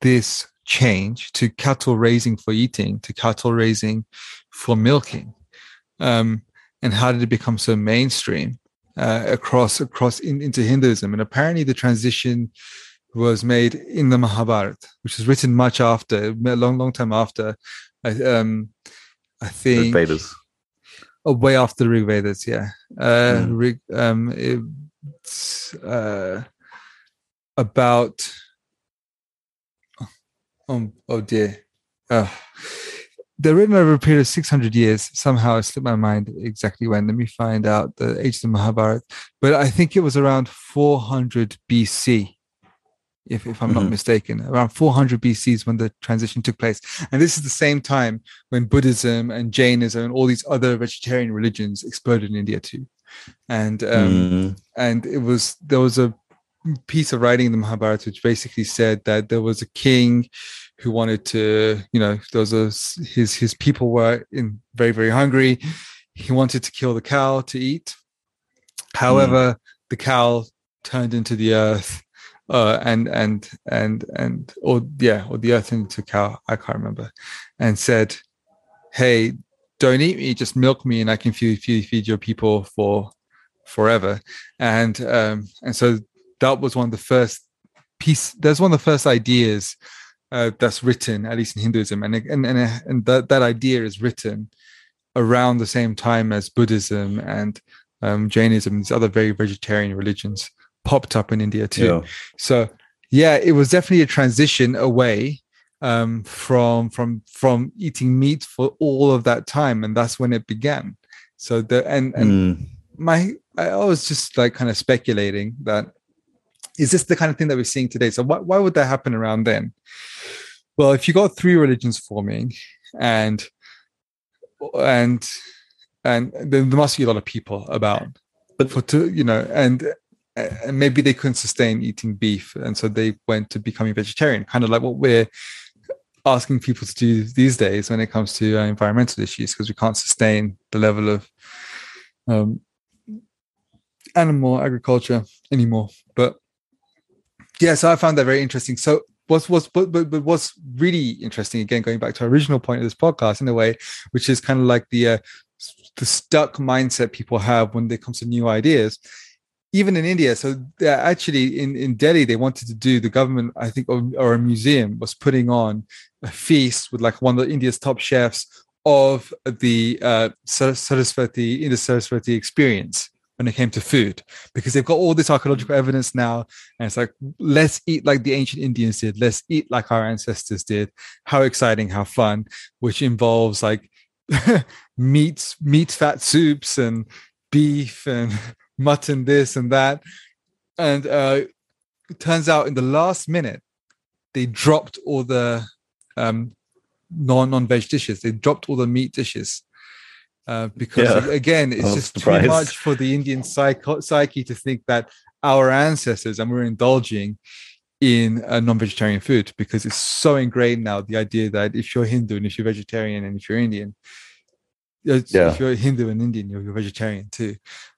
Speaker 1: this change to cattle raising for eating to cattle raising for milking, um, and how did it become so mainstream uh, across across in, into Hinduism? And apparently, the transition was made in the Mahabharata, which was written much after, a long, long time after. I, um, I think
Speaker 2: Vedas.
Speaker 1: Oh, way after the Rig Vedas, yeah. Uh,
Speaker 2: Mm.
Speaker 1: Rig, um, it's uh, about. Oh, oh dear. Uh, they're written over a period of 600 years. Somehow it slipped my mind exactly when. Let me find out the age of the Mahabharata. But I think it was around 400 BC, if, if I'm not
Speaker 2: Mhm.
Speaker 1: mistaken. Around 400 BC is when the transition took place. And this is the same time when Buddhism and Jainism and all these other vegetarian religions exploded in India too. And um,
Speaker 2: Mm.
Speaker 1: and it was there was a piece of writing in the Mahabharata which basically said that there was a king who wanted to, you know, there was a his his people were in very very hungry. He wanted to kill the cow to eat. However, the cow turned into the earth, uh, and and and and or yeah, or the earth into cow. I can't remember, and said, "Hey, don't eat me, just milk me, and I can feed feed, feed your people for forever." And um, and so that was one of the first piece. That's one of the first ideas uh, that's written, at least in Hinduism, and and and, and that that idea is written around the same time as Buddhism and um, Jainism, these other very vegetarian religions popped up in India too.
Speaker 2: Yeah.
Speaker 1: So yeah, it was definitely a transition away um, from from from eating meat for all of that time, and that's when it began. So the and and
Speaker 2: Mm.
Speaker 1: my I was just like kind of speculating that is this the kind of thing that we're seeing today? So why why would that happen around then? Well, if you got three religions forming, and and and then there must be a lot of people about,
Speaker 2: But-
Speaker 1: for to you know, and and maybe they couldn't sustain eating beef, and so they went to becoming vegetarian, kind of like what we're asking people to do these days when it comes to uh, environmental issues, because we can't sustain the level of um, animal agriculture anymore. But yeah, so I found that very interesting. So what's what's but, but but what's really interesting again, going back to our original point of this podcast in a way, which is kind of like the uh, the stuck mindset people have when it comes to new ideas. Even in India, so actually in, in Delhi, they wanted to do the government, I think, or, or a museum was putting on a feast with like one of India's top chefs of the uh, Sar- Saraswati in the Saraswati experience when it came to food, because they've got all this archaeological evidence now, and it's like let's eat like the ancient Indians did, let's eat like our ancestors did. How exciting, how fun! Which involves like meat, meat fat soups and beef and mutton, this and that, and uh, it turns out in the last minute they dropped all the um, non non veg dishes. They dropped all the meat dishes uh, because
Speaker 2: Yeah.
Speaker 1: again, it's just
Speaker 2: surprised.
Speaker 1: too much for the Indian psycho- psyche to think that our ancestors and we're indulging in a non-vegetarian food because it's so ingrained now. The idea that if you're Hindu and if you're vegetarian and if you're Indian,
Speaker 2: Yeah.
Speaker 1: if you're Hindu and Indian, you're, you're vegetarian too.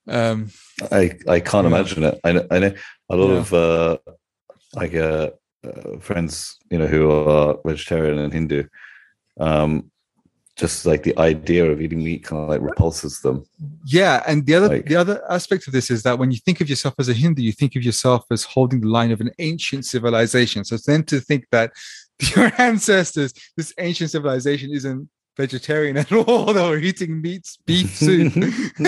Speaker 1: Um,
Speaker 2: I I can't
Speaker 1: Yeah.
Speaker 2: imagine it. I know, I know a lot
Speaker 1: Yeah.
Speaker 2: of uh, like uh, uh, friends, you know, who are vegetarian and Hindu. Um, just like the idea of eating meat kind of like repulses them.
Speaker 1: Yeah, and the other
Speaker 2: Like-
Speaker 1: the other aspect of this is that when you think of yourself as a Hindu, you think of yourself as holding the line of an ancient civilization. So then to think that your ancestors, this ancient civilization, isn't vegetarian at all, they were eating meat, beef soup,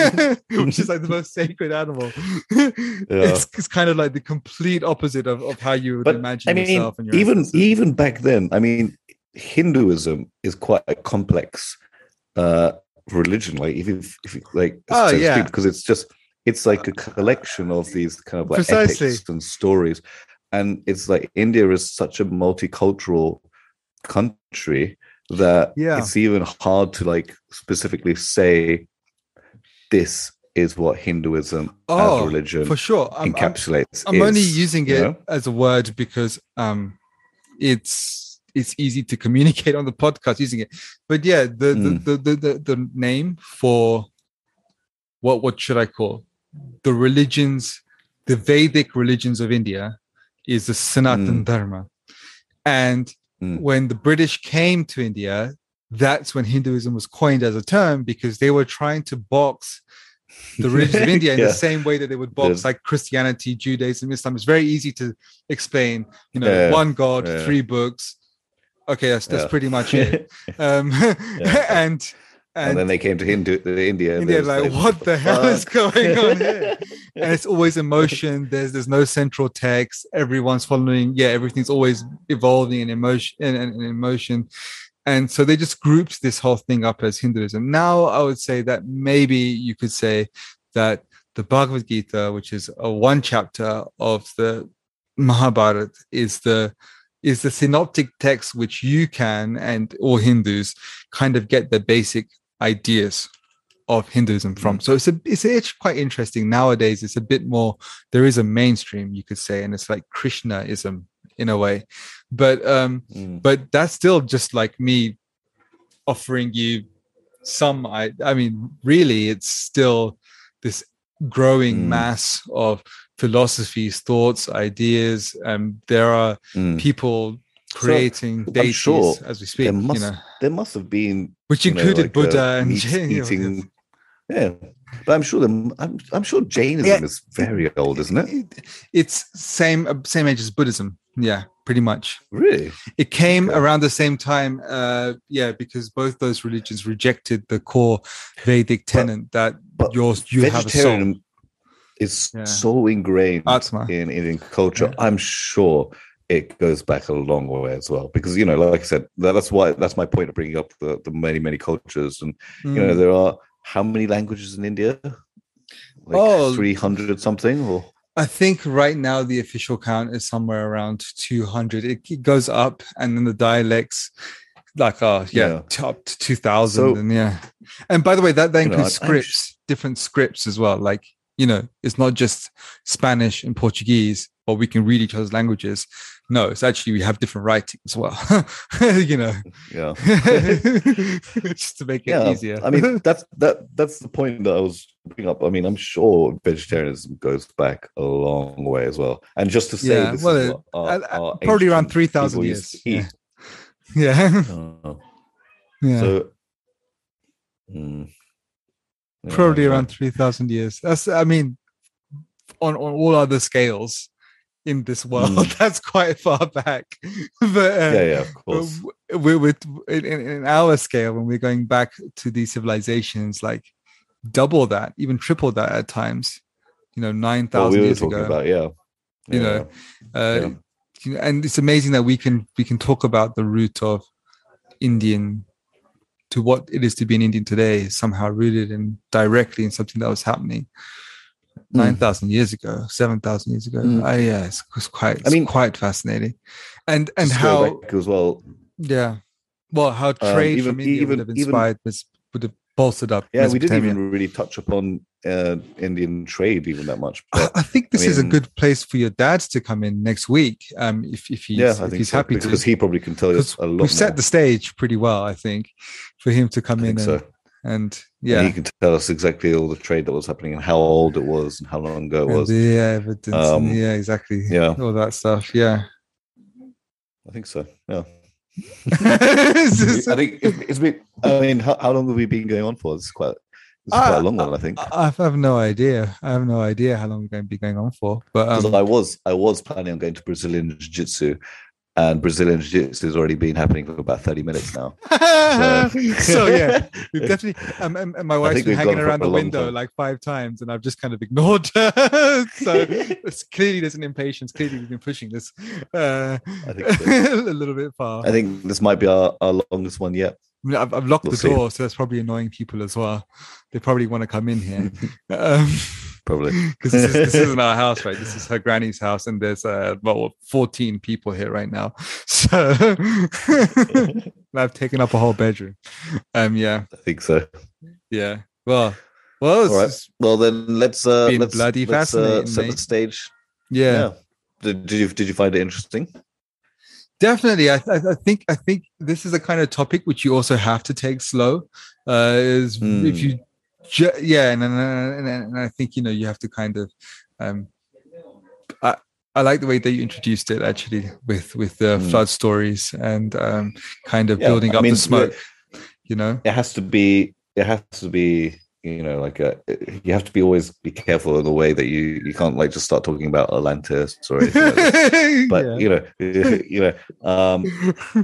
Speaker 1: which is like the most sacred animal. It's, it's kind of like the complete opposite of, of how you would
Speaker 2: But
Speaker 1: imagine
Speaker 2: I mean,
Speaker 1: yourself and your
Speaker 2: even even back then, I mean, Hinduism is quite a complex uh, religion. Like if you, if you like,
Speaker 1: Oh,
Speaker 2: so
Speaker 1: yeah.
Speaker 2: because it's just it's like a collection of these kind of like
Speaker 1: Precisely.
Speaker 2: epics and stories, and it's like India is such a multicultural country that
Speaker 1: Yeah.
Speaker 2: it's even hard to like specifically say this is what Hinduism as
Speaker 1: Oh,
Speaker 2: a religion
Speaker 1: for sure. I'm, I'm,
Speaker 2: encapsulates.
Speaker 1: I'm only using it
Speaker 2: know?
Speaker 1: as a word because um it's it's easy to communicate on the podcast using it. But yeah, the
Speaker 2: Mm.
Speaker 1: the, the, the, the the name for what what should I call the religions, the Vedic religions of India is the Sanatan
Speaker 2: Mm.
Speaker 1: Dharma. And
Speaker 2: Mm.
Speaker 1: when the British came to India, that's when Hinduism was coined as a term because they were trying to box the religions of India in
Speaker 2: Yeah.
Speaker 1: the same way that they would box
Speaker 2: There's-
Speaker 1: like Christianity, Judaism, Islam. It's very easy to explain. You know,
Speaker 2: Yeah.
Speaker 1: one God,
Speaker 2: Yeah.
Speaker 1: three books. Okay, that's that's
Speaker 2: Yeah.
Speaker 1: pretty much it. Um, and
Speaker 2: and,
Speaker 1: and,
Speaker 2: then they came to Hindu, India. and
Speaker 1: India,
Speaker 2: was
Speaker 1: like, what the hell is going on here? and it's always emotion. There's there's no central text. Everyone's following. Yeah, everything's always evolving in emotion and, and, and emotion. And so they just grouped this whole thing up as Hinduism. Now I would say that maybe you could say that the Bhagavad Gita, which is a one chapter of the Mahabharata, is the is the synoptic text which you can and all Hindus kind of get the basic ideas of Hinduism from. So it's a it's quite interesting nowadays. It's a bit more. There is a mainstream, you could say, and it's like Krishnaism in a way, but um,
Speaker 2: Mm.
Speaker 1: but that's still just like me offering you some. I I mean, really, it's still this growing
Speaker 2: Mm.
Speaker 1: mass of philosophies, thoughts, ideas. and there are
Speaker 2: Mm.
Speaker 1: people creating deities
Speaker 2: sure
Speaker 1: as we speak.
Speaker 2: there must
Speaker 1: you know,
Speaker 2: there must have been
Speaker 1: which
Speaker 2: you know,
Speaker 1: included
Speaker 2: like, uh,
Speaker 1: Buddha and
Speaker 2: meat
Speaker 1: Jain.
Speaker 2: eating. Yeah, but I'm sure them. I'm I'm sure Jainism
Speaker 1: Yeah.
Speaker 2: is very old, isn't it?
Speaker 1: It- It's same uh, same age as Buddhism. Yeah, pretty much.
Speaker 2: Really?
Speaker 1: It came
Speaker 2: Okay.
Speaker 1: around the same time. Uh, yeah, because both those religions rejected the core Vedic tenet that
Speaker 2: But
Speaker 1: yours you have a soul.
Speaker 2: vegetarianism is
Speaker 1: Yeah.
Speaker 2: so ingrained
Speaker 1: Atma.
Speaker 2: in Indian culture.
Speaker 1: Yeah.
Speaker 2: I'm sure it goes back a long way as well, because you know, like I said, that- that's why that's my point of bringing up the, the many many cultures, and you know,
Speaker 1: Mm.
Speaker 2: there are how many languages in India? Like
Speaker 1: Oh.
Speaker 2: three hundred something, or
Speaker 1: I think right now the official count is somewhere around 200. It, it goes up, and then the dialects, like, uh, yeah,
Speaker 2: Yeah.
Speaker 1: t- up to 2,000.
Speaker 2: So-
Speaker 1: and yeah. And by the way, that,
Speaker 2: know,
Speaker 1: includes
Speaker 2: I'm
Speaker 1: scripts, different scripts as well. Like, you know, it's not just Spanish and Portuguese, or we can read each other's languages. No, it's actually we have different writing as well, you know,
Speaker 2: yeah.
Speaker 1: just to make it
Speaker 2: yeah,
Speaker 1: easier.
Speaker 2: I mean that's that that's the point that I was bringing up. I mean, I'm sure vegetarianism goes back a long way as well. And just to say,
Speaker 1: Yeah,
Speaker 2: this
Speaker 1: well,
Speaker 2: our- our
Speaker 1: probably around 3,000 years, yeah. yeah.
Speaker 2: Oh,
Speaker 1: yeah.
Speaker 2: So, mm,
Speaker 1: probably
Speaker 2: yeah.
Speaker 1: around 3000 years that's i mean on, on all other scales in this world
Speaker 2: Mm.
Speaker 1: that's quite far back but uh,
Speaker 2: Yeah, yeah, of course.
Speaker 1: w- we with in, in our scale when we're going back to these civilizations like double that even triple that at times you know 9000
Speaker 2: What we
Speaker 1: years ago
Speaker 2: about, yeah.
Speaker 1: You
Speaker 2: Yeah.
Speaker 1: know, uh,
Speaker 2: Yeah.
Speaker 1: and it's amazing that we can we can talk about the root of Indian to what it is to be an Indian today, somehow rooted and directly in something that was happening. Nine thousand years ago, seven thousand years ago.
Speaker 2: Mm.
Speaker 1: Uh, yeah, it's, it's quite.
Speaker 2: I mean-
Speaker 1: quite fascinating, and and how
Speaker 2: as well.
Speaker 1: yeah, well, how trade
Speaker 2: even-
Speaker 1: from India
Speaker 2: even-
Speaker 1: would have
Speaker 2: even-
Speaker 1: inspired was would have bolstered up.
Speaker 2: Yeah, we didn't even really touch upon uh, Indian trade even that much.
Speaker 1: I,
Speaker 2: But
Speaker 1: I think this is a good place for your dad to come in next week. Um, if if he's
Speaker 2: yeah, I
Speaker 1: if he's
Speaker 2: so,
Speaker 1: happy to,
Speaker 2: because he probably can tell us a lot
Speaker 1: we've
Speaker 2: more.
Speaker 1: set the stage pretty well, I think, for him to come
Speaker 2: I
Speaker 1: in and,
Speaker 2: so.
Speaker 1: And
Speaker 2: And
Speaker 1: yeah,
Speaker 2: he can tell us exactly all the trade that was happening and how old it was and how long ago it was.
Speaker 1: the evidence, and
Speaker 2: Um,
Speaker 1: yeah, exactly,
Speaker 2: yeah.
Speaker 1: all that stuff, yeah.
Speaker 2: I think so. Yeah. I think it's, been. I mean, how, how long have we been going on for? It's quite. It's quite
Speaker 1: Uh,
Speaker 2: a long one, I think.
Speaker 1: I I have no idea. I have no idea how long we're going to be going on for, but um,
Speaker 2: I was, I was planning on going to Brazilian Jiu Jitsu, and Brazilian Jiu Jitsu has already been happening for about thirty minutes now.
Speaker 1: so yeah, we've definitely. Um, and, and my wife's been hanging around the window
Speaker 2: time.
Speaker 1: like five times, and I've just kind of ignored her. so it's clearly there's an impatience. Clearly, we've been pushing this uh,
Speaker 2: I think so.
Speaker 1: a little bit far.
Speaker 2: I think this might be our, our longest one yet.
Speaker 1: I mean, I've, I've locked
Speaker 2: We'll
Speaker 1: the door, so that's probably annoying people as well. They probably want to come in here. um,
Speaker 2: Probably.
Speaker 1: because this, is, this isn't our house, right? This is her granny's house, and there's uh, well, 14 people here right now. So I've taken up a whole bedroom. Um, yeah,
Speaker 2: I think so.
Speaker 1: yeah. Well, well,
Speaker 2: All right. Well, then let's uh, let's,
Speaker 1: bloody
Speaker 2: let's, uh, set the stage.
Speaker 1: yeah,
Speaker 2: Yeah. Did, did you did you find it interesting?
Speaker 1: definitely. I, I, I think I think this is a kind of topic which you also have to take slow. Uh, is if
Speaker 2: Mm.
Speaker 1: you, ju- yeah, and, and and and I think you know you have to kind of, um, I I like the way that you introduced it actually with with the
Speaker 2: Mm.
Speaker 1: flood stories and um, kind of
Speaker 2: Yeah,
Speaker 1: building
Speaker 2: I
Speaker 1: up
Speaker 2: mean,
Speaker 1: the smoke. You know,
Speaker 2: It has to be. It has to be you know like a, you have to be always be careful in the way that you you can't like just start talking about atlantis or anything like but
Speaker 1: Yeah.
Speaker 2: you know you know um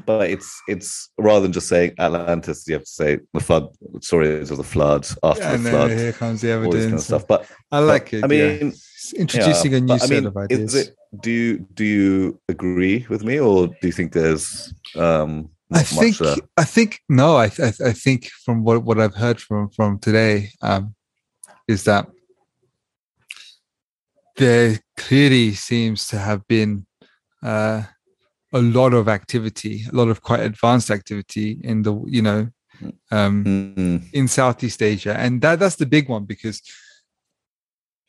Speaker 2: but it's it's rather than just saying atlantis you have to say the flood stories of the flood after
Speaker 1: and
Speaker 2: the flood
Speaker 1: here comes the
Speaker 2: this kind of stuff but
Speaker 1: I like it.
Speaker 2: i mean
Speaker 1: It's introducing
Speaker 2: yeah,
Speaker 1: a new
Speaker 2: but, I
Speaker 1: set
Speaker 2: mean,
Speaker 1: of ideas.
Speaker 2: is it do you do you agree with me or do you think there's um
Speaker 1: I think
Speaker 2: there?
Speaker 1: I think no, I I, I think from what, what I've heard from from today um, is that there clearly seems to have been uh, a lot of activity, a lot of quite advanced activity in the you know um,
Speaker 2: Mm,
Speaker 1: in Southeast Asia, and that that's the big one because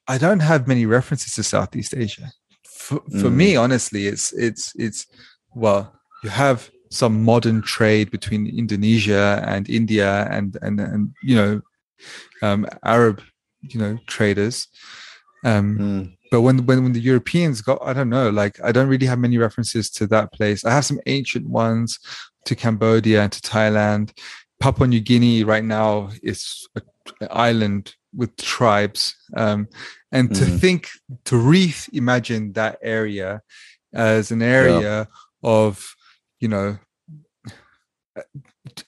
Speaker 1: I don't have many references to Southeast Asia. For, for
Speaker 2: Mm.
Speaker 1: me, honestly, it's it's it's well, you have some modern trade between Indonesia and India and and and you know um, Arab you know traders. Um,
Speaker 2: mm,
Speaker 1: but when, when when the Europeans got, I don't know, like I don't really have many references to that place. I have some ancient ones to Cambodia and to Thailand. Papua New Guinea right now is an island with tribes, um, and to
Speaker 2: Mhm.
Speaker 1: think to re-imagine that area as an area of, you know,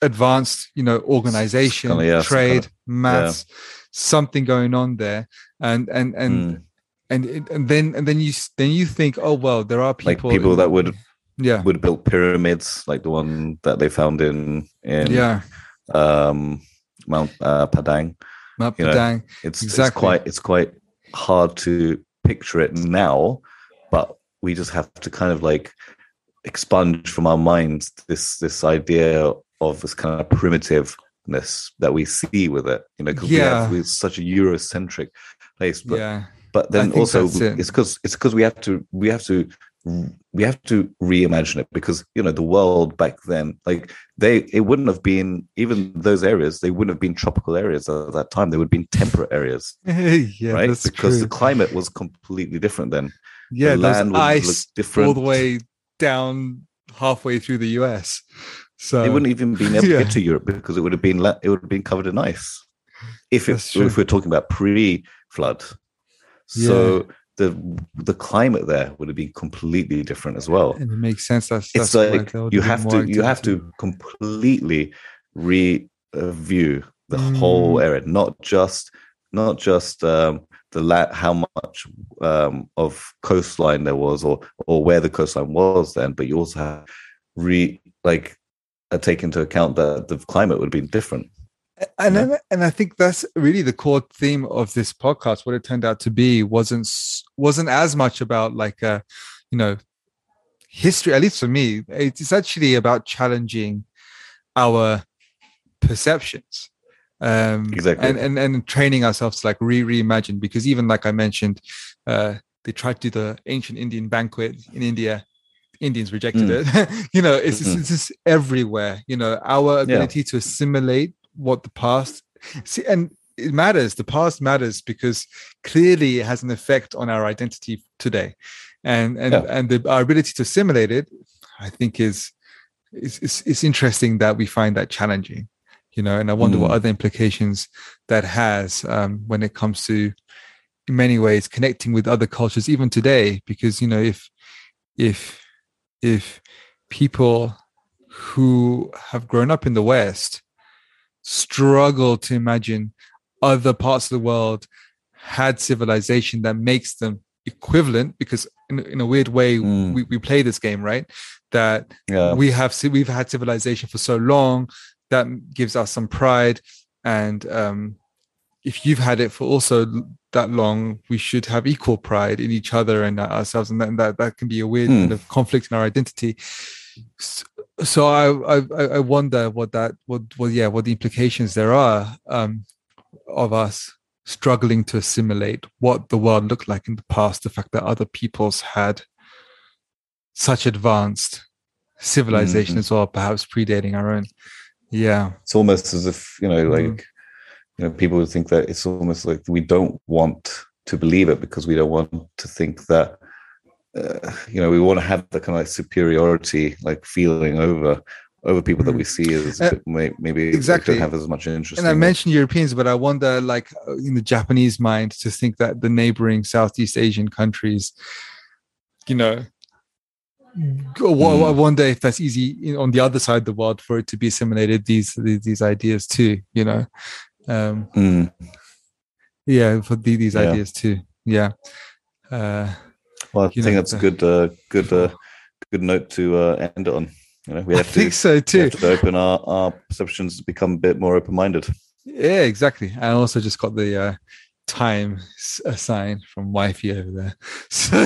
Speaker 1: advanced, you know, organization,
Speaker 2: kinda, yeah,
Speaker 1: trade,
Speaker 2: kinda-
Speaker 1: maths, something going on there, and and and
Speaker 2: mm.
Speaker 1: and and then and then you then you think oh well there are
Speaker 2: like
Speaker 1: people
Speaker 2: people
Speaker 1: in-
Speaker 2: that would
Speaker 1: yeah
Speaker 2: would build pyramids like the one that they found in in
Speaker 1: yeah
Speaker 2: um mount uh, padang
Speaker 1: Mount
Speaker 2: you
Speaker 1: Padang.
Speaker 2: it's, it's
Speaker 1: Exactly.
Speaker 2: quite it's quite hard to picture it now but we just have to kind of like expunge from our minds this this idea of this kind of primitiveness that we see with it you know because we
Speaker 1: Yeah.
Speaker 2: have we're such a eurocentric place but
Speaker 1: yeah
Speaker 2: but then also
Speaker 1: it.
Speaker 2: it's because it's because we have to we have to we have to reimagine it because you know the world back then like they it wouldn't have been even those areas they wouldn't have been tropical areas at that time they would have been temperate areas
Speaker 1: yeah
Speaker 2: right because
Speaker 1: true.
Speaker 2: the climate was completely different then
Speaker 1: yeah
Speaker 2: the land was,
Speaker 1: ice
Speaker 2: different.
Speaker 1: all the way down halfway through the US so
Speaker 2: they wouldn't even been able to get to Europe because it would have been it would have been covered in ice. If it's if we're talking about pre-flood. So the the climate there would have been completely different as well.
Speaker 1: And it makes sense. That's,
Speaker 2: it's
Speaker 1: that's why
Speaker 2: like you have to you have to completely review the whole
Speaker 1: Mm.
Speaker 2: area not just not just um the la- how much um of coastline there was or or where the coastline was then but you also have re like uh, take into account that the climate would have been different
Speaker 1: and
Speaker 2: Yeah.
Speaker 1: and I think that's really the core theme of this podcast. What it turned out to be wasn't wasn't as much about like a, you know, history. At least for me, it's actually about challenging our perceptions, um,
Speaker 2: Exactly.
Speaker 1: and and and training ourselves to like re reimagine. Because even like I mentioned, uh, they tried to do the ancient Indian banquet in India. Indians rejected
Speaker 2: Mm.
Speaker 1: it. you know, it's,
Speaker 2: Mhm.
Speaker 1: it's just everywhere. You know, our ability to assimilate what the past see and it matters the past matters because clearly it has an effect on our identity today and and
Speaker 2: Yeah.
Speaker 1: and the, our ability to assimilate it i think is it's, it's it's interesting that we find that challenging you know and i wonder what
Speaker 2: Mm.
Speaker 1: other implications that has um, when it comes to in many ways connecting with other cultures even today because you know if if if people who have grown up in the west struggle to imagine other parts of the world had civilization that makes them equivalent because in, in a weird way
Speaker 2: Mm.
Speaker 1: we, we play this game right that
Speaker 2: yeah
Speaker 1: we have we've had civilization for so long that gives us some pride and um if you've had it for also that long we should have equal pride in each other and ourselves and that that, that can be a weird
Speaker 2: Hmm.
Speaker 1: kind of conflict in our identity S- so I, I I wonder what that what what yeah what the implications there are um of us struggling to assimilate what the world looked like in the past the fact that other peoples had such advanced civilization
Speaker 2: Mhm.
Speaker 1: as well perhaps predating our own yeah
Speaker 2: it's almost as if you know like
Speaker 1: Mm.
Speaker 2: you know people would think that it's almost like we don't want to believe it because we don't want to think that uh, you know we want to have the kind of like superiority like feeling over over people that we see as
Speaker 1: Uh,
Speaker 2: maybe
Speaker 1: exactly.
Speaker 2: don't have as much interest.
Speaker 1: and I mentioned Europeans, but I wonder, like uh, in the Japanese mind, to think that the neighboring Southeast Asian countries, you know,
Speaker 2: Hmm.
Speaker 1: I wonder if that's easy on the other side of the world for it to be assimilated these these, ideas too. You know, um,
Speaker 2: Mm.
Speaker 1: yeah, for the, these
Speaker 2: Yeah.
Speaker 1: ideas too. Yeah. Uh,
Speaker 2: Well, I think
Speaker 1: know,
Speaker 2: that's a good, uh, good, uh, good note to uh, end on. You know, we
Speaker 1: I
Speaker 2: have to,
Speaker 1: think so too.
Speaker 2: to open our, our perceptions to become a bit more open-minded.
Speaker 1: Yeah, exactly. I also just got the uh, time sign from wifey over there. So,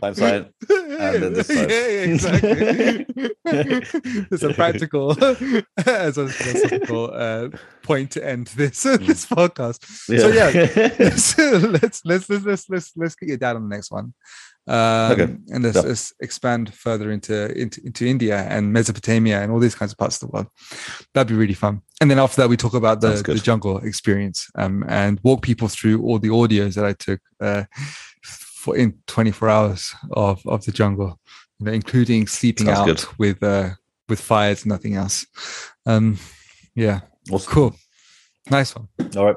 Speaker 2: Time sign, and then this side.
Speaker 1: Yeah, yeah, exactly. There's a practical, as a philosophical uh, point to end this this podcast. So yeah, let's, let's let's let's let's let's let's get your dad on the next one. Um,
Speaker 2: Okay.
Speaker 1: and let's,
Speaker 2: Yeah.
Speaker 1: let's expand further into, into into India and Mesopotamia and all these kinds of parts of the world. That'd be really fun. And then after that, we talk about the, the jungle experience um, and walk people through all the audios that I took uh, for in 24 hours of of the jungle, you know, including sleeping
Speaker 2: Sounds
Speaker 1: out
Speaker 2: good.
Speaker 1: with uh, with fires, nothing else. Um, yeah,
Speaker 2: Awesome.
Speaker 1: cool, nice one.
Speaker 2: All right.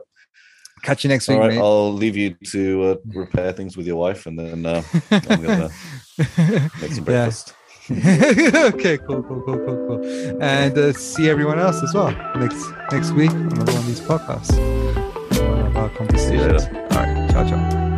Speaker 1: Catch you next
Speaker 2: All
Speaker 1: week,
Speaker 2: right.
Speaker 1: mate.
Speaker 2: I'll leave you to uh, repair things with your wife, and then uh, I'm gonna make some breakfast.
Speaker 1: okay, cool, cool, cool, cool, cool. And uh, see everyone else as well next next week on another one of these podcasts. One of our conversations. All right, ciao, ciao.